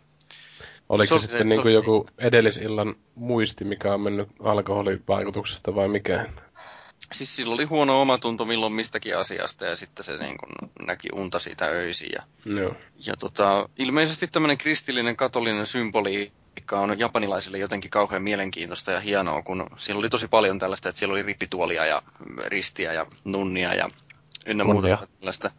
Oliko se, se sitten niin kuin joku edellisillan muisti, mikä on mennyt alkoholivaikutuksesta vai mikä? Siis sillä oli huono omatunto milloin mistäkin asiasta ja sitten se niin kuin näki unta siitä öisiä. Ja, no. ja tota, ilmeisesti tämmöinen kristillinen katolinen symboliikka on japanilaisille jotenkin kauhean mielenkiintoista ja hienoa, kun siellä oli tosi paljon tällaista, että siellä oli rippituolia ja ristiä ja nunnia ja ynnä muuta tällaista.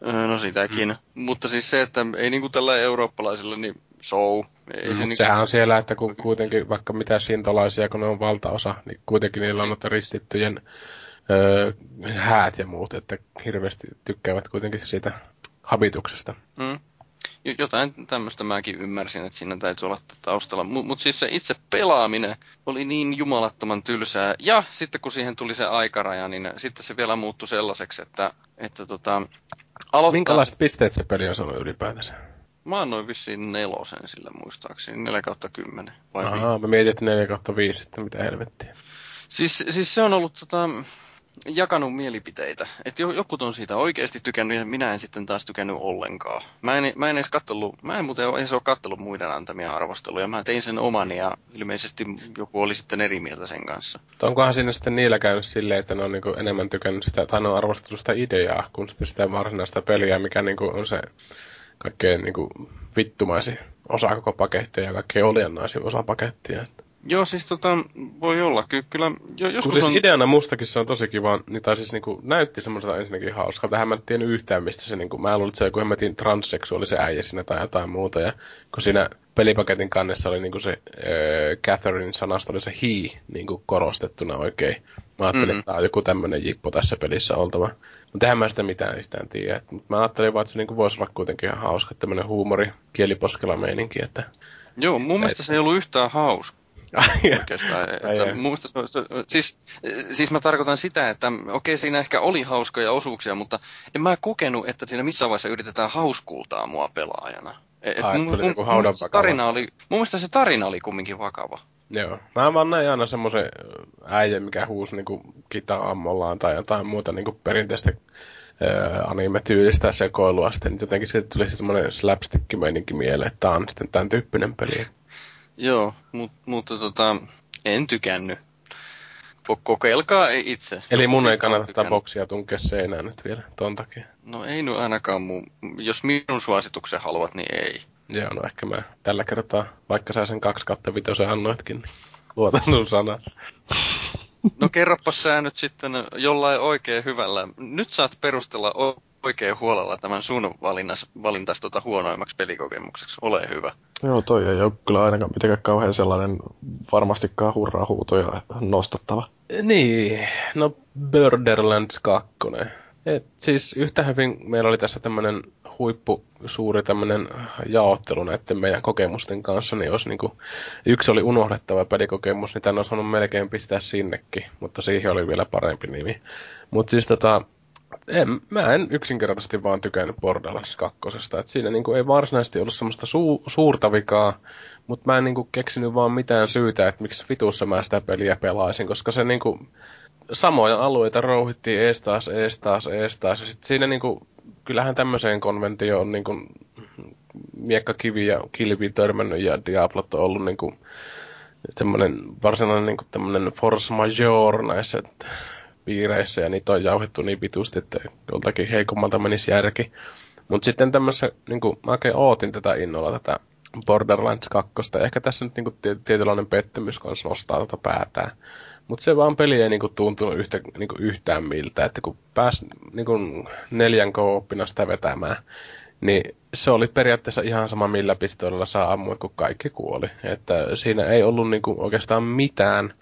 No sitäkin. Mm. Mutta siis se, että ei niinku tällä eurooppalaisilla, niin show. Ei mm, se niinku... Sehän on siellä, että kun kuitenkin vaikka mitä sintolaisia, kun ne on valtaosa, niin kuitenkin niillä on noita ristittyjen öö, häät ja muut, että hirveästi tykkäävät kuitenkin siitä habituksesta. Mm. Jotain tämmöistä mäkin ymmärsin, että siinä täytyy olla taustalla. Mutta mut siis se itse pelaaminen oli niin jumalattoman tylsää. Ja sitten kun siihen tuli se aikaraja, niin sitten se vielä muuttui sellaiseksi, että, että tota, aloittaa... Minkälaiset pisteet se peli on saanut ylipäätänsä? Mä annoin vissiin nelosen sille muistaakseni, 4 kautta 10. Vai Ahaa, mä mietin, että 4 kautta 5, että mitä helvettiä. Siis, siis se on ollut tota, jakanut mielipiteitä. Että joku on siitä oikeasti tykännyt ja minä en sitten taas tykännyt ollenkaan. Mä en, mä en edes kattellut, mä en muuten edes ole kattellut muiden antamia arvosteluja. Mä tein sen oman ja ilmeisesti joku oli sitten eri mieltä sen kanssa. Onkohan siinä sitten niillä käynyt silleen, että ne on niinku enemmän tykännyt sitä, tai ne on arvostellut sitä ideaa, kuin sitten sitä varsinaista peliä, mikä niinku on se kaikkein niinku vittumaisin osa koko pakettia ja kaikkein oliannaisin osa pakettia. Joo, siis tota, voi olla. Ky- kyllä jo, joskus siis on... ideana mustakin se on tosi kiva, niin, tai siis niinku, näytti semmoiselta ensinnäkin hauskaa. Tähän mä en tiennyt yhtään, mistä se, niinku, mä luulin, että se joku hemmetin transseksuaalisen äijä siinä tai jotain muuta. Ja kun siinä pelipaketin kannessa oli niinku se äh, Catherine sanasta oli se he niinku korostettuna oikein. Mä ajattelin, mm-hmm. että tämä on joku tämmöinen jippo tässä pelissä oltava. Mutta eihän mä sitä mitään yhtään tiedä. Mutta mä ajattelin vaan, että se niinku voisi olla kuitenkin ihan hauska, tämmöinen huumori, kieliposkella meininki. Että... Joo, mun mielestä se ei ollut yhtään hauska. Oikeastaan. Että muista, siis, siis mä tarkoitan sitä, että okei siinä ehkä oli hauskoja osuuksia, mutta en mä kokenut, että siinä missään vaiheessa yritetään hauskultaa mua pelaajana. Et Ai, mun, se oli mun, mun, tarina oli, mun mielestä se tarina oli kumminkin vakava. Joo. Mä vaan näin aina semmoisen äijän, mikä huusi niinku kita-ammollaan tai jotain muuta niinku perinteistä anime-tyylistä sekoilua sitten, niin jotenkin siitä tuli semmoinen slapstick-meininki mieleen, että tämä on sitten tämän tyyppinen peli. Joo, mut, mutta tota, en tykännyt. Kokeilkaa itse. Eli mun ei kannata tätä boksia tunkea seinään nyt vielä ton takia. No ei nyt ainakaan mun. Jos minun suosituksen haluat, niin ei. Joo, no ehkä mä tällä kertaa, vaikka sä sen 2 kautta vitosen annoitkin, niin luotan sun sanaa. No kerropa sä nyt sitten jollain oikein hyvällä. Nyt saat perustella oikein huolella tämän sun valinnas, valintas tota huonoimmaksi pelikokemukseksi. Ole hyvä. Joo, toi ei ole kyllä ainakaan mitenkään kauhean sellainen varmastikaan hurraa-huutoja nostattava. Niin, no Borderlands 2. Et siis yhtä hyvin meillä oli tässä tämmöinen huippu suuri tämmöinen jaottelu näiden meidän kokemusten kanssa, niin jos niinku, yksi oli unohdettava pelikokemus, niin tämän olisi melkein pistää sinnekin, mutta siihen oli vielä parempi nimi. Mutta siis tota, en, mä en yksinkertaisesti vaan tykännyt Borderlands 2. Et siinä niinku ei varsinaisesti ollut semmoista su- suurta vikaa, mutta mä en niinku keksinyt vaan mitään syytä, että miksi vitussa mä sitä peliä pelaisin, koska se niinku samoja alueita rouhittiin ees taas, ees taas, ees taas. Ja sit siinä niinku, kyllähän tämmöiseen konventioon on niinku miekkakivi ja kilpi törmännyt ja Diablot on ollut niinku semmoinen varsinainen niinku tämmöinen force majeure näissä, että piireissä ja niitä on jauhettu niin vitusti, että joltakin heikommalta menisi järki. Mutta sitten tämmössä, niin kuin, mä oikein ootin tätä innolla, tätä Borderlands 2. Ehkä tässä nyt niin tietynlainen pettymys kanssa nostaa tätä päätään. Mutta se vaan peli ei niinku tuntunut yhtä, niinku yhtään miltä, että kun pääsi niinku neljän kooppina sitä vetämään, niin se oli periaatteessa ihan sama millä pistoolilla saa ammua, kun kaikki kuoli. Että siinä ei ollut niinku oikeastaan mitään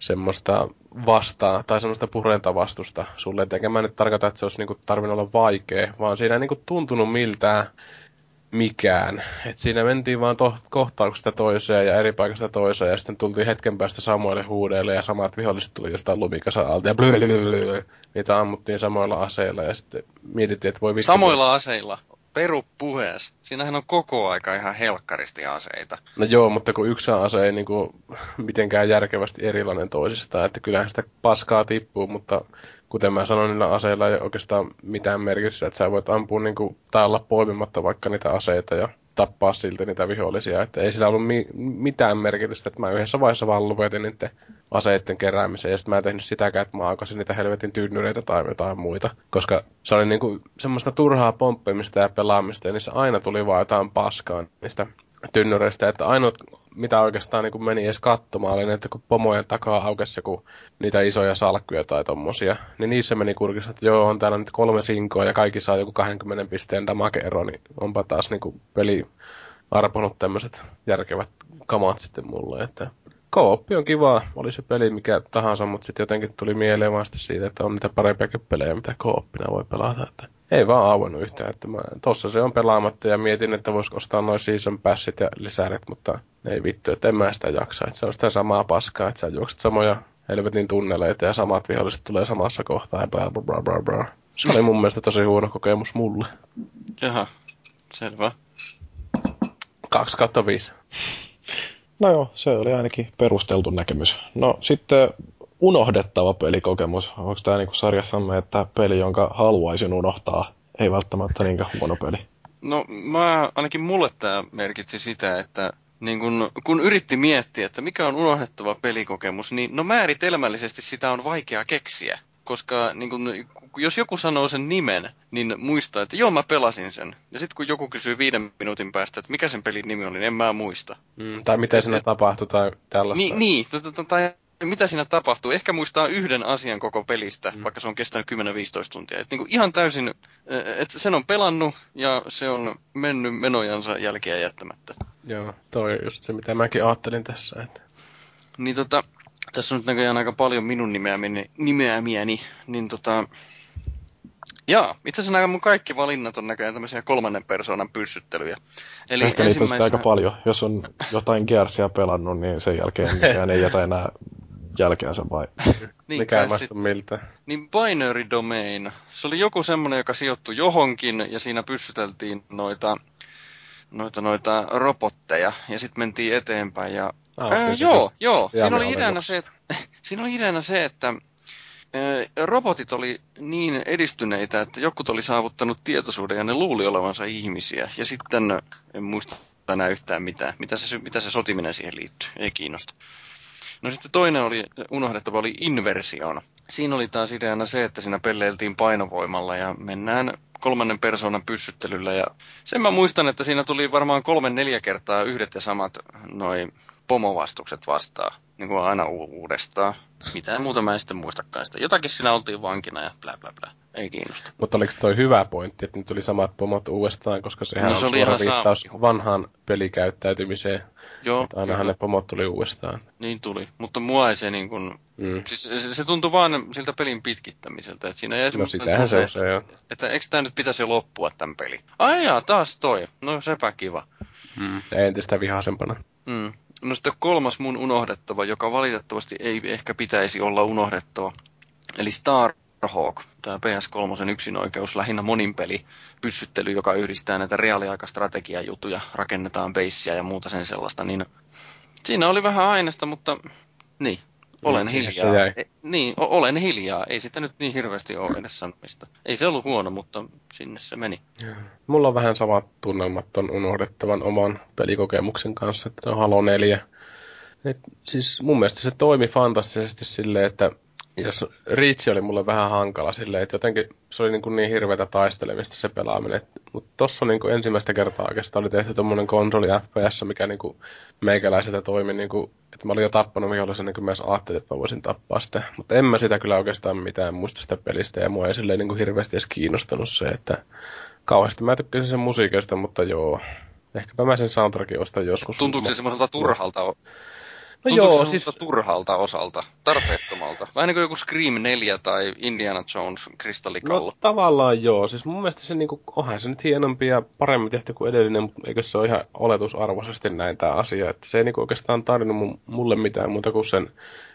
semmoista vastaa tai semmoista purentavastusta sulle. Eikä mä nyt tarkoita, että se olisi niinku tarvinnut olla vaikea, vaan siinä ei niinku tuntunut miltään mikään. Et siinä mentiin vaan to- kohtauksesta toiseen ja eri paikasta toiseen ja sitten tultiin hetken päästä samoille huudeille ja samat viholliset tuli jostain lumikasa alta ja blö, Peru puhees. Siinähän on koko aika ihan helkkaristi aseita. No joo, mutta kun yksi ase ei niinku mitenkään järkevästi erilainen toisistaan, että kyllähän sitä paskaa tippuu, mutta kuten mä sanoin, niillä aseilla ei oikeastaan mitään merkitystä, että sä voit ampua niinku, tai olla poimimatta vaikka niitä aseita ja tappaa silti niitä vihollisia. Että ei sillä ollut mi- mitään merkitystä, että mä yhdessä vaiheessa vaan lopetin niiden aseiden keräämiseen. Ja sitten mä en tehnyt sitäkään, että mä aukasin niitä helvetin tynnyreitä tai jotain muita. Koska se oli niinku semmoista turhaa pomppimista ja pelaamista, ja niissä aina tuli vaan jotain paskaa niistä tynnyreistä. Että ainoat, mitä oikeastaan niin meni edes katsomaan, oli että kun pomojen takaa aukesi joku niitä isoja salkkuja tai tommosia, niin niissä meni kurkissa, että joo, on täällä nyt kolme sinkoa ja kaikki saa joku 20 pisteen damage-ero, niin onpa taas niin kuin peli arponut tämmöiset järkevät kamat sitten mulle, että kooppi on kiva, oli se peli mikä tahansa, mutta sitten jotenkin tuli mieleen vasta siitä, että on niitä parempiakin pelejä, mitä kooppina voi pelata, että ei vaan auennut yhtään, että mä, tossa se on pelaamatta ja mietin, että voisiko ostaa noin season passit ja lisäret, mutta ei vittu, että en mä sitä jaksa, että se on sitä samaa paskaa, että sä juokset samoja helvetin tunneleita ja samat viholliset tulee samassa kohtaa ja bla bla bla bla bla. Se oli mun mielestä tosi huono kokemus mulle. Jaha, selvä. 2 kautta 5. No joo, se oli ainakin perusteltu näkemys. No sitten unohdettava pelikokemus. Onko tämä niinku sarjassamme, että peli, jonka haluaisin unohtaa, ei välttämättä niinkään huono peli? No mä, ainakin mulle tämä merkitsi sitä, että niin kun, kun yritti miettiä, että mikä on unohdettava pelikokemus, niin no määritelmällisesti sitä on vaikea keksiä. Koska niin kun, jos joku sanoo sen nimen, niin muistaa, että joo mä pelasin sen. Ja sitten kun joku kysyy viiden minuutin päästä, että mikä sen pelin nimi oli, niin en mä muista. Mm, tai miten siinä tapahtui tai tällaista. Niin, niin tai mitä siinä tapahtuu. Ehkä muistaa yhden asian koko pelistä, mm. vaikka se on kestänyt 10-15 tuntia. Et niin ihan täysin, että sen on pelannut ja se on mennyt menojansa jälkeen jättämättä. Joo, toi on just se, mitä mäkin ajattelin tässä. Että... Niin tota, tässä on nyt näköjään aika paljon minun nimeämieni, nimeämiäni, niin tota... Jaa, itse asiassa nämä mun kaikki valinnat on näköjään tämmöisiä kolmannen persoonan pyssyttelyjä. Eli Ehkä ensimmäisenä... aika paljon. Jos on jotain Gearsia pelannut, niin sen jälkeen mikään ei jätä enää jälkeensä vai? niin, Mikä ei sit, miltä. Niin binary domain. Se oli joku semmoinen, joka sijoittui johonkin ja siinä pyssyteltiin noita, noita, noita robotteja ja sitten mentiin eteenpäin. Ja, ah, ää, joo, joo. Siinä oli, ideana se, että, siinä oli ideana se, että robotit oli niin edistyneitä, että joku oli saavuttanut tietoisuuden ja ne luuli olevansa ihmisiä. Ja sitten, en muista enää yhtään mitään, mitä se, mitä se sotiminen siihen liittyy, ei kiinnosta. No sitten toinen oli unohdettava oli inversion. Siinä oli taas ideana se, että siinä pelleiltiin painovoimalla ja mennään kolmannen persoonan pyssyttelyllä. Ja sen mä muistan, että siinä tuli varmaan kolme neljä kertaa yhdet ja samat noin pomovastukset vastaan. Niin kuin aina uudestaan. Mitään muuta mä en sitten muistakaan sitä. Jotakin siinä oltiin vankina ja bla bla bla. Ei kiinnosta. Mutta oliko toi hyvä pointti, että nyt tuli samat pomot uudestaan, koska sehän no, se on suora viittaus vanhaan pelikäyttäytymiseen. Joo. Että ainahan ne pomot tuli uudestaan. Niin tuli, mutta mua ei se niin kuin... Mm. Siis se, se tuntui vaan siltä pelin pitkittämiseltä. Että siinä jäi no sitähän se on se, joo. Että eikö tämä nyt pitäisi jo loppua tämän peli? Ai jaa, taas toi. No sepä kiva. Mm. Ja entistä vihaisempana. Mm. No sitten kolmas mun unohdettava, joka valitettavasti ei ehkä pitäisi olla unohdettava. Eli Star Hawk, tämä PS3 yksinoikeus, lähinnä moninpeli pyssyttely, joka yhdistää näitä reaaliaikastrategiajutuja, rakennetaan beissiä ja muuta sen sellaista, niin siinä oli vähän aineesta, mutta niin, olen niin, hiljaa. Jäi. E, niin, olen hiljaa. Ei sitä nyt niin hirveästi ole edes sanomista. Ei se ollut huono, mutta sinne se meni. Mulla on vähän samat tunnelmat on unohdettavan oman pelikokemuksen kanssa, että on Halo 4. Et, siis mun mielestä se toimi fantastisesti silleen, että jos Reach oli mulle vähän hankala silleen, että jotenkin se oli niin, kuin niin hirveätä taistelemista se pelaaminen. Mutta tossa niin kuin ensimmäistä kertaa oikeastaan oli tehty tommonen konsoli FPS, mikä niin kuin meikäläiseltä toimi niin kuin, että mä olin jo tappanut vihollisen niin kuin myös ajattelin, että mä voisin tappaa sitä. Mutta en mä sitä kyllä oikeastaan mitään muista sitä pelistä ja mua ei silleen niin kuin hirveästi edes kiinnostanut se, että kauheasti mä tykkäsin sen musiikista, mutta joo. Ehkäpä mä sen soundtrackin ostan joskus. Tuntuuko se semmoiselta turhalta No joo, siis... turhalta osalta, tarpeettomalta? Vähän niin kuin joku Scream 4 tai Indiana Jones kristallikallo. No tavallaan joo. Siis mun mielestä se niinku, onhan se nyt hienompi ja paremmin tehty kuin edellinen, mutta eikö se ole ihan oletusarvoisesti näin tämä asia. Että se ei niinku oikeastaan tarvinnut mulle mitään muuta kuin sen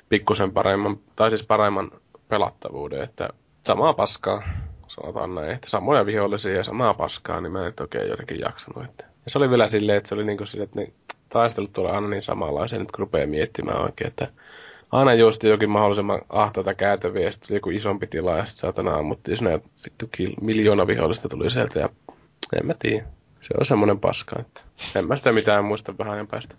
pikkusen paremman, tai siis paremman pelattavuuden. Että samaa paskaa, sanotaan näin. Että samoja vihollisia ja samaa paskaa, niin mä en oikein jotenkin jaksanut. Että. Ja se oli vielä silleen, että se oli niinku sille, että ne taistelut tulee aina niin samanlaisia, nyt kun rupeaa miettimään oikein, että aina juosti jokin mahdollisimman ahtaita käytäviä, ja sitten joku isompi tila, ja sitten saatana ammuttiin sinne, vittu kil, miljoona vihollista tuli sieltä, ja en mä tiedä. Se on semmoinen paska, että en mä sitä mitään muista vähän ajan päästä.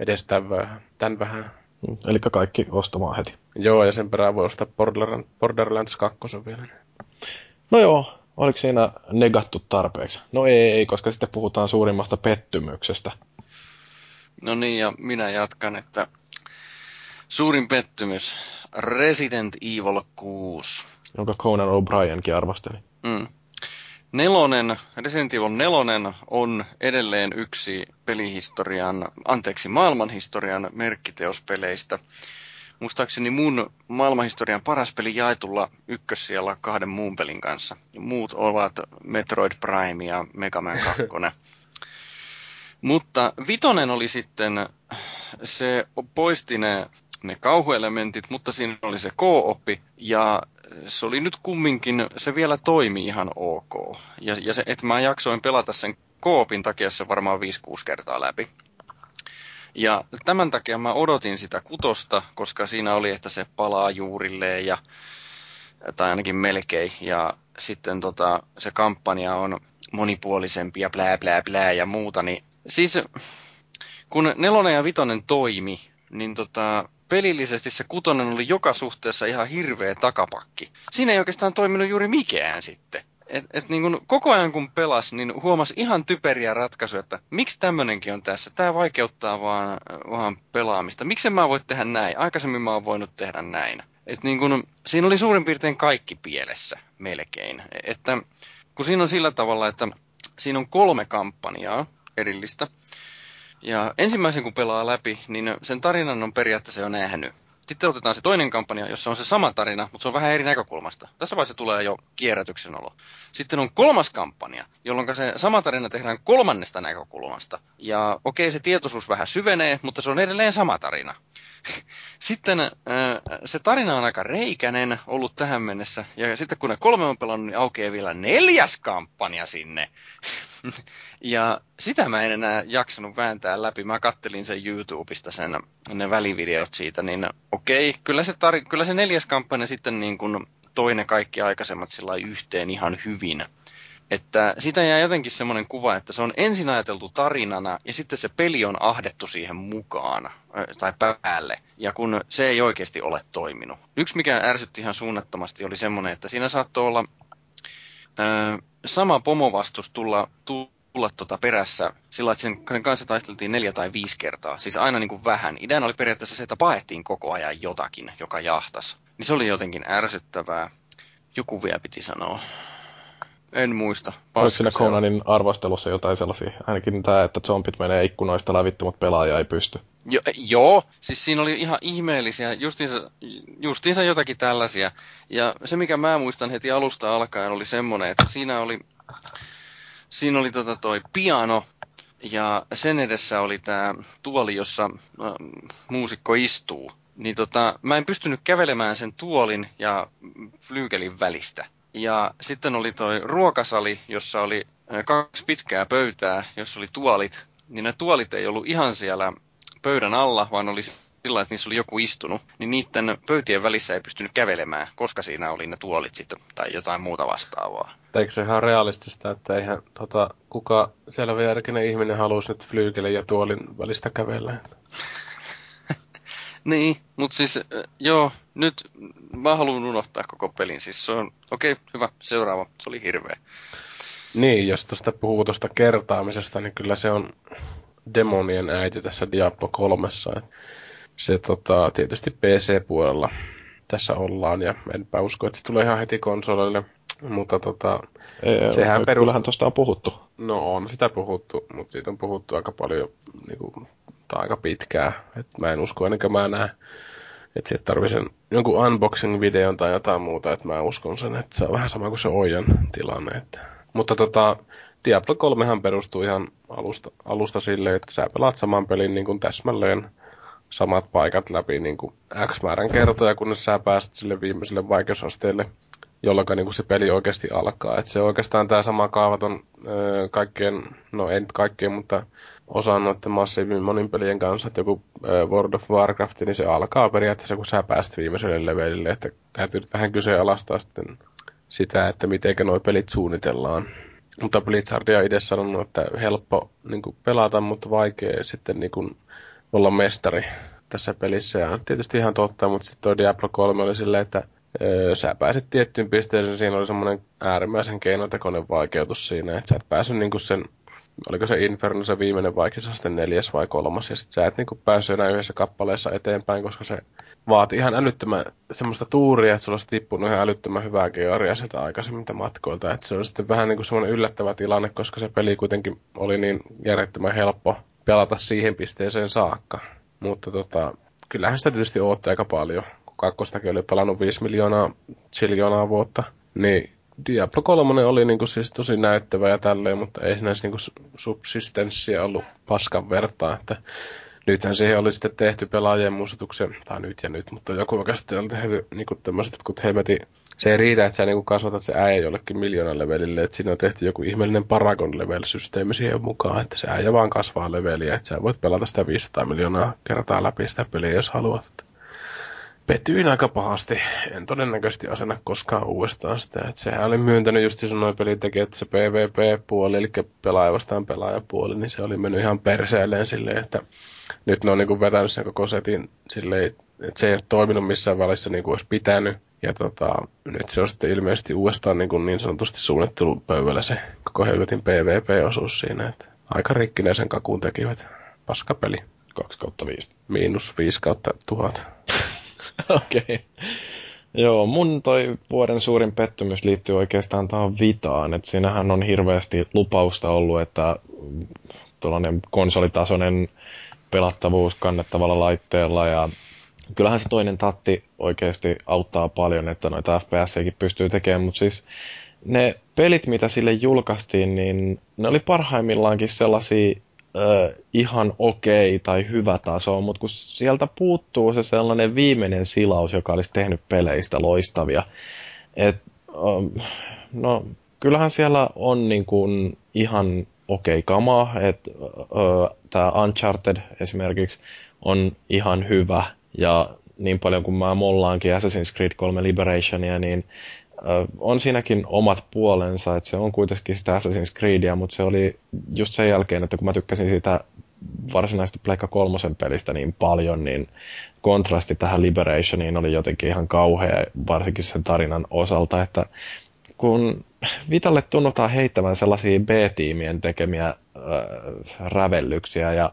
Edes tämän vähän. Tän vähän. Mm, eli kaikki ostamaan heti. Joo, ja sen perään voi ostaa Borderlands, Borderlands 2 vielä. No joo, oliko siinä negattu tarpeeksi? No ei, ei, koska sitten puhutaan suurimmasta pettymyksestä. No niin, ja minä jatkan, että suurin pettymys, Resident Evil 6. Jonka Conan O'Brienkin arvosteli. Mm. Nelonen, Resident Evil 4 on edelleen yksi pelihistorian, anteeksi, maailmanhistorian merkkiteospeleistä. Muistaakseni mun maailmanhistorian paras peli jaetulla ykkössijalla kahden muun pelin kanssa. Muut ovat Metroid Prime ja Mega Man 2. Mutta vitonen oli sitten, se poisti ne, ne kauhuelementit, mutta siinä oli se K-oppi ja se oli nyt kumminkin, se vielä toimi ihan ok. Ja, ja se, että mä jaksoin pelata sen koopin takia se varmaan 5-6 kertaa läpi. Ja tämän takia mä odotin sitä kutosta, koska siinä oli, että se palaa juurilleen ja tai ainakin melkein. Ja sitten tota, se kampanja on monipuolisempi ja blää blää blää ja muuta, niin Siis kun nelonen ja vitonen toimi, niin tota, pelillisesti se kutonen oli joka suhteessa ihan hirveä takapakki. Siinä ei oikeastaan toiminut juuri mikään sitten. Et, et niin kun koko ajan kun pelas, niin huomasi ihan typeriä ratkaisuja, että miksi tämmöinenkin on tässä. Tämä vaikeuttaa vaan, vaan pelaamista. Miksi mä voi tehdä näin? Aikaisemmin mä oon voinut tehdä näin. Et niin kun, siinä oli suurin piirtein kaikki pielessä, melkein. Että kun siinä on sillä tavalla, että siinä on kolme kampanjaa, erillistä. Ja ensimmäisen kun pelaa läpi, niin sen tarinan on periaatteessa jo nähnyt. Sitten otetaan se toinen kampanja, jossa on se sama tarina, mutta se on vähän eri näkökulmasta. Tässä vaiheessa tulee jo kierrätyksen olo. Sitten on kolmas kampanja, jolloin se sama tarina tehdään kolmannesta näkökulmasta. Ja okei, se tietoisuus vähän syvenee, mutta se on edelleen sama tarina. Sitten se tarina on aika reikäinen ollut tähän mennessä. Ja sitten kun ne kolme on pelannut, niin aukeaa vielä neljäs kampanja sinne. ja sitä mä en enää jaksanut vääntää läpi. Mä kattelin sen YouTubesta sen, ne välivideot siitä, niin okei, kyllä se, tar- kyllä se neljäs kampanja sitten niin kuin toinen kaikki aikaisemmat sillä yhteen ihan hyvin. Että sitä jää jotenkin semmoinen kuva, että se on ensin ajateltu tarinana ja sitten se peli on ahdettu siihen mukaan tai päälle. Ja kun se ei oikeasti ole toiminut. Yksi mikä ärsytti ihan suunnattomasti oli semmoinen, että siinä saattoi olla ö, sama pomovastus tulla, tulla tota perässä sillä, että sen kanssa taisteltiin neljä tai viisi kertaa. Siis aina niin kuin vähän. Ideana oli periaatteessa se, että paettiin koko ajan jotakin, joka jahtas. Niin se oli jotenkin ärsyttävää. Joku vielä piti sanoa. En muista. Oliko siinä Conanin arvostelussa jotain sellaisia? Ainakin tämä, että zombit menee ikkunoista lävitty, mutta pelaaja ei pysty. Jo, joo, siis siinä oli ihan ihmeellisiä, justiinsa, justiinsa jotakin tällaisia. Ja se, mikä mä muistan heti alusta alkaen, oli semmoinen, että siinä oli, siinä oli tota toi piano, ja sen edessä oli tämä tuoli, jossa äh, muusikko istuu. Niin tota, mä en pystynyt kävelemään sen tuolin ja flyykelin välistä. Ja sitten oli toi ruokasali, jossa oli kaksi pitkää pöytää, jossa oli tuolit. Niin ne tuolit ei ollut ihan siellä pöydän alla, vaan oli sillä, että niissä oli joku istunut. Niin niiden pöytien välissä ei pystynyt kävelemään, koska siinä oli ne tuolit sitten tai jotain muuta vastaavaa. Eikö se ihan realistista, että eihän tota, kuka selväjärkinen ihminen halusi nyt flyykelen ja tuolin välistä kävellä? Niin, mutta siis joo, nyt mä haluan unohtaa koko pelin. Siis se on, okei, okay, hyvä, seuraava. Se oli hirveä. Niin, jos tuosta puhuu tuosta kertaamisesta, niin kyllä se on demonien äiti tässä Diablo 3. Se tota, tietysti PC-puolella tässä ollaan, ja enpä usko, että se tulee ihan heti konsolille. Mutta tota, Ei, sehän perustuu... Kyllähän tuosta on puhuttu. No on sitä puhuttu, mutta siitä on puhuttu aika paljon niin kuin, ottaa aika pitkää. Et mä en usko ennen kuin mä näen, että siitä tarvii sen jonkun unboxing-videon tai jotain muuta, että mä uskon sen, että se on vähän sama kuin se Ojan tilanne. Että. Mutta tota, Diablo 3 perustuu ihan alusta, alusta silleen, että sä pelaat saman pelin niin kuin täsmälleen samat paikat läpi niin kuin X määrän kertoja, kunnes sä pääset sille viimeiselle vaikeusasteelle, jolloin niin se peli oikeasti alkaa. Et se oikeastaan tämä sama kaavaton öö, kaikkien, no en kaikkien, mutta osa noiden massiivin monin pelien kanssa, että joku öö, World of Warcraft, niin se alkaa periaatteessa, kun sä pääset viimeiselle levelille, että täytyy vähän kyseenalaistaa sitten sitä, että miten nuo pelit suunnitellaan. Mutta Blizzardia itse sanonut, että helppo niin kuin pelata, mutta vaikea sitten niin kuin olla mestari tässä pelissä. Ja tietysti ihan totta, mutta sitten tuo Diablo 3 oli silleen, että sä pääsit tiettyyn pisteeseen, siinä oli semmoinen äärimmäisen keinotekoinen vaikeutus siinä, että sä et päässyt niinku sen, oliko se Inferno se viimeinen vaikeusaste neljäs vai kolmas, ja sit sä et niinku päässyt enää yhdessä kappaleessa eteenpäin, koska se vaati ihan älyttömän semmoista tuuria, että sulla olisi tippunut ihan älyttömän hyvää georia sieltä aikaisemmilta matkoilta. Että se oli sitten vähän niin kuin semmoinen yllättävä tilanne, koska se peli kuitenkin oli niin järjettömän helppo pelata siihen pisteeseen saakka. Mutta tota, kyllähän sitä tietysti ootte aika paljon, kakkostakin oli pelannut 5 miljoonaa, chiljoonaa vuotta. Niin Diablo 3 oli niinku siis tosi näyttävä ja tälleen, mutta ei siinä niinku subsistenssia ollut paskan vertaa, että nythän siihen oli sitten tehty pelaajien muistutuksen, tai nyt ja nyt, mutta joku oikeasti oli tehty niinku tämmöiset kun helvetin se ei riitä, että sä niinku kasvatat se äijä jollekin miljoonan levelille, että siinä on tehty joku ihmeellinen Paragon level-systeemi siihen mukaan, että se äijä vaan kasvaa leveliä, että sä voit pelata sitä 500 miljoonaa kertaa läpi sitä peliä, jos haluat. Petyin aika pahasti. En todennäköisesti asena koskaan uudestaan sitä. Että sehän oli myöntänyt just se noin pelitekijät, että se PvP-puoli, eli pelaaja vastaan pelaajapuoli, niin se oli mennyt ihan perseelleen silleen, että nyt ne on niinku vetänyt sen koko setin silleen, että se ei ole toiminut missään välissä niin kuin olisi pitänyt. Ja tota, nyt se on sitten ilmeisesti uudestaan niin, kuin niin sanotusti suunnittelupöydällä se koko helvetin PvP-osuus siinä. Että aika rikkinäisen kakuun tekivät. Paskapeli. 2 kautta 5. Miinus 5 kautta 1000. Okei. Okay. Joo, mun toi vuoden suurin pettymys liittyy oikeastaan tähän Vitaan, että siinähän on hirveästi lupausta ollut, että tuollainen konsolitasoinen pelattavuus kannettavalla laitteella ja kyllähän se toinen tatti oikeasti auttaa paljon, että noita fps pystyy tekemään, mutta siis ne pelit, mitä sille julkaistiin, niin ne oli parhaimmillaankin sellaisia ö, ihan okei tai hyvä taso, mutta kun sieltä puuttuu se sellainen viimeinen silaus, joka olisi tehnyt peleistä loistavia, et, ö, no kyllähän siellä on niin kuin ihan okei okay kamaa, että tämä Uncharted esimerkiksi on ihan hyvä, ja niin paljon kuin mä mollaankin Assassin's Creed 3 Liberationia, niin on siinäkin omat puolensa, että se on kuitenkin sitä Assassin's Creedia, mutta se oli just sen jälkeen, että kun mä tykkäsin siitä varsinaista Pleikka kolmosen pelistä niin paljon, niin kontrasti tähän Liberationiin oli jotenkin ihan kauhea, varsinkin sen tarinan osalta, että kun Vitalle tunnutaan heittävän sellaisia B-tiimien tekemiä äh, rävellyksiä ja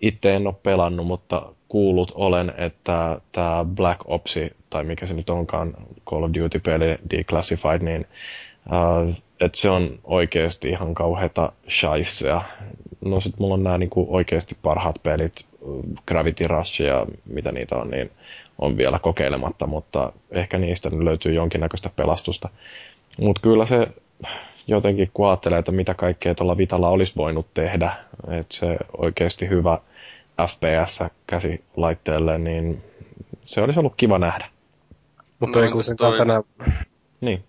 itse en ole pelannut, mutta kuullut olen, että tämä Black Ops, tai mikä se nyt onkaan, Call of Duty-peli Declassified, niin uh, että se on oikeasti ihan kauheata shaisea. No sit mulla on nämä niinku oikeasti parhaat pelit, Gravity Rush ja mitä niitä on, niin on vielä kokeilematta, mutta ehkä niistä löytyy jonkinnäköistä pelastusta. Mutta kyllä se jotenkin kun ajattelee, että mitä kaikkea tuolla Vitalla olisi voinut tehdä, että se oikeasti hyvä FPS käsilaitteelle, niin se olisi ollut kiva nähdä. Mutta no, ei kuitenkaan toi... tänään... Niin.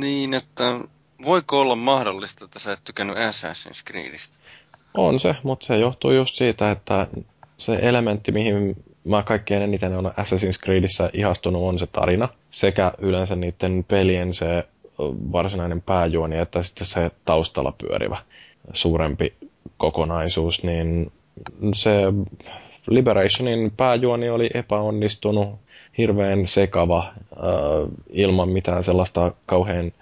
Niin, että voiko olla mahdollista, että sä et tykännyt Assassin's Creedistä? On se, mutta se johtuu just siitä, että se elementti, mihin mä kaikkein eniten on Assassin's Creedissä ihastunut, on se tarina. Sekä yleensä niiden pelien se varsinainen pääjuoni, että sitten se taustalla pyörivä suurempi kokonaisuus, niin se Liberationin pääjuoni oli epäonnistunut, hirveän sekava, äh, ilman mitään sellaista kauhean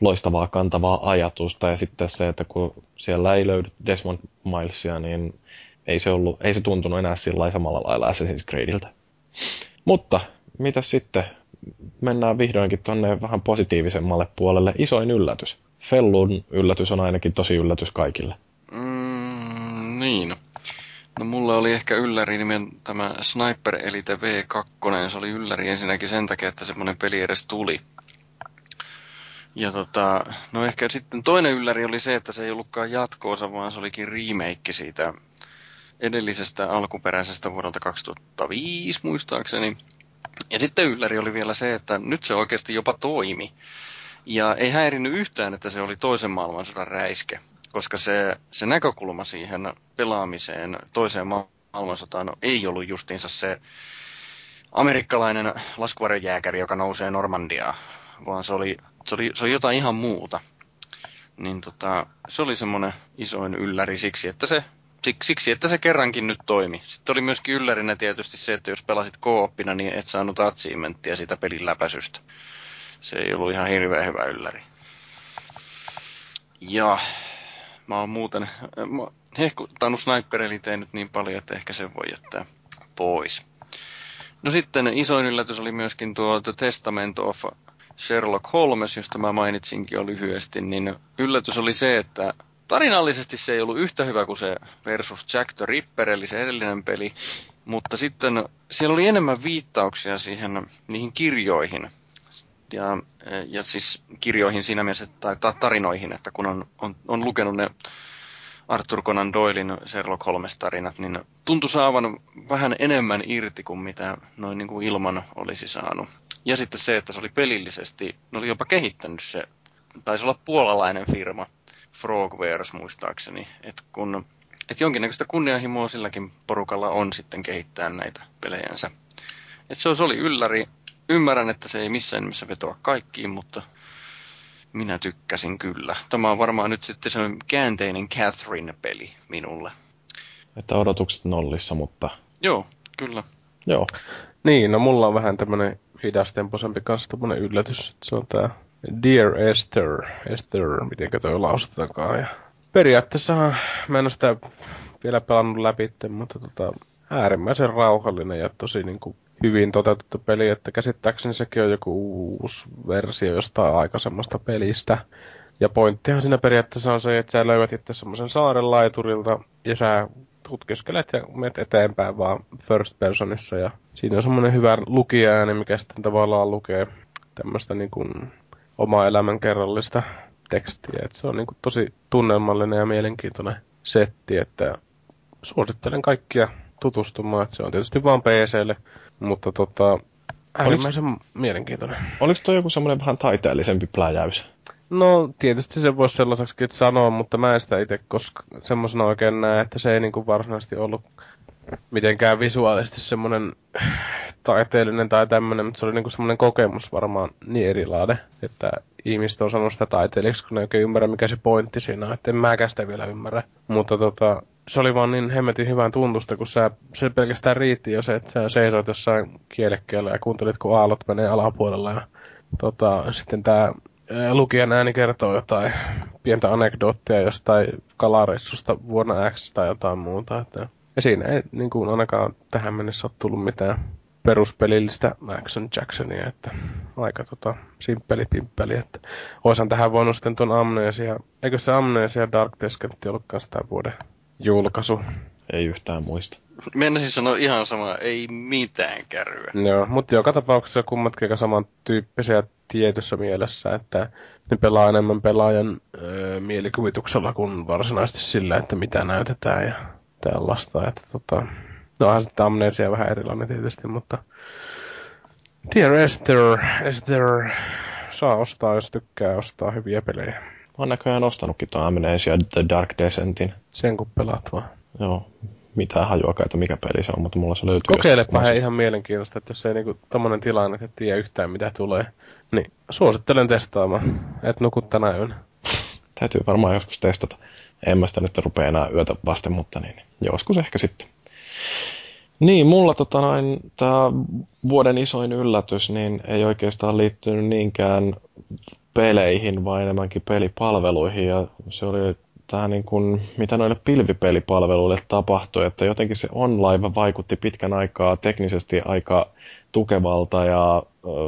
loistavaa kantavaa ajatusta. Ja sitten se, että kun siellä ei löydy Desmond Milesia, niin ei se, ollut, ei se tuntunut enää sillä samalla lailla Assassin's Creediltä. Mutta mitä sitten? Mennään vihdoinkin tuonne vähän positiivisemmalle puolelle. Isoin yllätys. Fellun yllätys on ainakin tosi yllätys kaikille. Mm, niin. No mulla oli ehkä ylläri nimen tämä Sniper Elite V2. Se oli ylläri ensinnäkin sen takia, että semmoinen peli edes tuli. Ja tota, no ehkä sitten toinen ylläri oli se, että se ei ollutkaan jatkoosa, vaan se olikin remake siitä edellisestä alkuperäisestä vuodelta 2005 muistaakseni. Ja sitten ylläri oli vielä se, että nyt se oikeasti jopa toimi. Ja ei häirinnyt yhtään, että se oli toisen maailmansodan räiske, koska se, se näkökulma siihen pelaamiseen toiseen maailmansotaan ei ollut justiinsa se amerikkalainen laskuvarjojääkäri, joka nousee Normandiaa, vaan se oli, se oli, se oli jotain ihan muuta. Niin tota, se oli semmoinen isoin ylläri siksi, että se siksi, että se kerrankin nyt toimi. Sitten oli myöskin yllärinä tietysti se, että jos pelasit kooppina, niin et saanut achievementtia siitä pelin läpäisystä. Se ei ollut ihan hirveän hyvä ylläri. Ja mä oon muuten hehkuttanut Sniper nyt niin paljon, että ehkä se voi jättää pois. No sitten isoin yllätys oli myöskin tuo The Testament of Sherlock Holmes, josta mä mainitsinkin jo lyhyesti, niin yllätys oli se, että tarinallisesti se ei ollut yhtä hyvä kuin se versus Jack the Ripper, eli se edellinen peli, mutta sitten siellä oli enemmän viittauksia siihen, niihin kirjoihin, ja, ja siis kirjoihin siinä mielessä, tai tarinoihin, että kun on, on, on lukenut ne Arthur Conan Doylin Sherlock Holmes-tarinat, niin tuntui saavan vähän enemmän irti kuin mitä noin niin kuin ilman olisi saanut. Ja sitten se, että se oli pelillisesti, ne oli jopa kehittänyt se, taisi olla puolalainen firma, Frogwares muistaakseni, että kun että jonkinnäköistä kunnianhimoa silläkin porukalla on sitten kehittää näitä pelejänsä. Et se oli ylläri. Ymmärrän, että se ei missään nimessä vetoa kaikkiin, mutta minä tykkäsin kyllä. Tämä on varmaan nyt sitten se käänteinen Catherine-peli minulle. Että odotukset nollissa, mutta... Joo, kyllä. Joo. Niin, no mulla on vähän tämmönen hidastempoisempi kanssa tämmönen yllätys. Että se on tää Dear Esther, Esther, miten toi lausutaankaan. Ja periaatteessa mä en ole sitä vielä pelannut läpi, mutta tota, äärimmäisen rauhallinen ja tosi niin kuin hyvin toteutettu peli, että käsittääkseni sekin on joku uusi versio jostain aikaisemmasta pelistä. Ja pointtihan siinä periaatteessa on se, että sä löydät itse semmoisen saaren laiturilta ja sä tutkiskelet ja menet eteenpäin vaan first personissa ja siinä on semmoinen hyvä lukijaääni, mikä sitten tavallaan lukee tämmöistä niin kuin omaa elämän kerrallista tekstiä. Et se on niin kuin tosi tunnelmallinen ja mielenkiintoinen setti, että suosittelen kaikkia tutustumaan. Et se on tietysti vain PClle, mutta tota, äärimmäisen Oliks... mielenkiintoinen. Oliko toi joku semmoinen vähän taiteellisempi pläjäys? No tietysti se voisi sellaiseksi sanoa, mutta mä en sitä itse koska semmoisena oikein näe, että se ei niinku varsinaisesti ollut mitenkään visuaalisesti semmoinen taiteellinen tai tämmöinen, mutta se oli niinku semmoinen kokemus varmaan niin erilainen, että ihmiset on sanonut sitä taiteilijaksi, kun ne oikein ymmärrä, mikä se pointti siinä on, että en mäkään sitä vielä ymmärrä. Mutta tota, se oli vaan niin hemmetin hyvän tuntusta, kun sä, se pelkästään riitti jo se, että sä seisoit jossain kielekkeellä ja kuuntelit, kun aallot menee alapuolella ja tota, sitten tää lukijan ääni kertoo jotain pientä anekdoottia jostain kalareissusta vuonna X tai jotain muuta. Että, ja siinä ei niin kuin ainakaan tähän mennessä ole tullut mitään peruspelillistä Action Jacksonia, että aika tota, simppeli pimppeli, että oisan tähän voinut sitten tuon Amnesia, eikö se Amnesia Dark Descent ollutkaan sitä vuoden julkaisu? Ei yhtään muista. Mennäisin sanoa ihan sama, ei mitään kärryä. Joo, mutta joka tapauksessa kummatkin aika samantyyppisiä tietyssä mielessä, että ne pelaa enemmän pelaajan öö, mielikuvituksella kuin varsinaisesti sillä, että mitä näytetään ja tällaista. Että tota, no onhan sitten amnesia vähän erilainen tietysti, mutta Dear Esther, Esther saa ostaa, jos tykkää ostaa hyviä pelejä. Mä oon näköjään ostanutkin tuon Amnesia The Dark Descentin. Sen kun pelaat vaan. Joo, mitään hajuakaan, että mikä peli se on, mutta mulla se löytyy. Kokeilepa he ihan mielenkiintoista, että jos ei niinku tommonen tilanne, että tiedä yhtään mitä tulee, niin suosittelen testaamaan, et nuku tänä yönä. Täytyy varmaan joskus testata. En mä sitä nyt rupea enää yötä vasten, mutta niin, joskus ehkä sitten. Niin, mulla tota noin, tämä vuoden isoin yllätys niin ei oikeastaan liittynyt niinkään peleihin, vaan enemmänkin pelipalveluihin. Ja se oli tämä niin kuin, mitä noille pilvipelipalveluille tapahtui, että jotenkin se online vaikutti pitkän aikaa teknisesti aika tukevalta ja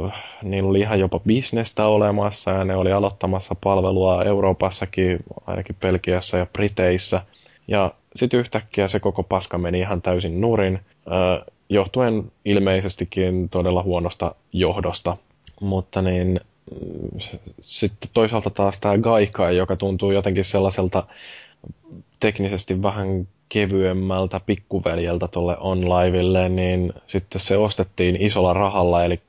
äh, niillä oli ihan jopa bisnestä olemassa ja ne oli aloittamassa palvelua Euroopassakin, ainakin Belgiassa ja Briteissä. Ja sitten yhtäkkiä se koko paska meni ihan täysin nurin, ö, johtuen ilmeisestikin todella huonosta johdosta. Mutta niin, sitten toisaalta taas tämä Gaikai, joka tuntuu jotenkin sellaiselta teknisesti vähän kevyemmältä pikkuveljeltä tuolle OnLivelle, niin sitten se ostettiin isolla rahalla, eli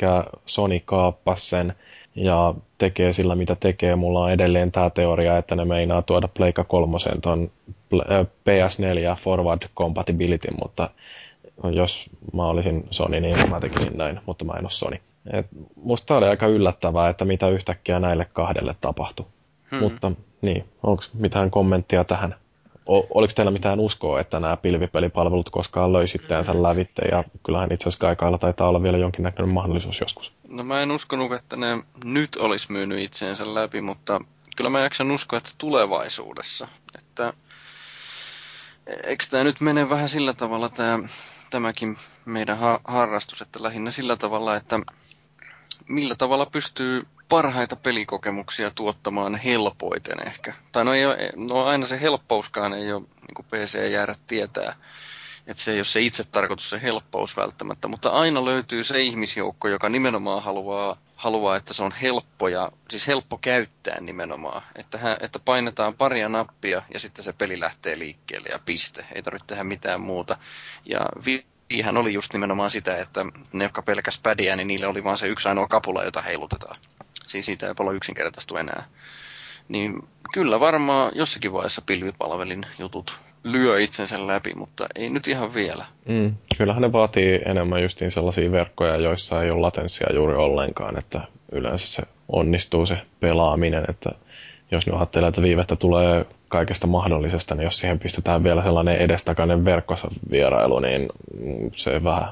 Sony kaappasi sen ja tekee sillä mitä tekee. Mulla on edelleen tämä teoria, että ne meinaa tuoda Pleikka kolmosen ton PS4 Forward Compatibility, mutta jos mä olisin Sony, niin mä tekisin näin, mutta mä en ole Sony. Et musta oli aika yllättävää, että mitä yhtäkkiä näille kahdelle tapahtui. Hmm. Mutta niin, onko mitään kommenttia tähän? O- oliko teillä mitään uskoa, että nämä pilvipelipalvelut koskaan löi sitteensä lävitte, ja kyllähän itse asiassa Kaikailla taitaa olla vielä jonkinnäköinen mahdollisuus joskus. No mä en uskonut, että ne nyt olisi myynyt itseensä läpi, mutta kyllä mä jaksan uskoa, että tulevaisuudessa. Että eikö tämä nyt mene vähän sillä tavalla tämä, tämäkin meidän ha- harrastus, että lähinnä sillä tavalla, että millä tavalla pystyy parhaita pelikokemuksia tuottamaan helpoiten ehkä. Tai no, ei ole, no aina se helppouskaan ei ole niin PC jäädä tietää, että se ei ole se itse tarkoitus se helppous välttämättä, mutta aina löytyy se ihmisjoukko, joka nimenomaan haluaa, haluaa että se on helppo ja siis helppo käyttää nimenomaan. Että, hän, että painetaan paria nappia ja sitten se peli lähtee liikkeelle ja piste. Ei tarvitse tehdä mitään muuta. Ja Viihän oli just nimenomaan sitä, että ne, jotka pelkäs pädiä, niin niille oli vain se yksi ainoa kapula, jota heilutetaan. Siis siitä ei paljon yksinkertaistu enää. Niin kyllä varmaan jossakin vaiheessa pilvipalvelin jutut lyö itsensä läpi, mutta ei nyt ihan vielä. Mm, kyllähän ne vaatii enemmän justiin sellaisia verkkoja, joissa ei ole latenssia juuri ollenkaan, että yleensä se onnistuu se pelaaminen, että jos ne ajattelee, että viivettä tulee kaikesta mahdollisesta, niin jos siihen pistetään vielä sellainen edestakainen verkkosvierailu, niin se vähän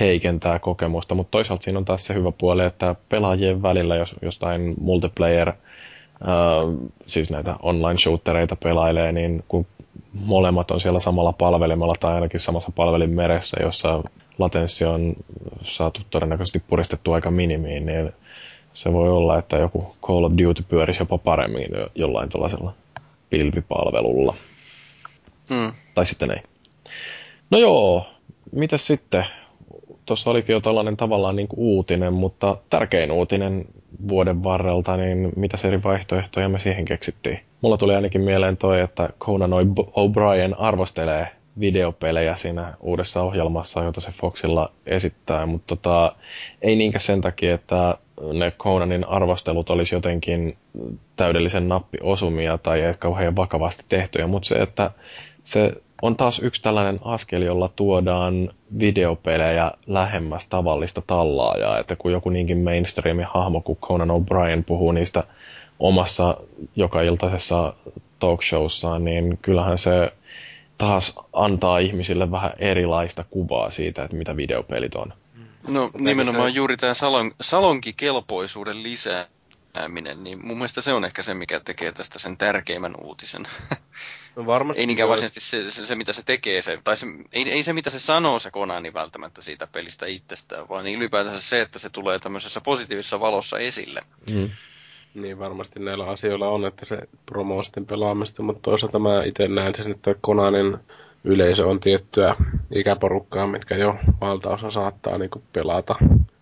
heikentää kokemusta, mutta toisaalta siinä on taas se hyvä puoli, että pelaajien välillä, jos jostain multiplayer, uh, siis näitä online-shootereita pelailee, niin kun molemmat on siellä samalla palvelimella tai ainakin samassa palvelin meressä, jossa latenssi on saatu todennäköisesti puristettu aika minimiin, niin se voi olla, että joku Call of Duty pyörisi jopa paremmin jollain tuollaisella pilvipalvelulla. Mm. Tai sitten ei. No joo, mitä sitten? Tuossa olikin jo tällainen tavallaan niin kuin uutinen, mutta tärkein uutinen vuoden varrelta, niin mitä eri vaihtoehtoja me siihen keksittiin? Mulla tuli ainakin mieleen toi, että Conan O'Brien arvostelee videopelejä siinä uudessa ohjelmassa, jota se Foxilla esittää, mutta tota, ei niinkään sen takia, että ne Conanin arvostelut olisi jotenkin täydellisen nappiosumia tai ei kauhean vakavasti tehtyjä, mutta se, että se on taas yksi tällainen askel, jolla tuodaan videopelejä lähemmäs tavallista tallaajaa, että kun joku niinkin mainstreamin hahmo kuin Conan O'Brien puhuu niistä omassa joka iltaisessa talkshowssaan, niin kyllähän se taas antaa ihmisille vähän erilaista kuvaa siitä, että mitä videopelit on. No nimenomaan se... juuri tämä salon, salonkikelpoisuuden lisääminen, niin mun mielestä se on ehkä se, mikä tekee tästä sen tärkeimmän uutisen. No varmasti ei niinkään varsinaisesti se, se, se, mitä se tekee, se, tai se, ei, ei se, mitä se sanoo se Konani välttämättä siitä pelistä itsestään, vaan ylipäätänsä se, että se tulee tämmöisessä positiivisessa valossa esille. Mm. Niin varmasti näillä asioilla on, että se promoo sitten pelaamista, mutta toisaalta mä itse näen sen, että Konanin yleisö on tiettyä ikäporukkaa, mitkä jo valtaosa saattaa niin pelata.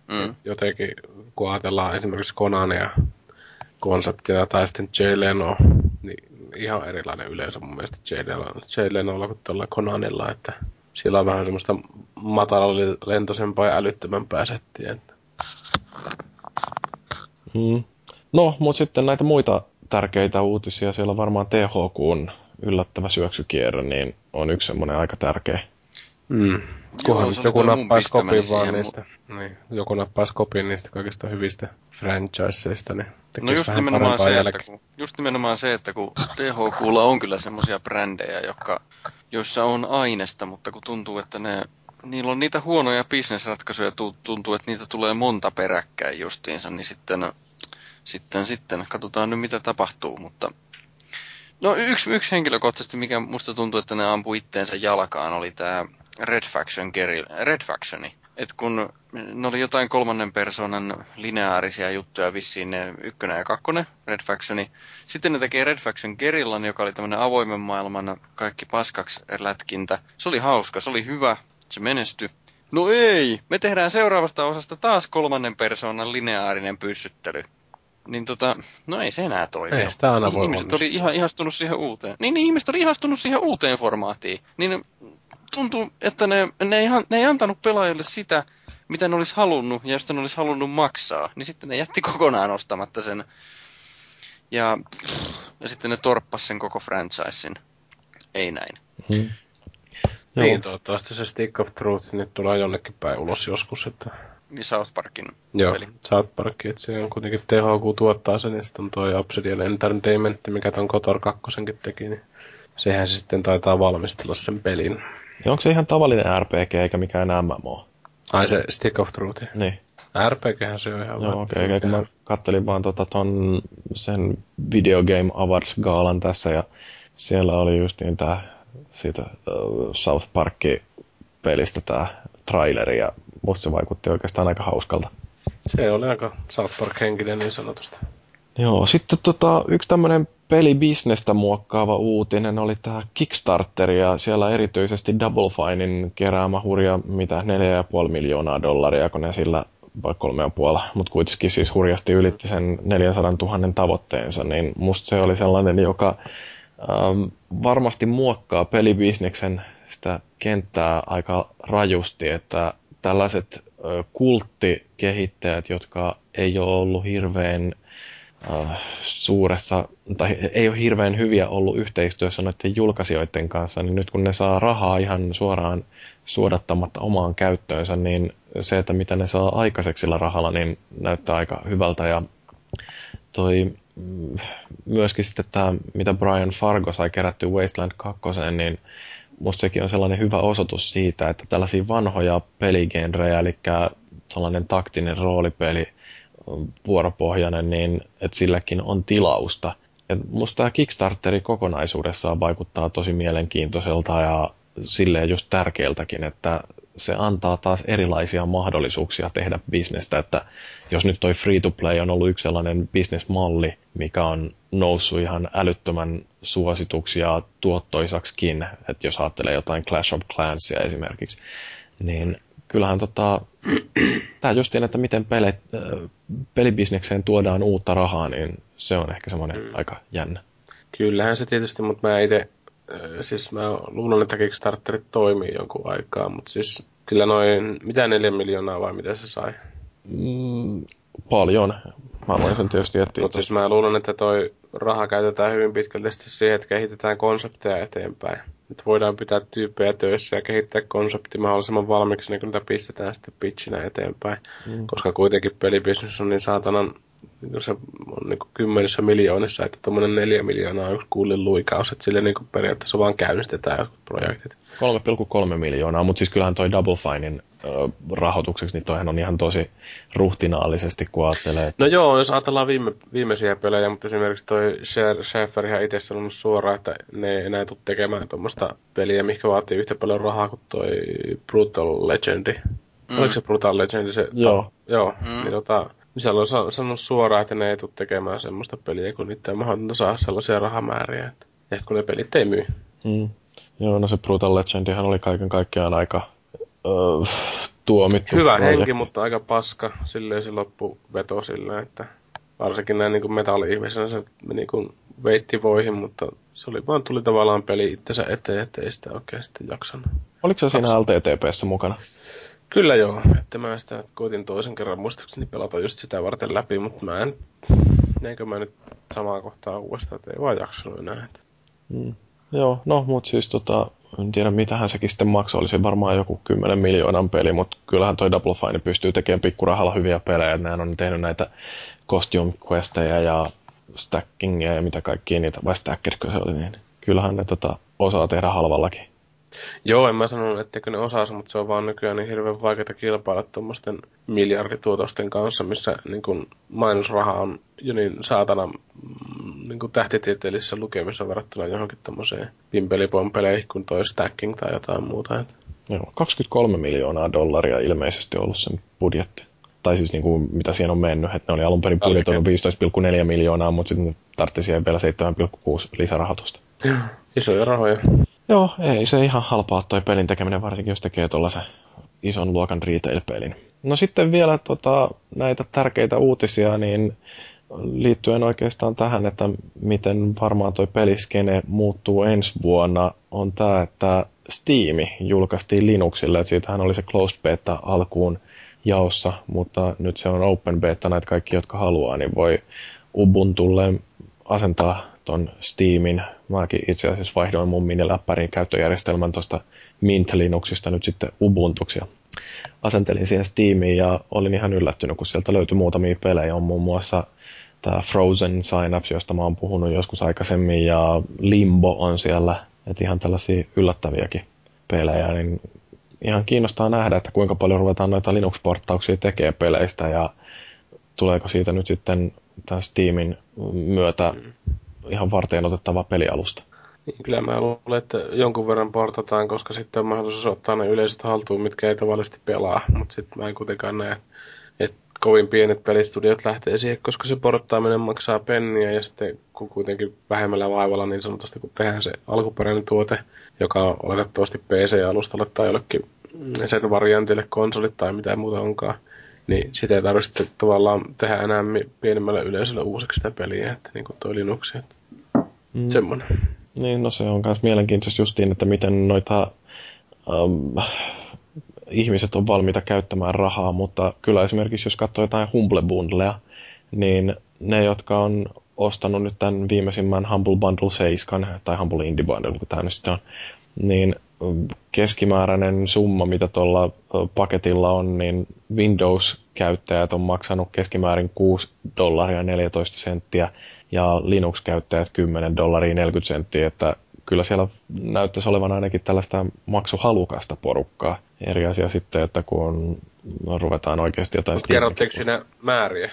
Mm. Jotenkin kun ajatellaan esimerkiksi Konania konseptina tai sitten Jay Leno, niin ihan erilainen yleisö mun mielestä Jay, Leno, Jay Lenolla kuin tuolla Konanilla, että sillä on vähän semmoista matalalentoisempaa ja älyttömämpää settiä. Että... Mm. No, mutta sitten näitä muita tärkeitä uutisia, siellä on varmaan THQn yllättävä syöksykierre, niin on yksi semmoinen aika tärkeä. Mm. Kunhan Joo, joku nappaisi kopin vaan niistä. Niin, joku nappaisi kopin niistä kaikista hyvistä franchiseista, niin No just nimenomaan, se, että kun, just nimenomaan se, että kun THQlla on kyllä semmoisia brändejä, jotka, joissa on aineesta, mutta kun tuntuu, että ne niillä on niitä huonoja bisnesratkaisuja, tuntuu, että niitä tulee monta peräkkäin justiinsa, niin sitten sitten, sitten katsotaan nyt mitä tapahtuu, mutta No yksi, yksi henkilökohtaisesti, mikä musta tuntuu, että ne ampui itteensä jalkaan, oli tämä Red, Faction Red Factioni. Et kun ne oli jotain kolmannen persoonan lineaarisia juttuja vissiin ne ykkönen ja kakkonen, Red Factioni. Sitten ne tekee Red Faction Gerillan, joka oli tämmöinen avoimen maailman kaikki paskaksi lätkintä. Se oli hauska, se oli hyvä, se menestyi. No ei, me tehdään seuraavasta osasta taas kolmannen persoonan lineaarinen pyssyttely. Niin tota, no ei se enää toimi. Ei sitä aina voi Ihmiset onnistua. oli ihan ihastunut siihen uuteen. Niin, niin ihmiset oli ihastunut siihen uuteen formaattiin. Niin tuntuu, että ne, ne, ei, ne ei antanut pelaajille sitä, mitä ne olisi halunnut ja josta ne olisi halunnut maksaa. Niin sitten ne jätti kokonaan ostamatta sen. Ja, ja sitten ne torppas sen koko franchisein. Ei näin. Hmm. Joo. Niin, toivottavasti se Stick of Truth nyt tulee jonnekin päin ulos joskus, että... Niin South Parkin Joo, peli. South Park, että se on kuitenkin THQ tuottaa sen, ja sitten on toi Obsidian Entertainment, mikä ton Kotor 2 teki, niin sehän se sitten taitaa valmistella sen pelin. Ja onko se ihan tavallinen RPG eikä mikään MMO? Ai se Stick of Truth. Niin. RPGhän se on ihan Joo, vaan, okei. että Okay, se- mä kattelin vaan tota ton, sen Video Game Awards-gaalan tässä ja siellä oli just niin tää siitä uh, South Park-pelistä tää traileri ja musta se vaikutti oikeastaan aika hauskalta. Se oli aika South Park-henkinen niin sanotusti. Joo, sitten tota, yksi tämmönen pelibisnestä muokkaava uutinen oli tämä Kickstarter ja siellä erityisesti Double Finein keräämä hurja mitä 4,5 miljoonaa dollaria, kun ne sillä vai 3,5, mutta kuitenkin siis hurjasti ylitti sen 400 000 tavoitteensa, niin musta se oli sellainen, joka ähm, varmasti muokkaa pelibisneksen sitä kenttää aika rajusti, että tällaiset kulttikehittäjät, jotka ei ole ollut hirveän äh, suuressa, tai ei ole hirveän hyviä ollut yhteistyössä noiden julkaisijoiden kanssa, niin nyt kun ne saa rahaa ihan suoraan suodattamatta omaan käyttöönsä, niin se, että mitä ne saa aikaiseksi sillä rahalla, niin näyttää aika hyvältä. Ja toi mm, myöskin sitten tämä, mitä Brian Fargo sai kerättyä Wasteland 2, niin musta sekin on sellainen hyvä osoitus siitä, että tällaisia vanhoja peligenrejä, eli tällainen taktinen roolipeli, vuoropohjainen, niin että silläkin on tilausta. Ja musta tämä Kickstarteri kokonaisuudessaan vaikuttaa tosi mielenkiintoiselta ja silleen just tärkeältäkin, että se antaa taas erilaisia mahdollisuuksia tehdä bisnestä, että jos nyt toi free-to-play on ollut yksi sellainen bisnesmalli, mikä on noussut ihan älyttömän suosituksia tuottoisaksikin, että jos ajattelee jotain Clash of Clansia esimerkiksi, niin kyllähän tota, tämä justiin, että miten pelit, äh, pelibisnekseen tuodaan uutta rahaa, niin se on ehkä semmoinen mm. aika jännä. Kyllähän se tietysti, mutta mä itse, siis mä luulen, että Kickstarterit toimii jonkun aikaa, mutta siis kyllä noin, mitä neljä miljoonaa vai mitä se sai? Mm, paljon. Mä voin sen tietysti etsiä. Mutta siis mä luulen, että toi raha käytetään hyvin pitkälti siihen, että kehitetään konsepteja eteenpäin. Että voidaan pitää tyyppejä töissä ja kehittää konsepti mahdollisimman valmiiksi, niin kun niitä pistetään sitten pitchinä eteenpäin. Mm. Koska kuitenkin pelibisnes on niin saatanan, se on niin kuin kymmenissä miljoonissa, että tuommoinen neljä miljoonaa on yksi kuulin luikaus, että sille niin kuin periaatteessa vaan käynnistetään jotkut projektit. 3,3 miljoonaa, mutta siis kyllähän toi Double Finein rahoitukseksi, niin toihan on ihan tosi ruhtinaallisesti, kun ajattelee. No joo, jos ajatellaan viime, viimeisiä pelejä, mutta esimerkiksi toi Schaefer ihan itse sanonut suoraan, että ne ei enää tule tekemään tuommoista peliä, mikä vaatii yhtä paljon rahaa kuin toi Brutal Legendi. Mm. Oliko se Brutal Legendi se? Joo. Ta- joo, mm. niin tota, niin se on sanonut suoraan, että ne ei tule tekemään semmoista peliä, kun niitä on mahdotonta saada sellaisia rahamääriä. Että, ja sitten kun ne pelit ei myy. Mm. Joo, no se Brutal Legendihan oli kaiken kaikkiaan aika öö, tuomittu. Hyvä projekti. henki, mutta aika paska. Silleen se loppuveto silleen, että varsinkin näin niin metalli-ihmisenä se meni kuin veitti voihin, mutta se oli vaan tuli tavallaan peli itsensä eteen, että ei sitä oikein sitten jaksanut. Oliko se siinä LTTPssä mukana? Kyllä joo, että mä sitä koitin toisen kerran muistaakseni pelata just sitä varten läpi, mutta mä en, näinkö mä nyt samaa kohtaa uudestaan, että ei vaan jaksanut enää. Että. Mm. Joo, no mut siis tota, en tiedä mitähän sekin sitten maksoi, olisi varmaan joku 10 miljoonan peli, mutta kyllähän toi Double Fine pystyy tekemään pikkurahalla hyviä pelejä, nehän on tehnyt näitä costume questeja ja stackingia ja mitä kaikkia niitä, vai stackerkö se oli, niin kyllähän ne tota, osaa tehdä halvallakin. Joo, en mä sanonut, etteikö ne osaisi, mutta se on vaan nykyään niin hirveän vaikeaa kilpailla tuommoisten miljardituotosten kanssa, missä niin kun mainosraha on jo niin saatana mm, niin kun tähtitieteellisessä lukemissa verrattuna johonkin tommoseen pimpelipompeleihin kuin toi stacking tai jotain muuta. Joo, 23 miljoonaa dollaria ilmeisesti ollut sen budjetti. Tai siis niin kuin, mitä siihen on mennyt, että ne oli alun perin budjetoinut 15,4 miljoonaa, mutta sitten tarvitsi siihen vielä 7,6 lisärahoitusta. Joo, isoja rahoja. Joo, ei se ihan halpaa toi pelin tekeminen, varsinkin jos tekee tuollaisen ison luokan retail-pelin. No sitten vielä tota, näitä tärkeitä uutisia, niin liittyen oikeastaan tähän, että miten varmaan toi peliskene muuttuu ensi vuonna, on tämä, että Steam julkaistiin Linuxille, siitähän oli se closed beta alkuun jaossa, mutta nyt se on open beta, näitä kaikki, jotka haluaa, niin voi Ubuntulle asentaa ton Steamin. Mäkin itse asiassa vaihdoin mun miniläppärin käyttöjärjestelmän tuosta Mint Linuxista nyt sitten Ubuntuksi asentelin siihen Steamiin ja olin ihan yllättynyt, kun sieltä löytyi muutamia pelejä. On muun muassa tämä Frozen Synapse, josta mä oon puhunut joskus aikaisemmin, ja Limbo on siellä, että ihan tällaisia yllättäviäkin pelejä, niin ihan kiinnostaa nähdä, että kuinka paljon ruvetaan noita Linux-porttauksia tekemään peleistä, ja tuleeko siitä nyt sitten tämän Steamin myötä ihan varten otettava pelialusta. Niin, kyllä mä luulen, että jonkun verran portataan, koska sitten on mahdollisuus ottaa ne yleiset haltuun, mitkä ei tavallisesti pelaa. Mutta sitten mä en kuitenkaan näe, että kovin pienet pelistudiot lähtee siihen, koska se porttaaminen maksaa penniä ja sitten kun kuitenkin vähemmällä vaivalla niin sanotusti, kun tehdään se alkuperäinen tuote, joka on oletettavasti PC-alustalle tai jollekin sen variantille konsolit tai mitä muuta onkaan, niin sitä ei tarvitse tavallaan tehdä enää pienemmälle yleisölle uusiksi sitä peliä, että niin kuin toi Linux. Että mm. Semmoinen. Niin, no se on myös mielenkiintoista justiin, että miten noita um, ihmiset on valmiita käyttämään rahaa, mutta kyllä esimerkiksi jos katsoo jotain Humble Bundlea, niin ne, jotka on ostanut nyt tämän viimeisimmän Humble Bundle 7, tai Humble Indie Bundle, kun tämä nyt sitten on, niin keskimääräinen summa, mitä tuolla paketilla on, niin Windows-käyttäjät on maksanut keskimäärin 6 dollaria 14 senttiä, ja Linux-käyttäjät 10 dollaria 40 senttiä, että kyllä siellä näyttäisi olevan ainakin tällaista maksuhalukasta porukkaa. Eri asia sitten, että kun ruvetaan oikeasti jotain... Kerrotteko siinä määriä?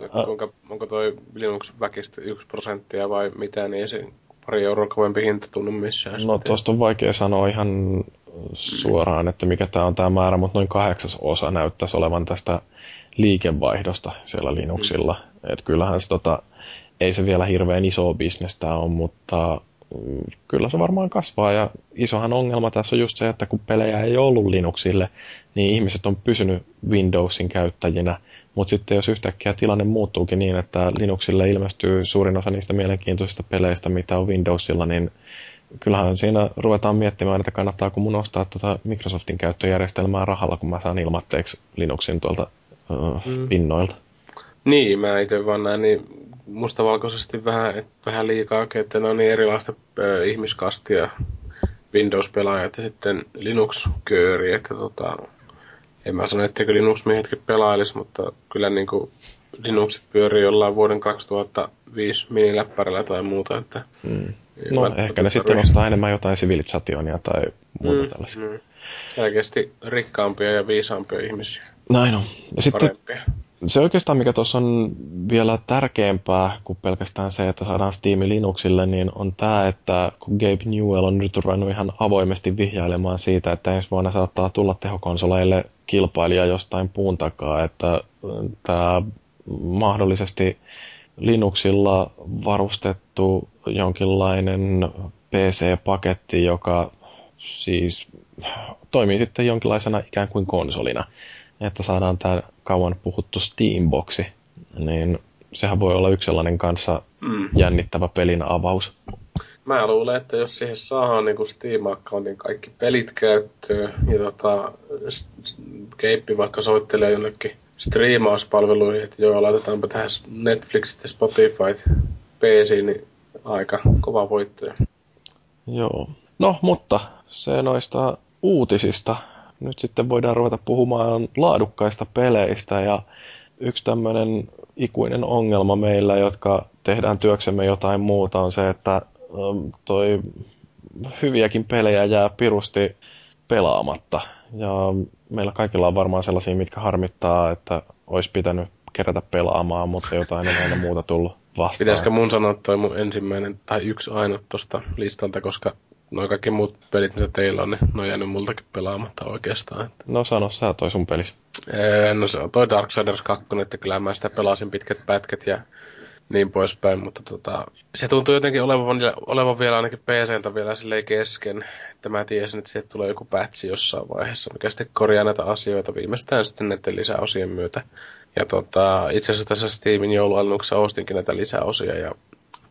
Että kuinka, onko toi Linux väkistä yksi prosenttia vai mitä, niin se pari euroa kovempi hinta tunnu missään. No tuosta on vaikea sanoa ihan suoraan, että mikä tämä on tämä määrä, mutta noin kahdeksas osa näyttäisi olevan tästä liikevaihdosta siellä Linuxilla. Mm. Että kyllähän se tota, ei se vielä hirveän iso bisnestä ole, mutta mm, kyllä se varmaan kasvaa. Ja isohan ongelma tässä on just se, että kun pelejä ei ollut Linuxille, niin ihmiset on pysynyt Windowsin käyttäjinä. Mutta sitten jos yhtäkkiä tilanne muuttuukin niin, että Linuxille ilmestyy suurin osa niistä mielenkiintoisista peleistä, mitä on Windowsilla, niin kyllähän siinä ruvetaan miettimään, että kannattaako mun ostaa tuota Microsoftin käyttöjärjestelmää rahalla, kun mä saan ilmatteeksi Linuxin tuolta uh, mm. pinnoilta. Niin, mä itse vaan näin niin mustavalkoisesti vähän, vähän liikaa, että ne on niin erilaista ö, ihmiskastia Windows-pelaajat ja sitten Linux-kööri, että tota, en mä sano, etteikö Linux-miehetkin pelailisi, mutta kyllä niin kuin Linuxit pyörii jollain vuoden 2005 miniläppärillä tai muuta. Että mm. No ehkä ne sitten ostaa enemmän jotain sivilisationia tai muuta mm, tällaisia. Mm. Selkeästi rikkaampia ja viisaampia ihmisiä. Näin on. Ja sitten se oikeastaan, mikä tuossa on vielä tärkeämpää kuin pelkästään se, että saadaan Steam Linuxille, niin on tämä, että kun Gabe Newell on nyt ruvennut ihan avoimesti vihjailemaan siitä, että ensi vuonna saattaa tulla tehokonsoleille kilpailija jostain puun takaa, että tämä mahdollisesti Linuxilla varustettu jonkinlainen PC-paketti, joka siis toimii sitten jonkinlaisena ikään kuin konsolina että saadaan tämä kauan puhuttu Steamboxi, niin sehän voi olla yksi sellainen kanssa mm. jännittävä pelin avaus. Mä luulen, että jos siihen saa niin Steam-accountin kaikki pelit käyttöön ja tota, keippi vaikka soittelee jonnekin striimauspalveluihin, että joo, laitetaanpa tähän Netflixit ja Spotify PC, niin aika kova voittoja. Joo. No, mutta se noista uutisista nyt sitten voidaan ruveta puhumaan laadukkaista peleistä ja yksi tämmöinen ikuinen ongelma meillä, jotka tehdään työksemme jotain muuta, on se, että ähm, toi hyviäkin pelejä jää pirusti pelaamatta. Ja meillä kaikilla on varmaan sellaisia, mitkä harmittaa, että olisi pitänyt kerätä pelaamaan, mutta jotain on aina muuta tullut vastaan. Pitäisikö mun sanoa toi mun ensimmäinen tai yksi ainut tuosta listalta, koska noin kaikki muut pelit, mitä teillä on, niin ne on jäänyt multakin pelaamatta oikeastaan. Että. No sano sä toi sun pelis. Ee, no se on toi Darksiders 2, että kyllä mä sitä pelasin pitkät pätkät ja niin poispäin, mutta tota, se tuntuu jotenkin olevan, olevan vielä ainakin PCltä vielä silleen kesken, että mä tiesin, että sieltä tulee joku patchi jossain vaiheessa, mikä sitten korjaa näitä asioita viimeistään sitten näiden lisäosien myötä. Ja tota, itse asiassa tässä Steamin joulualennuksessa ostinkin näitä lisäosia ja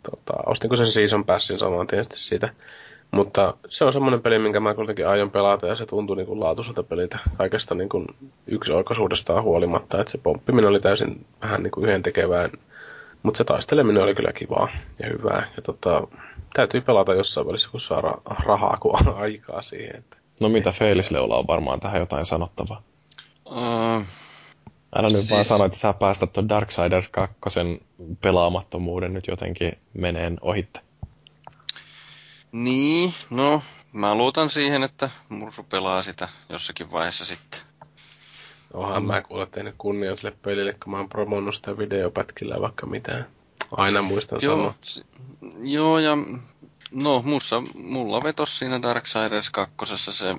tota, ostinko sen Season Passin samaan tietysti siitä. Mutta se on semmoinen peli, minkä mä kuitenkin aion pelata ja se tuntuu niin kuin laatuiselta peliltä kaikesta niin kuin yksioikoisuudestaan huolimatta. Että se pomppiminen oli täysin vähän niin kuin yhden tekevään mutta se taisteleminen oli kyllä kivaa ja hyvää. Ja tota, täytyy pelata jossain välissä, kun saa rahaa, kun on aikaa siihen. Että... No mitä Feilisleolla on varmaan tähän jotain sanottavaa? Uh, Älä nyt siis... vaan sano, että sä päästät tuon Darksiders 2 pelaamattomuuden nyt jotenkin meneen ohitte. Niin, no mä luotan siihen, että Mursu pelaa sitä jossakin vaiheessa sitten. Onhan mm. mä kuule tehnyt kunnia sille pelille, kun mä oon promonnut sitä videopätkillä vaikka mitään. Aina muistan joo, sama. S- joo, ja no, mussa, mulla vetos siinä Darksiders 2 se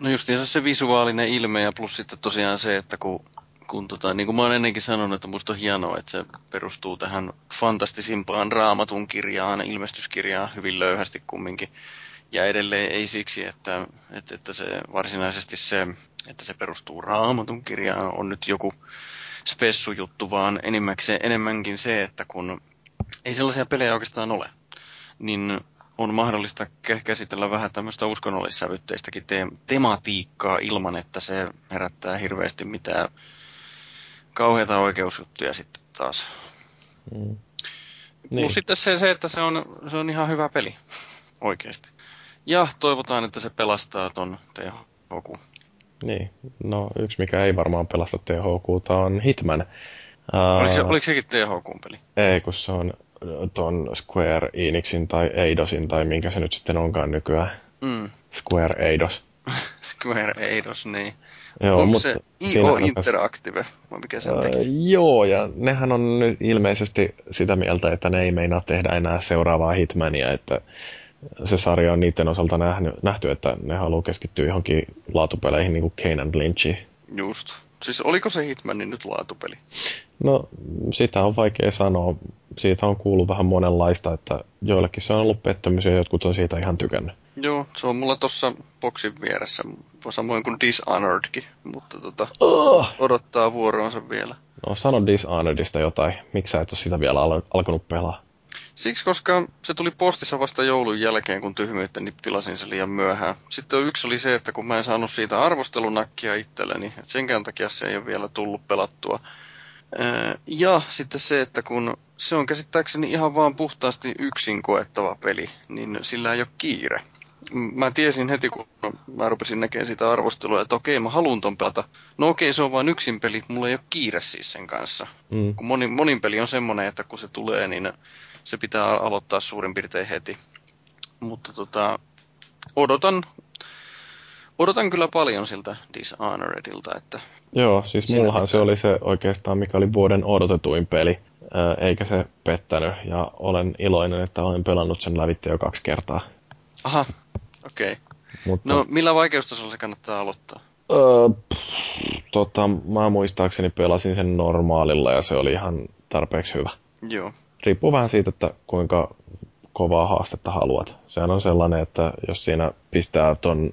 No justiinsa se visuaalinen ilme ja plus sitten tosiaan se, että kun, kun tota, niin kuin mä oon ennenkin sanonut, että musta on hienoa, että se perustuu tähän fantastisimpaan raamatun kirjaan, ilmestyskirjaan hyvin löyhästi kumminkin. Ja edelleen ei siksi, että, että, että se varsinaisesti se, että se perustuu raamatun kirjaan, on nyt joku spessujuttu, vaan enemmänkin se, että kun ei sellaisia pelejä oikeastaan ole, niin on mahdollista käsitellä vähän tämmöistä uskonnollissävytteistäkin te- tematiikkaa ilman, että se herättää hirveästi mitään kauheita oikeusjuttuja sitten taas. Mm. Niin. Plus sitten se, se, että se on, se on ihan hyvä peli, oikeasti. Ja toivotaan, että se pelastaa ton THQ. Niin, no yksi mikä ei varmaan pelasta THQ on Hitman. Oliko, se, oliko sekin THQ-peli? Ei, kun se on ton Square Enixin tai Eidosin tai minkä se nyt sitten onkaan nykyään. Mm. Square Eidos. Square Eidos, niin. Joo, Onko mutta se IO Interactive, vai mikä se on öö, Joo, ja nehän on nyt ilmeisesti sitä mieltä, että ne ei meinaa tehdä enää seuraavaa Hitmania, että se sarja on niiden osalta nähty, nähty että ne haluaa keskittyä johonkin laatupeleihin niin kuin Kane and Lynchiin. Just. Siis oliko se Hitmanin nyt laatupeli? No, sitä on vaikea sanoa. Siitä on kuullut vähän monenlaista, että joillekin se on ollut pettymys ja jotkut on siitä ihan tykännyt. Joo, se on mulla tuossa boksin vieressä, samoin kuin Dishonoredkin, mutta tota, oh. odottaa vuoroonsa vielä. No sano Dishonoredista jotain, miksi sä et ole sitä vielä al- alkanut pelaa? Siksi, koska se tuli postissa vasta joulun jälkeen, kun tyhmyyttä niin tilasin se liian myöhään. Sitten yksi oli se, että kun mä en saanut siitä arvostelunakkia itselleni, että senkään takia se ei ole vielä tullut pelattua. Ja sitten se, että kun se on käsittääkseni ihan vaan puhtaasti yksin koettava peli, niin sillä ei ole kiire. Mä tiesin heti, kun mä rupesin näkemään sitä arvostelua, että okei, mä haluan ton pelata. No okei, se on vain yksin peli, mulla ei ole kiire siis sen kanssa. Mm. Kun monin, monin peli on semmoinen, että kun se tulee, niin se pitää aloittaa suurin piirtein heti. Mutta tota, odotan, odotan kyllä paljon siltä Dishonoredilta. Että Joo, siis mullahan se oli se oikeastaan, mikä oli vuoden odotetuin peli, eikä se pettänyt. Ja olen iloinen, että olen pelannut sen lävitte jo kaksi kertaa. Aha, okei. Okay. Mutta... No, millä vaikeustasolla se kannattaa aloittaa? Öö, pff, tota, mä muistaakseni pelasin sen normaalilla ja se oli ihan tarpeeksi hyvä. Joo riippuu vähän siitä, että kuinka kovaa haastetta haluat. Sehän on sellainen, että jos siinä pistää ton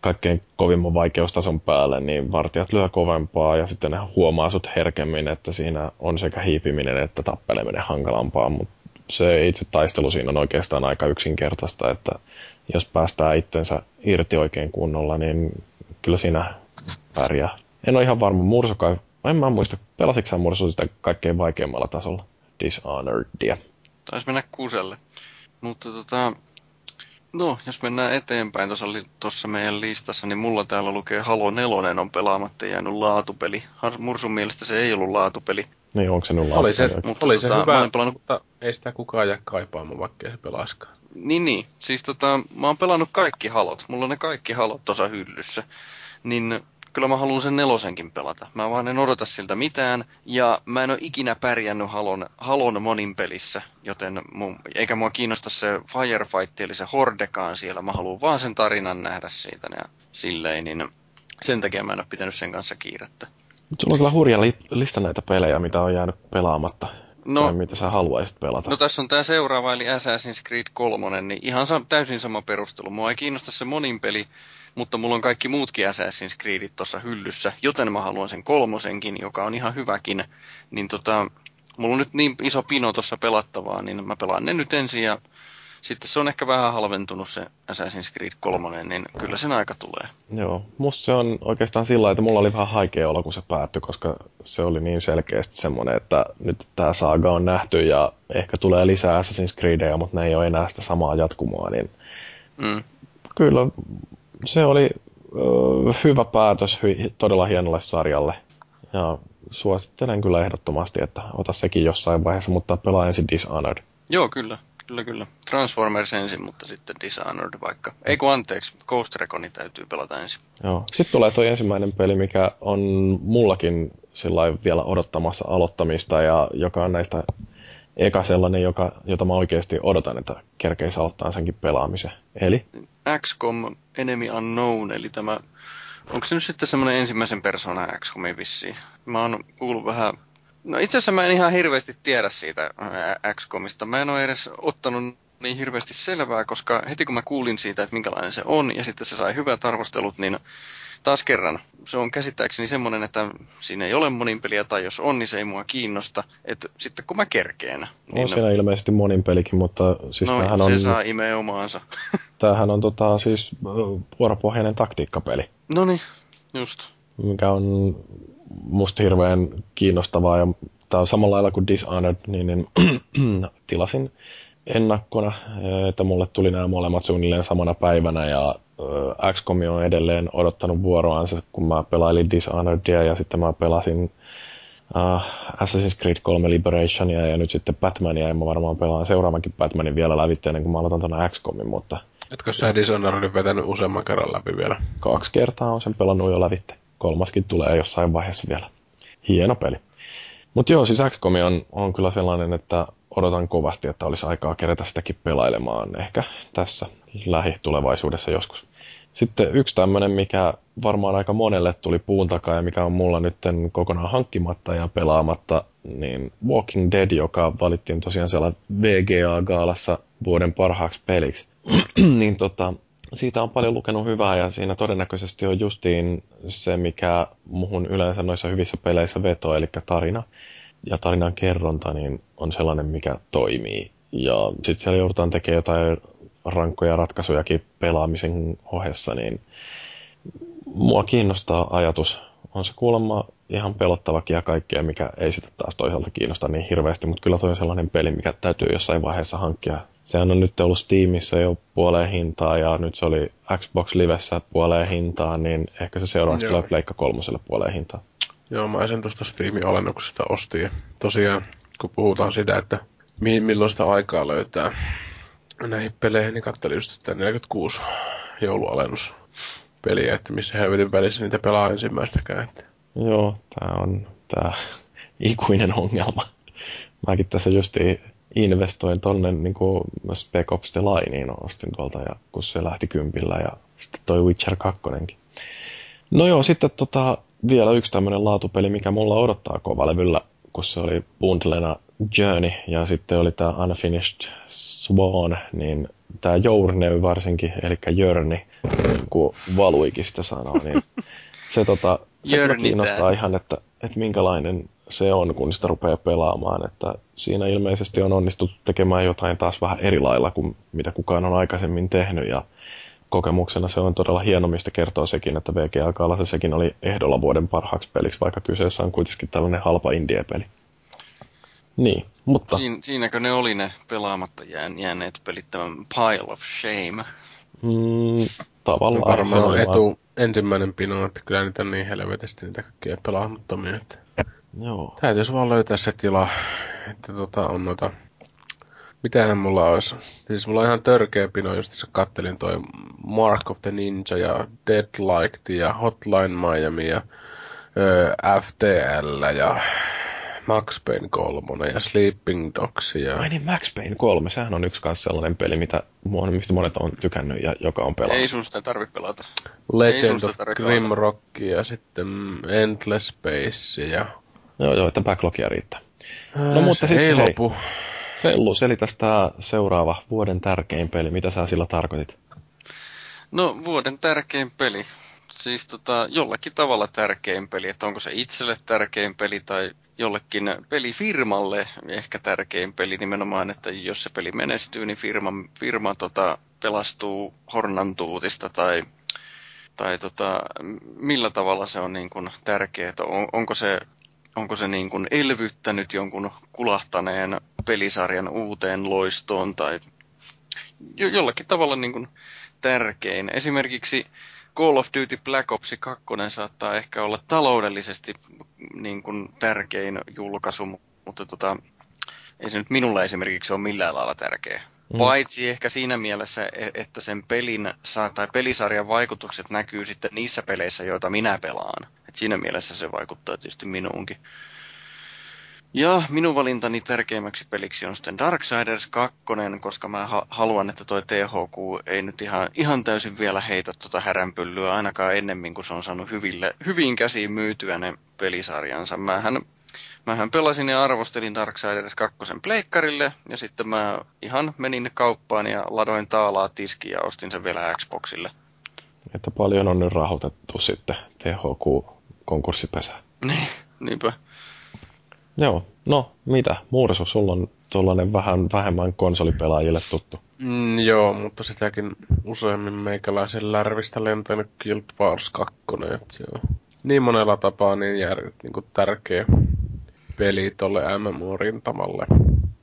kaikkein kovimman vaikeustason päälle, niin vartijat lyö kovempaa ja sitten ne huomaa sut herkemmin, että siinä on sekä hiipiminen että tappeleminen hankalampaa, mutta se itse taistelu siinä on oikeastaan aika yksinkertaista, että jos päästää itsensä irti oikein kunnolla, niin kyllä siinä pärjää. En ole ihan varma, Murso kai, en mä muista, pelasitko Murso sitä kaikkein vaikeimmalla tasolla? Dishonoredia. Taisi mennä kuselle. Mutta tota, no, jos mennään eteenpäin tuossa meidän listassa, niin mulla täällä lukee Halo 4 on pelaamatta jäänyt laatupeli. Mursun mielestä se ei ollut laatupeli. Niin, onko se laatupeli? Oli se, mutta oli tota, se hyvä, pelannut... mutta ei sitä kukaan jää kaipaamaan, vaikka se pelaiskaan. Niin, niin. Siis tota, mä oon pelannut kaikki halot. Mulla on ne kaikki halot tuossa hyllyssä. Niin kyllä mä haluan sen nelosenkin pelata. Mä vaan en odota siltä mitään, ja mä en ole ikinä pärjännyt Halon, Halon monin pelissä, joten mun, eikä mua kiinnosta se Firefight, eli se Hordekaan siellä. Mä haluan vaan sen tarinan nähdä siitä, ja silleen, niin sen takia mä en ole pitänyt sen kanssa kiirettä. Sulla on kyllä hurja li- lista näitä pelejä, mitä on jäänyt pelaamatta. No, tai mitä sä haluaisit pelata? No tässä on tämä seuraava, eli Assassin's Creed 3, niin ihan sa- täysin sama perustelu. Mua ei kiinnosta se monin peli, mutta mulla on kaikki muutkin Assassin's Creedit tuossa hyllyssä, joten mä haluan sen kolmosenkin, joka on ihan hyväkin. Niin tota, mulla on nyt niin iso pino tuossa pelattavaa, niin mä pelaan ne nyt ensin ja sitten se on ehkä vähän halventunut se Assassin's Creed 3, niin kyllä sen aika tulee. Joo, musta se on oikeastaan sillä että mulla oli vähän haikea olo, kun se päättyi, koska se oli niin selkeästi semmoinen, että nyt tämä saaga on nähty ja ehkä tulee lisää Assassin's Creedia, mutta ne ei ole enää sitä samaa jatkumoa, niin mm. kyllä se oli ö, hyvä päätös hy, todella hienolle sarjalle. Ja suosittelen kyllä ehdottomasti, että ota sekin jossain vaiheessa, mutta pelaa ensin Dishonored. Joo, kyllä. Kyllä, kyllä. Transformers ensin, mutta sitten Dishonored vaikka. Ei kun anteeksi, Ghost Recon täytyy pelata ensin. Joo. Sitten tulee tuo ensimmäinen peli, mikä on mullakin sillä vielä odottamassa aloittamista ja joka on näistä eka sellainen, joka, jota mä oikeasti odotan, että kerkeisi aloittaa senkin pelaamisen. Eli? XCOM Enemy Unknown, eli tämä, onko se nyt sitten semmoinen ensimmäisen persoonan XCOMin vissiin? Mä oon kuullut vähän No itse asiassa mä en ihan hirveästi tiedä siitä XCOMista. Mä en ole edes ottanut niin hirveästi selvää, koska heti kun mä kuulin siitä, että minkälainen se on, ja sitten se sai hyvät arvostelut, niin taas kerran, se on käsittääkseni semmoinen, että siinä ei ole monin peliä, tai jos on, niin se ei mua kiinnosta. Että sitten kun mä kerkeen. Niin on siinä no, ilmeisesti monin pelikin, mutta siis no, tämähän se on... saa imeä omaansa. tämähän on tota, siis vuoropohjainen taktiikkapeli. No niin, just. Mikä on musta hirveän kiinnostavaa. Ja tämä on samalla lailla kuin Dishonored, niin, niin tilasin ennakkona, että mulle tuli nämä molemmat suunnilleen samana päivänä. Ja XCOM on edelleen odottanut vuoroansa, kun mä pelailin Dishonoredia ja sitten mä pelasin uh, Assassin's Creed 3 Liberationia ja nyt sitten Batmania. Ja mä varmaan pelaan seuraavankin Batmanin vielä lävitse ennen kuin mä aloitan tuonne XCOMin, mutta... Etkö sä Dishonoredin vetänyt useamman kerran läpi vielä? Kaksi kertaa on sen pelannut jo lävitte kolmaskin tulee jossain vaiheessa vielä. Hieno peli. Mutta joo, siis XCOM on, on kyllä sellainen, että odotan kovasti, että olisi aikaa kerätä sitäkin pelailemaan ehkä tässä lähitulevaisuudessa joskus. Sitten yksi tämmöinen, mikä varmaan aika monelle tuli puun takaa ja mikä on mulla nyt kokonaan hankkimatta ja pelaamatta, niin Walking Dead, joka valittiin tosiaan siellä VGA-gaalassa vuoden parhaaksi peliksi, niin tota, siitä on paljon lukenut hyvää ja siinä todennäköisesti on justiin se, mikä muhun yleensä noissa hyvissä peleissä vetoo, eli tarina ja tarinan kerronta, niin on sellainen, mikä toimii. Ja sitten siellä joudutaan tekemään jotain rankkoja ratkaisujakin pelaamisen ohessa, niin mua kiinnostaa ajatus. On se kuulemma ihan pelottavakin ja kaikkea, mikä ei sitä taas toisaalta kiinnosta niin hirveästi, mutta kyllä toi on sellainen peli, mikä täytyy jossain vaiheessa hankkia sehän on nyt ollut Steamissa jo puoleen hintaa ja nyt se oli Xbox Livessä puoleen hintaa, niin ehkä se seuraavaksi tulee Pleikka kolmoselle puoleen hintaa. Joo, mä sen tuosta Steamin alennuksesta ostin. Tosiaan, kun puhutaan sitä, että milloin sitä aikaa löytää näihin peleihin, niin katselin just, että 46 joulualennus peliä, että missä helvetin välissä niitä pelaa ensimmäistäkään. Joo, tää on tää ikuinen ongelma. Mäkin tässä justiin investoin tonne niin kuin Spec Ops The Lineen ostin tuolta, ja kun se lähti kympillä, ja sitten toi Witcher 2. No joo, sitten tota, vielä yksi tämmöinen laatupeli, mikä mulla odottaa kovalevyllä, kun se oli bundlena Journey, ja sitten oli tämä Unfinished Swan, niin tämä Journey varsinkin, eli Journey, niin kuin Valuikin sitä sanoo, niin se, tota, se kiinnostaa ihan, että, että minkälainen se on, kun sitä rupeaa pelaamaan. Että siinä ilmeisesti on onnistuttu tekemään jotain taas vähän eri lailla kuin mitä kukaan on aikaisemmin tehnyt. Ja kokemuksena se on todella hieno, mistä kertoo sekin, että VGA Galassa sekin oli ehdolla vuoden parhaaksi peliksi, vaikka kyseessä on kuitenkin tällainen halpa indie-peli. Niin, mutta... Siin, siinäkö ne oli ne pelaamatta jään, jääneet pelit, tämän Pile of Shame? Mm, tavallaan. No varmaan etu ensimmäinen pino, että kyllä niitä on niin helvetisti niitä kaikkia pelaamattomia, että Joo. Täytyisi vaan löytää se tila, että tota, on noita Mitähän mulla olisi? Siis mulla on ihan törkeä pino, just se kattelin toi Mark of the Ninja ja Deadlight ja Hotline Miami ja ö, FTL ja Max Payne 3 ja Sleeping Dogs ja... Ai niin, Max Payne 3, sehän on yksi kanssa sellainen peli, mitä, mistä monet on tykännyt ja joka on pelannut. Ei sun sitä tarvitse pelata. Legend of Grimrock ja sitten Endless Space ja... Joo, joo, että backlogia riittää. No mutta sitten ei lopu. Hei, Fellu, selitäs tää seuraava vuoden tärkein peli. Mitä sä sillä tarkoitit? No, vuoden tärkein peli. Siis tota, jollakin tavalla tärkein peli, että onko se itselle tärkein peli tai jollekin pelifirmalle ehkä tärkein peli nimenomaan, että jos se peli menestyy, niin firma, firma tota, pelastuu hornantuutista tai, tai tota, millä tavalla se on niin kuin tärkeää, on, onko se onko se niin kuin elvyttänyt jonkun kulahtaneen pelisarjan uuteen loistoon tai jo, jollakin tavalla niin kuin tärkein. Esimerkiksi Call of Duty Black Ops 2 saattaa ehkä olla taloudellisesti niin kuin tärkein julkaisu, mutta tota, ei se nyt minulle esimerkiksi ole millään lailla tärkeä. Mm. Paitsi ehkä siinä mielessä, e, että sen pelin tai pelisarjan vaikutukset näkyy sitten niissä peleissä, joita minä pelaan. Et siinä mielessä se vaikuttaa tietysti minuunkin. Ja minun valintani tärkeimmäksi peliksi on sitten Darksiders 2, koska mä ha- haluan, että toi THQ ei nyt ihan, ihan täysin vielä heitä tuota häränpyllyä, ainakaan ennemmin kuin se on saanut hyville, hyvin käsiin myytyä ne pelisarjansa. Mähän, mähän pelasin ja arvostelin Darksiders 2 pleikkarille, ja sitten mä ihan menin kauppaan ja ladoin taalaa tiski ja ostin sen vielä Xboxille. Että paljon on nyt rahoitettu sitten THQ-konkurssipesä. Niin, niinpä. Joo, no mitä? Muursu, sulla on tuollainen vähän vähemmän konsolipelaajille tuttu. Mm, joo, mutta sitäkin useammin meikäläisen lärvistä lentänyt Guild Wars 2, että se on niin monella tapaa niin, jär, niin kuin tärkeä peli tolle MMO-rintamalle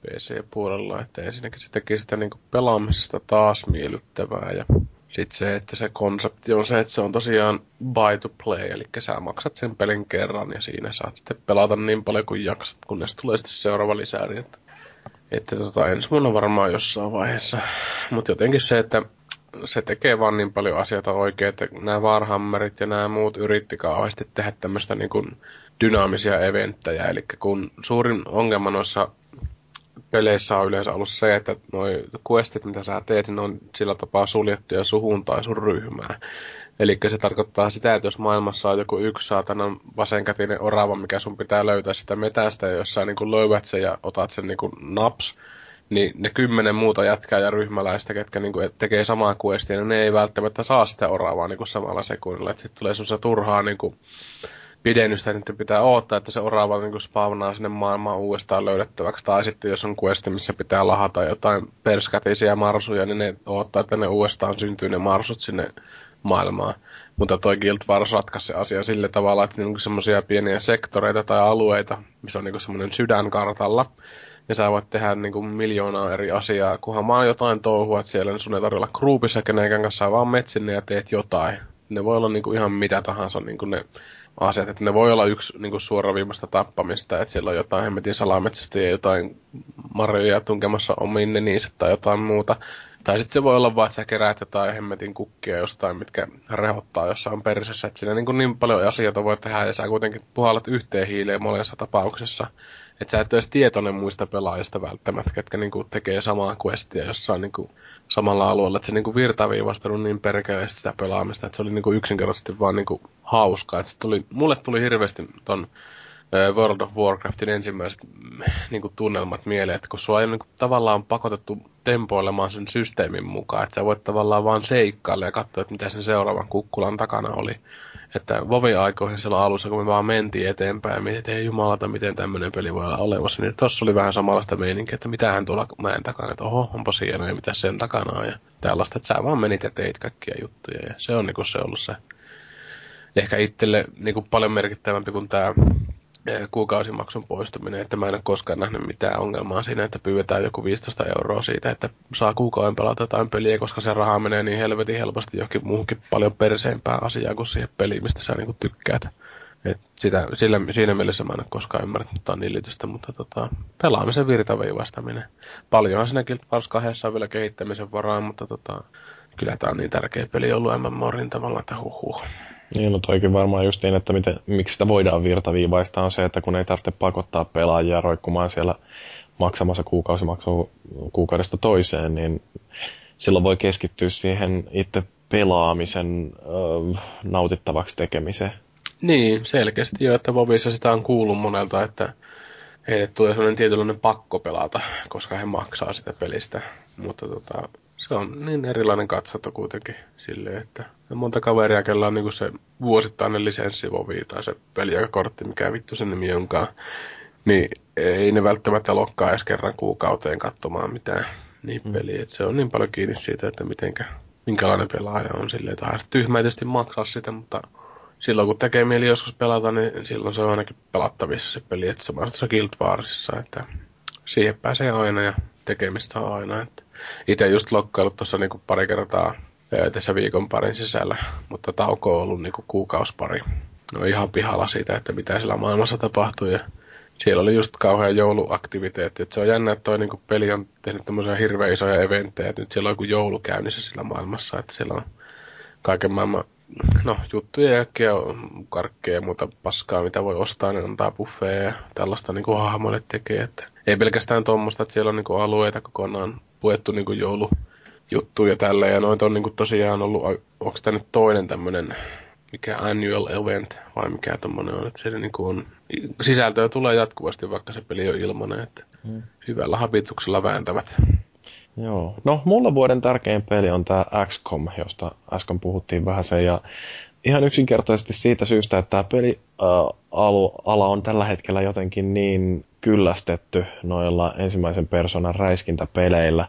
PC-puolella, että ensinnäkin se teki sitä niin pelaamisesta taas miellyttävää ja sitten se, että se konsepti on se, että se on tosiaan buy to play, eli sä maksat sen pelin kerran ja siinä saat sitten pelata niin paljon kuin jaksat, kunnes tulee sitten seuraava lisääri. Että, että tota, ensi vuonna varmaan jossain vaiheessa. Mutta jotenkin se, että se tekee vaan niin paljon asioita oikein, että nämä Warhammerit ja nämä muut yritti kauheasti tehdä tämmöistä niin kuin dynaamisia eventtejä. Eli kun suurin ongelma noissa peleissä on yleensä ollut se, että noi questit, mitä sä teet, ne on sillä tapaa suljettuja suhun tai sun ryhmään. Eli se tarkoittaa sitä, että jos maailmassa on joku yksi saatana vasenkätinen orava, mikä sun pitää löytää sitä metästä, ja jos sä niin löydät sen ja otat sen niin naps, niin ne kymmenen muuta jätkää ja ryhmäläistä, ketkä niin kuin tekee samaa questia, niin ne ei välttämättä saa sitä oravaa niin kuin samalla sekunnilla. Sitten tulee semmoista turhaa niin kuin, pidennystä, niin pitää odottaa, että se orava niin spawnaa sinne maailmaan uudestaan löydettäväksi. Tai sitten jos on questi, missä pitää lahata jotain perskätisiä marsuja, niin ne odottaa, että ne uudestaan syntyy ne marsut sinne maailmaan. Mutta toi Guild Wars ratkaisi se asia sillä tavalla, että niin semmoisia pieniä sektoreita tai alueita, missä on niin semmoinen sydän kartalla, ja sä voit tehdä niin kuin miljoonaa eri asiaa, kunhan vaan jotain touhua, että siellä niin sun ei tarvitse olla groupissa kenenkään kanssa, vaan metsinne ja teet jotain. Ne voi olla niin kuin ihan mitä tahansa niin kuin ne asiat, että ne voi olla yksi niin kuin suoraviimasta tappamista, että siellä on jotain hemmetin salametsästä ja jotain marjoja tunkemassa omiin niissä tai jotain muuta. Tai sitten se voi olla vaan, että sä keräät jotain hemmetin kukkia jostain, mitkä rehottaa jossain perisessä. Että siinä niin, niin paljon asioita voi tehdä ja sä kuitenkin puhallat yhteen hiileen molemmissa tapauksessa. Että sä et ole tietoinen muista pelaajista välttämättä, ketkä niin kuin tekee samaa questia jossain niin kuin samalla alueella, että se niinku virtaviivastunut niin perkeleesti sitä pelaamista, että se oli niinku yksinkertaisesti vaan niinku hauskaa. Että tuli, mulle tuli hirveästi ton World of Warcraftin ensimmäiset mm, niinku tunnelmat mieleen, että kun sua ei niinku tavallaan pakotettu tempoilemaan sen systeemin mukaan, että sä voit tavallaan vaan seikkailla ja katsoa, että mitä sen seuraavan kukkulan takana oli. Että Vovi-aikoihin silloin alussa, kun me vaan mentiin eteenpäin ja mietin, että ei jumalata, miten tämmöinen peli voi olla olemassa, niin tossa oli vähän samanlaista meininkiä, että mitähän tuolla mäen takana, että oho, onpa hienoa ja mitä sen takana on ja tällaista, että sä vaan menit ja teit kaikkia juttuja ja se on niinku se ollut se ehkä itselle niinku paljon merkittävämpi kuin tämä kuukausimaksun poistuminen, että mä en ole koskaan nähnyt mitään ongelmaa siinä, että pyydetään joku 15 euroa siitä, että saa kuukauden pelata jotain peliä, koska se raha menee niin helvetin helposti johonkin muuhunkin paljon perseempään asiaan kuin siihen peliin, mistä sä niinku tykkäät. Et sitä, sillä, siinä mielessä mä en ole koskaan ymmärtänyt tuota nillitystä, mutta tota, pelaamisen virtaviivastaminen. Paljonhan siinä Guild Wars 2 on vielä kehittämisen varaa, mutta tota, kyllä tämä on niin tärkeä peli ollut MMOrin tavalla, että huhuh. Niin, no toikin varmaan just niin, että miten, miksi sitä voidaan virtaviivaista on se, että kun ei tarvitse pakottaa pelaajia roikkumaan siellä maksamassa kuukausimaksua kuukaudesta toiseen, niin silloin voi keskittyä siihen itse pelaamisen äh, nautittavaksi tekemiseen. Niin, selkeästi jo, että Vovissa sitä on kuullut monelta, että heille tulee sellainen tietynlainen pakko pelata, koska he maksaa sitä pelistä. Mutta tota, se on niin erilainen katsoto kuitenkin silleen, että on monta kaveria, kellä on niinku se vuosittainen lisenssi Vovi tai se peliaikakortti, mikä vittu sen nimi onkaan. Niin ei ne välttämättä lokkaa edes kerran kuukauteen katsomaan mitään niin mm. peliä. Et se on niin paljon kiinni siitä, että mitenkä, minkälainen pelaaja on silleen. Tai tyhmä tietysti maksaa sitä, mutta silloin kun tekee mieli joskus pelata, niin silloin se on ainakin pelattavissa se peli, että tuossa Guild Warsissa, että siihen pääsee aina ja tekemistä on aina. Että itse just lokkailut tuossa niinku pari kertaa tässä viikon parin sisällä, mutta tauko on ollut niinku kuukauspari. No ihan pihalla siitä, että mitä siellä maailmassa tapahtuu ja siellä oli just kauhean jouluaktiviteetti. Et se on jännä, että toi niinku peli on tehnyt tämmöisiä hirveän isoja eventtejä, että nyt siellä on joku joulu käynnissä sillä maailmassa, että siellä on kaiken maailman no, juttuja ja karkkeja ja muuta paskaa, mitä voi ostaa, niin antaa buffeja ja tällaista niin kuin hahmoille tekee. Että ei pelkästään tuommoista, että siellä on niin kuin alueita kokonaan puettu niin kuin joulujuttuja tällä ja noita on niin kuin tosiaan ollut, onko tämä nyt toinen tämmöinen mikä annual event vai mikä tommonen on, että se niin on, sisältöä tulee jatkuvasti, vaikka se peli on ilmanen, että hmm. hyvällä habituksella vääntävät. Joo. No, mulla vuoden tärkein peli on tämä XCOM, josta äsken puhuttiin vähän sen, ja ihan yksinkertaisesti siitä syystä, että tämä peli äh, on tällä hetkellä jotenkin niin kyllästetty noilla ensimmäisen persoonan räiskintäpeleillä,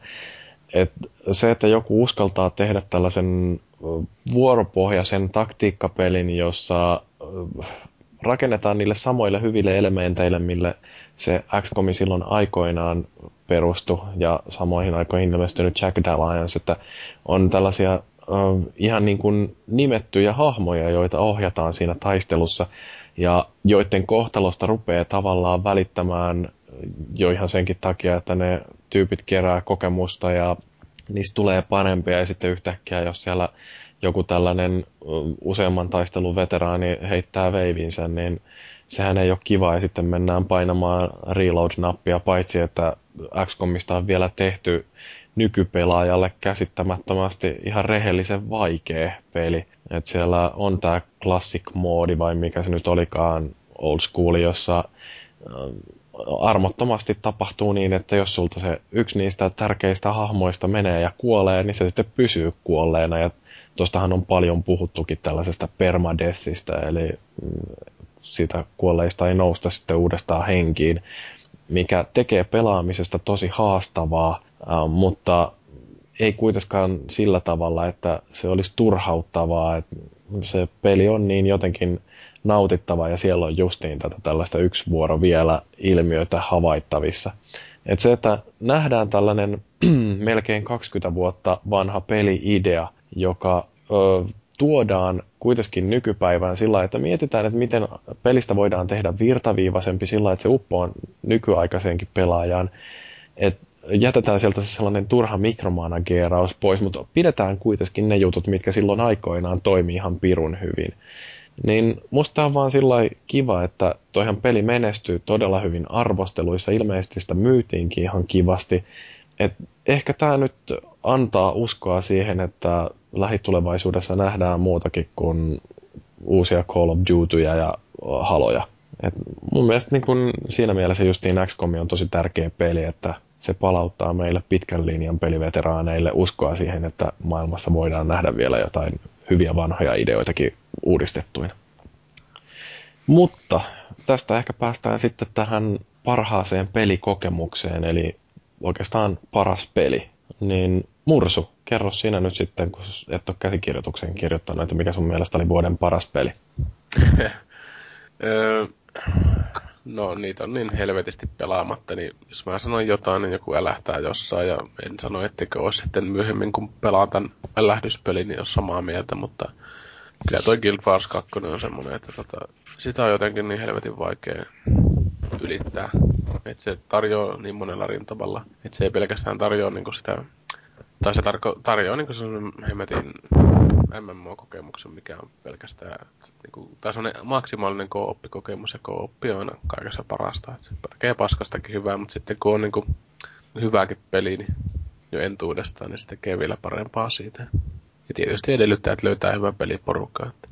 et se, että joku uskaltaa tehdä tällaisen vuoropohjaisen taktiikkapelin, jossa rakennetaan niille samoille hyville elementeille, mille se XCOM silloin aikoinaan perustu ja samoihin aikoihin ilmestynyt Jack Dalliance, että on tällaisia uh, ihan niin kuin nimettyjä hahmoja, joita ohjataan siinä taistelussa ja joiden kohtalosta rupeaa tavallaan välittämään jo ihan senkin takia, että ne tyypit kerää kokemusta ja niistä tulee parempia ja sitten yhtäkkiä, jos siellä joku tällainen useamman taistelun veteraani heittää veivinsä, niin sehän ei ole kiva ja sitten mennään painamaan reload-nappia, paitsi että XCOMista on vielä tehty nykypelaajalle käsittämättömästi ihan rehellisen vaikea peli. Et siellä on tämä classic moodi vai mikä se nyt olikaan old school, jossa armottomasti tapahtuu niin, että jos sulta se yksi niistä tärkeistä hahmoista menee ja kuolee, niin se sitten pysyy kuolleena. Ja tuostahan on paljon puhuttukin tällaisesta permadeathista, eli mm, siitä kuolleista ei nousta sitten uudestaan henkiin, mikä tekee pelaamisesta tosi haastavaa, mutta ei kuitenkaan sillä tavalla, että se olisi turhauttavaa. Että se peli on niin jotenkin nautittava ja siellä on justiin tätä tällaista yksi vuoro vielä ilmiötä havaittavissa. Et se, että nähdään tällainen melkein 20 vuotta vanha peli-idea, joka ö, tuodaan kuitenkin nykypäivään sillä että mietitään, että miten pelistä voidaan tehdä virtaviivaisempi sillä että se uppoo nykyaikaiseenkin pelaajaan. Et jätetään sieltä se sellainen turha mikromanageeraus pois, mutta pidetään kuitenkin ne jutut, mitkä silloin aikoinaan toimii ihan pirun hyvin. Niin musta on vaan sillä kiva, että toihan peli menestyy todella hyvin arvosteluissa. Ilmeisesti sitä myytiinkin ihan kivasti. Et ehkä tämä nyt antaa uskoa siihen, että lähitulevaisuudessa nähdään muutakin kuin uusia Call of Dutyjä ja haloja. Et mun mielestä niin kun siinä mielessä justiin XCOM on tosi tärkeä peli, että se palauttaa meille pitkän linjan peliveteraaneille uskoa siihen, että maailmassa voidaan nähdä vielä jotain hyviä vanhoja ideoitakin uudistettuina. Mutta tästä ehkä päästään sitten tähän parhaaseen pelikokemukseen, eli oikeastaan paras peli. Niin Mursu, kerro sinä nyt sitten, kun et ole käsikirjoituksen kirjoittanut, että mikä sun mielestä oli vuoden paras peli? no niitä on niin helvetisti pelaamatta, niin jos mä sanon jotain, niin joku älähtää jossain, ja en sano, etteikö olisi sitten myöhemmin, kun pelaan tämän älähdyspelin, niin ole samaa mieltä, mutta Kyllä toi Guild Wars 2 on semmonen, että tota, sitä on jotenkin niin helvetin vaikea ylittää. Että se tarjoaa niin monella rintamalla. Että se ei pelkästään tarjoa niinku sitä... Tai se tarko, tarjoaa niinku sellainen hemmetin MMO-kokemuksen, mikä on pelkästään... Niinku, tai semmoinen maksimaalinen ja kooppi on aina kaikessa parasta. Se tekee paskastakin hyvää, mutta sitten kun on niinku hyvääkin peli, niin jo entuudestaan, niin se tekee vielä parempaa siitä. Ja tietysti edellyttää, että löytää hyvän peliporukka. Että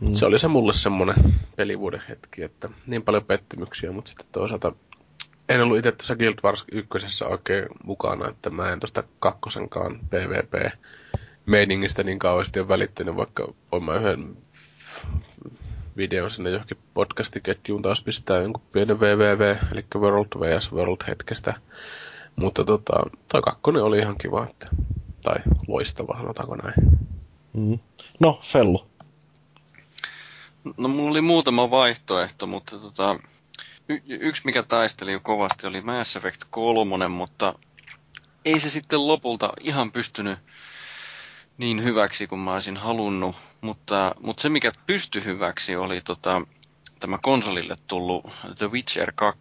mm. Se oli se mulle semmoinen pelivuoden hetki, että niin paljon pettymyksiä, mutta sitten toisaalta en ollut itse tuossa Guild Wars 1 oikein mukana, että mä en tuosta kakkosenkaan PvP meiningistä niin kauheasti ole välittänyt, vaikka voin mä yhden videon sinne johonkin podcastiketjuun taas pistää jonkun pienen www, eli World vs. World hetkestä. Mutta tota, toi kakkonen oli ihan kiva, että, tai loistava, sanotaanko näin. Mm. No, Fellu. No mulla oli muutama vaihtoehto, mutta tota, y- yksi mikä taisteli kovasti oli Mass Effect 3, mutta ei se sitten lopulta ihan pystynyt niin hyväksi kuin mä olisin halunnut, mutta, mutta se mikä pystyi hyväksi oli tota, tämä konsolille tullut The Witcher 2.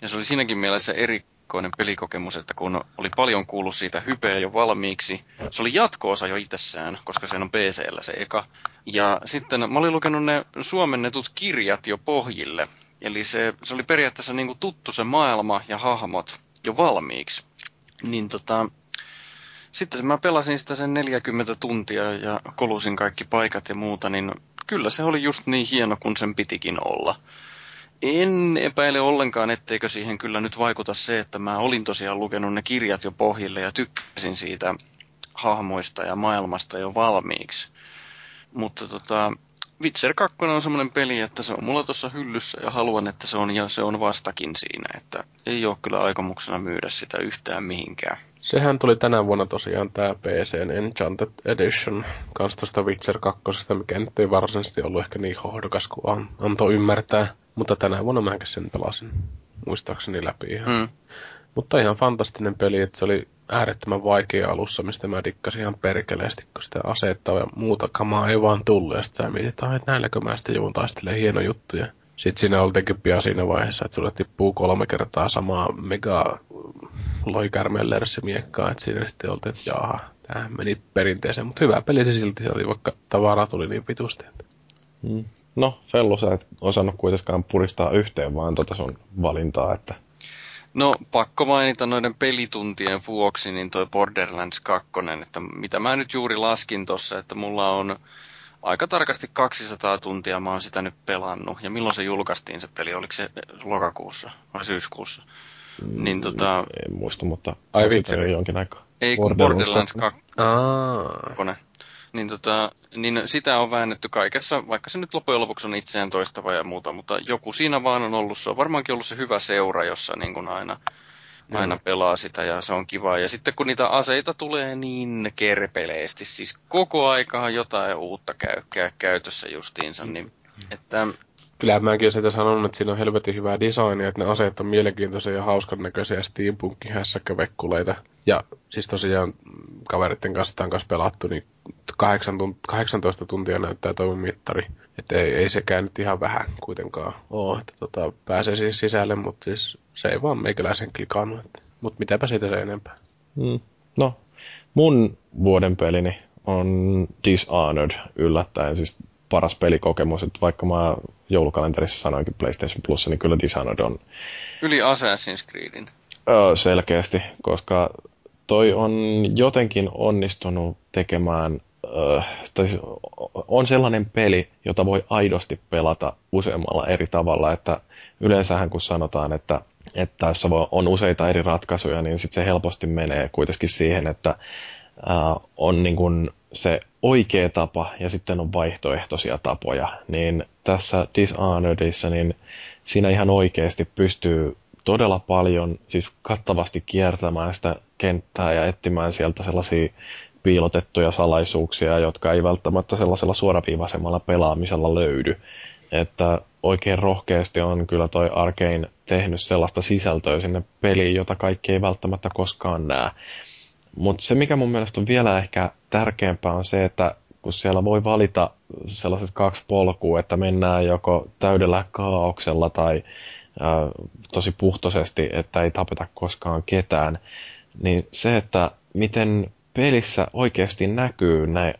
Ja se oli siinäkin mielessä eri, erikoinen pelikokemus, että kun oli paljon kuullut siitä hypeä jo valmiiksi, se oli jatkoosa jo itsessään, koska se on PCllä se eka. Ja sitten mä olin lukenut ne suomennetut kirjat jo pohjille. Eli se, se oli periaatteessa niin kuin tuttu se maailma ja hahmot jo valmiiksi. Niin tota, sitten mä pelasin sitä sen 40 tuntia ja kolusin kaikki paikat ja muuta, niin kyllä se oli just niin hieno kuin sen pitikin olla. En epäile ollenkaan, etteikö siihen kyllä nyt vaikuta se, että mä olin tosiaan lukenut ne kirjat jo pohjille ja tykkäsin siitä hahmoista ja maailmasta jo valmiiksi. Mutta tota, Witcher 2 on semmoinen peli, että se on mulla tuossa hyllyssä ja haluan, että se on ja se on vastakin siinä, että ei ole kyllä aikomuksena myydä sitä yhtään mihinkään. Sehän tuli tänä vuonna tosiaan tämä PCn Enchanted Edition kanssa tuosta Witcher 2, mikä nyt ei varsinaisesti ollut ehkä niin hohdokas kuin antoi ymmärtää. Mutta tänä vuonna mä sen pelasin muistaakseni läpi ihan. Mm. Mutta ihan fantastinen peli, että se oli äärettömän vaikea alussa, mistä mä dikkasin ihan perkeleesti, kun sitä asetta ja muuta kamaa ei vaan tullut. Ja sitten mietit, että näilläkö mä sitten joudun taistelemaan hieno juttu. Ja sitten siinä oltiinkin pian siinä vaiheessa, että sulle tippuu kolme kertaa samaa mega loikärmeen lärssimiekkaa, että siinä sitten oltiin, että jaha, tämä meni perinteeseen, mutta hyvä peli se silti oli, vaikka tavaraa tuli niin vitusti. Mm. No, Fellu, sä et osannut kuitenkaan puristaa yhteen vaan tota sun valintaa, että... No, pakko mainita noiden pelituntien vuoksi, niin toi Borderlands 2, että mitä mä nyt juuri laskin tossa, että mulla on aika tarkasti 200 tuntia mä oon sitä nyt pelannut. Ja milloin se julkaistiin se peli? Oliko se lokakuussa vai syyskuussa? Mm, niin tota... En muista, mutta Ai vitsi. jonkin aikaa. Ei kun Borderlands 2. Aa. Niin, tota, niin sitä on väännetty kaikessa, vaikka se nyt loppujen lopuksi on itseään toistava ja muuta, mutta joku siinä vaan on ollut, se on varmaankin ollut se hyvä seura, jossa niin kuin aina, aina pelaa sitä ja se on kiva. Ja sitten kun niitä aseita tulee niin kerpeleesti, siis koko aikaa jotain uutta käy, käytössä justiinsa, niin että Kyllä mäkin olen sitä sanonut, että siinä on helvetin hyvää designia, että ne aseet on mielenkiintoisia ja hauskan näköisiä steampunkin hässäkkävekkuleita. Ja siis tosiaan kaveritten kanssa tämän kanssa pelattu, niin 8 tunt- 18 tuntia näyttää tuo mittari. Että ei, ei sekään nyt ihan vähän kuitenkaan ole, että tota, pääsee siis sisälle, mutta siis se ei vaan meikäläisen klikannut. Mutta mitäpä siitä se enempää. Mm. No, mun vuoden pelini on Dishonored yllättäen. Siis paras pelikokemus, että vaikka mä joulukalenterissa sanoinkin PlayStation Plus, niin kyllä Dishonored on... Yli Assassin's Creedin. Öö, selkeästi, koska toi on jotenkin onnistunut tekemään, öö, tai on sellainen peli, jota voi aidosti pelata useammalla eri tavalla, että yleensähän kun sanotaan, että, että jos on useita eri ratkaisuja, niin sitten se helposti menee kuitenkin siihen, että äh, on niin kuin se oikea tapa ja sitten on vaihtoehtoisia tapoja, niin tässä Dishonoredissa niin siinä ihan oikeasti pystyy todella paljon, siis kattavasti kiertämään sitä kenttää ja etsimään sieltä sellaisia piilotettuja salaisuuksia, jotka ei välttämättä sellaisella suoraviivaisemmalla pelaamisella löydy. Että oikein rohkeasti on kyllä toi Arkein tehnyt sellaista sisältöä sinne peliin, jota kaikki ei välttämättä koskaan näe. Mutta se, mikä mun mielestä on vielä ehkä tärkeämpää, on se, että kun siellä voi valita sellaiset kaksi polkua, että mennään joko täydellä kaauksella tai ää, tosi puhtoisesti, että ei tapeta koskaan ketään, niin se, että miten pelissä oikeasti näkyy ne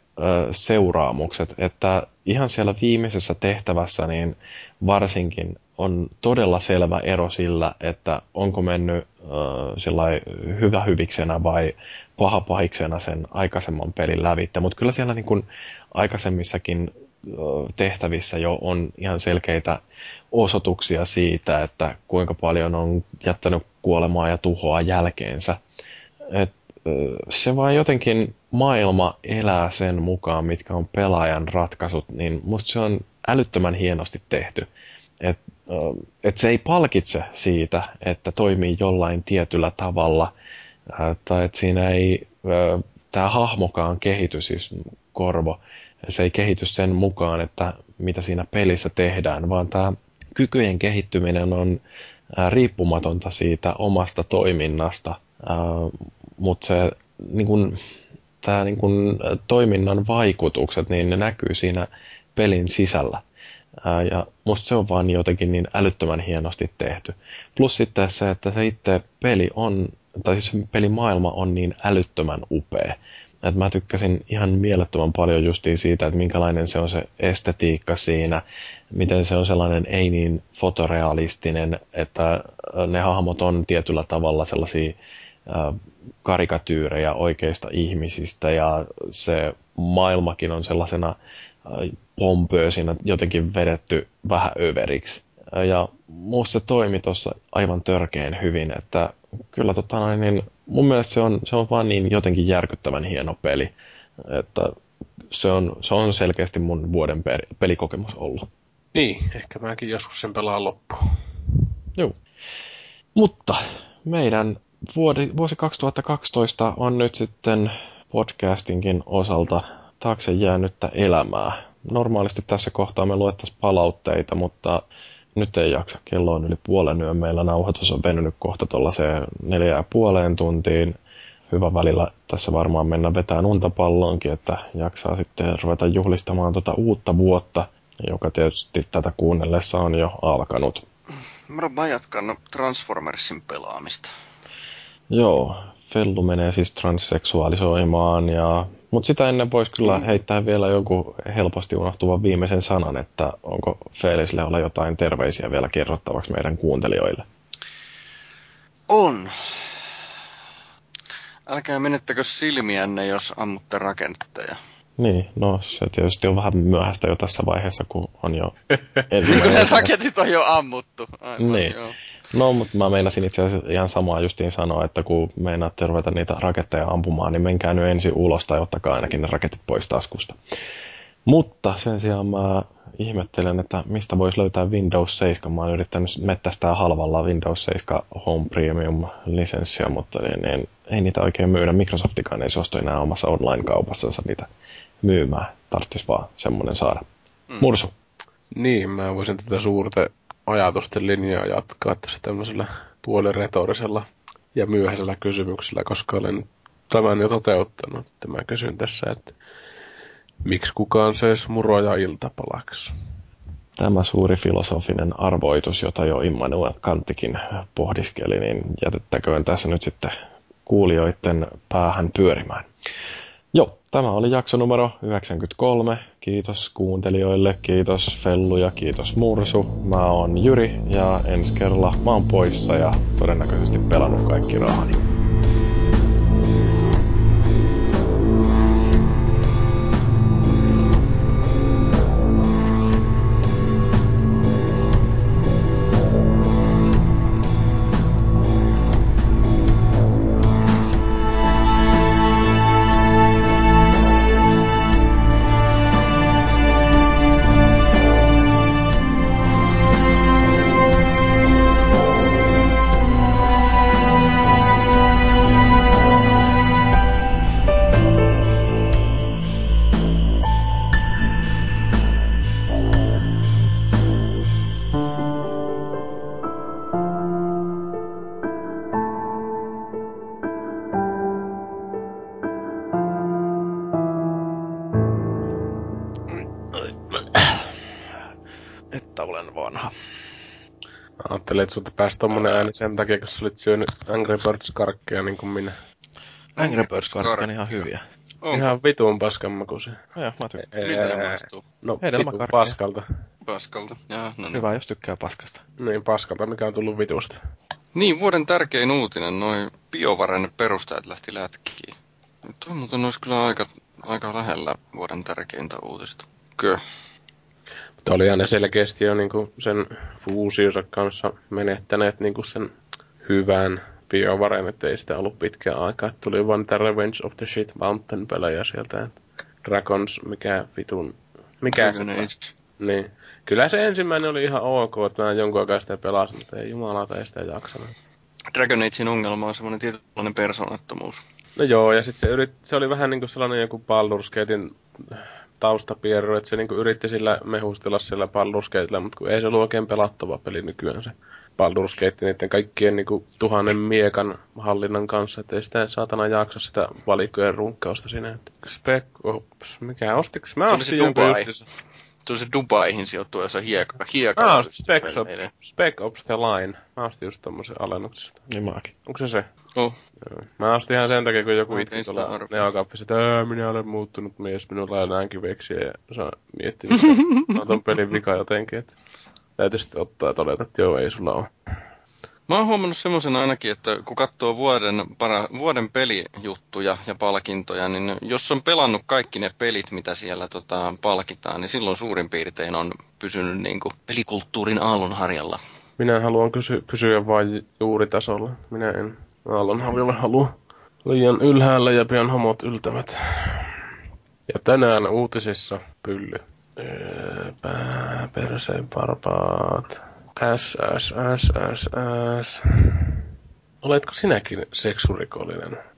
seuraamukset, että ihan siellä viimeisessä tehtävässä niin varsinkin on todella selvä ero sillä, että onko mennyt äh, hyvä hyviksenä vai paha pahiksena sen aikaisemman pelin lävitte. Mutta kyllä siellä niin kun aikaisemmissakin tehtävissä jo on ihan selkeitä osoituksia siitä, että kuinka paljon on jättänyt kuolemaa ja tuhoa jälkeensä. Et se vaan jotenkin maailma elää sen mukaan, mitkä on pelaajan ratkaisut, niin musta se on älyttömän hienosti tehty. Et, et se ei palkitse siitä, että toimii jollain tietyllä tavalla, tai että siinä ei tämä hahmokaan kehity, siis Korvo, se ei kehity sen mukaan, että mitä siinä pelissä tehdään, vaan tämä kykyjen kehittyminen on riippumatonta siitä omasta toiminnasta, mutta se niin kun, tämä niin kun, toiminnan vaikutukset, niin ne näkyy siinä pelin sisällä. Ää, ja musta se on vaan jotenkin niin älyttömän hienosti tehty. Plus sitten se, että se itse peli on, tai siis pelimaailma on niin älyttömän upea. Et mä tykkäsin ihan mielettömän paljon justiin siitä, että minkälainen se on se estetiikka siinä, miten se on sellainen ei niin fotorealistinen, että ne hahmot on tietyllä tavalla sellaisia karikatyyrejä oikeista ihmisistä ja se maailmakin on sellaisena pompöösinä jotenkin vedetty vähän överiksi. Ja musta se toimi tuossa aivan törkeen hyvin, että kyllä tota, niin mun mielestä se on, se on vaan niin jotenkin järkyttävän hieno peli, että se on, se on selkeästi mun vuoden pelikokemus ollut. Niin, ehkä mäkin joskus sen pelaan loppuun. Joo. Mutta meidän vuodi, vuosi 2012 on nyt sitten podcastinkin osalta taakse jäänyttä elämää. Normaalisti tässä kohtaa me luettaisiin palautteita, mutta nyt ei jaksa. Kello on yli puolen yön. Meillä nauhoitus on venynyt kohta tuollaiseen neljä ja puoleen tuntiin. Hyvä välillä tässä varmaan mennä vetään untapalloonkin, että jaksaa sitten ruveta juhlistamaan tuota uutta vuotta, joka tietysti tätä kuunnellessa on jo alkanut. Mä jatkan Transformersin pelaamista. Joo, Fellu menee siis transseksuaalisoimaan, ja... mutta sitä ennen voisi kyllä mm. heittää vielä joku helposti unohtuva viimeisen sanan, että onko Felisille olla jotain terveisiä vielä kerrottavaksi meidän kuuntelijoille? On. Älkää menettäkö silmiänne, jos ammutte rakennettajaa. Niin, no se tietysti on vähän myöhäistä jo tässä vaiheessa, kun on jo ensimmäinen... raketit on jo ammuttu. Aivan, niin. Joo. No, mutta mä meinasin itse asiassa ihan samaa justiin sanoa, että kun meinaatte ruveta niitä raketteja ampumaan, niin menkää nyt ensin ulos tai ottakaa ainakin ne raketit pois taskusta. Mutta sen sijaan mä ihmettelen, että mistä voisi löytää Windows 7. Mä oon yrittänyt mettästää halvalla Windows 7 Home Premium lisenssiä, mutta niin, niin, ei niitä oikein myydä. Microsoftikaan ei suostu enää omassa online-kaupassansa niitä myymään. Tarvitsisi vaan semmoinen saada. Mm. Mursu. Niin, mä voisin tätä suurta ajatusten linjaa jatkaa tässä tämmöisellä puoliretorisella ja myöhäisellä kysymyksellä, koska olen tämän jo toteuttanut. Että mä kysyn tässä, että miksi kukaan söisi muroja iltapalaksi? Tämä suuri filosofinen arvoitus, jota jo Immanuel Kanttikin pohdiskeli, niin jätettäköön tässä nyt sitten kuulijoiden päähän pyörimään. Tämä oli jakso numero 93. Kiitos kuuntelijoille, kiitos Fellu ja kiitos Mursu. Mä oon Jyri ja ensi kerralla mä oon poissa ja todennäköisesti pelannut kaikki rahani. Ajattelin, että sulta pääsi tommonen ääni sen takia, kun sä olit syönyt Angry Birds karkkeja niin kuin minä. Angry Birds on ihan hyviä. Onko? Ihan vitun paskanmakuisia. No joo, mä tykkään. Miltä ne maistuu? No, vitun paskalta. Paskalta. Jaa, no niin. Hyvä, jos tykkää paskasta. Niin, paskalta, mikä on tullut vitusta. Niin, vuoden tärkein uutinen, noin biovaren perustajat lähti lätkiin. Toi muuten olisi kyllä aika, aika lähellä vuoden tärkeintä uutista. Kyllä. Mutta olihan ne selkeästi jo niinku sen fuusionsa kanssa menettäneet niinku sen hyvän biovaren, että ei sitä ollut pitkään aikaa. Tuli vaan niitä Revenge of the Shit Mountain pelejä sieltä. Dragons, mikä vitun... Mikä se. Niin. Kyllä se ensimmäinen oli ihan ok, että mä jonkun aikaa sitä pelasin, mutta ei jumalauta ei sitä jaksanut. Dragon Agein ongelma on semmoinen tietynlainen persoonattomuus. No joo, ja sitten se, yrit, se oli vähän niinku sellainen joku Baldur's Gatein taustapierro, että se niinku yritti sillä mehustella sillä Baldur's Gatella, mutta kun ei se ollut oikein pelattava peli nykyään se Baldur's Gate niiden kaikkien niinku tuhannen miekan hallinnan kanssa, että ei sitä saatana jaksa sitä valikojen runkkausta siinä. että Spec Ops, mikä ostiks? Mä ostin jonkun justiinsa. Tuli se Dubaihin sijoittua jossain hieka, hieka. Ah, Spec Ops, Spec Ops The Line. Mä ostin just tommosen alennuksesta. Niin mäkin. Onko se se? Oh. Joo. Mä ostin ihan sen takia, kun joku itki tuolla arvaa. neokauppissa, että "Ää, minä olen muuttunut mies, minulla ei enää kiveksiä ja saa miettiä, mikä on ton pelin vika jotenkin, että täytyy sitten ottaa ja todeta, että joo, ei sulla ole. Mä oon huomannut semmoisen ainakin, että kun katsoo vuoden, para, vuoden pelijuttuja ja palkintoja, niin jos on pelannut kaikki ne pelit, mitä siellä tota, palkitaan, niin silloin suurin piirtein on pysynyt niin kuin pelikulttuurin aallonharjalla. Minä haluan kysy- pysyä vain juuritasolla. Minä en aallonharjalle halua liian ylhäällä ja pian homot yltävät. Ja tänään uutisissa pylly. Pää, perseen varpaat. S, S, S, S, S. Oletko sinäkin seksurikollinen?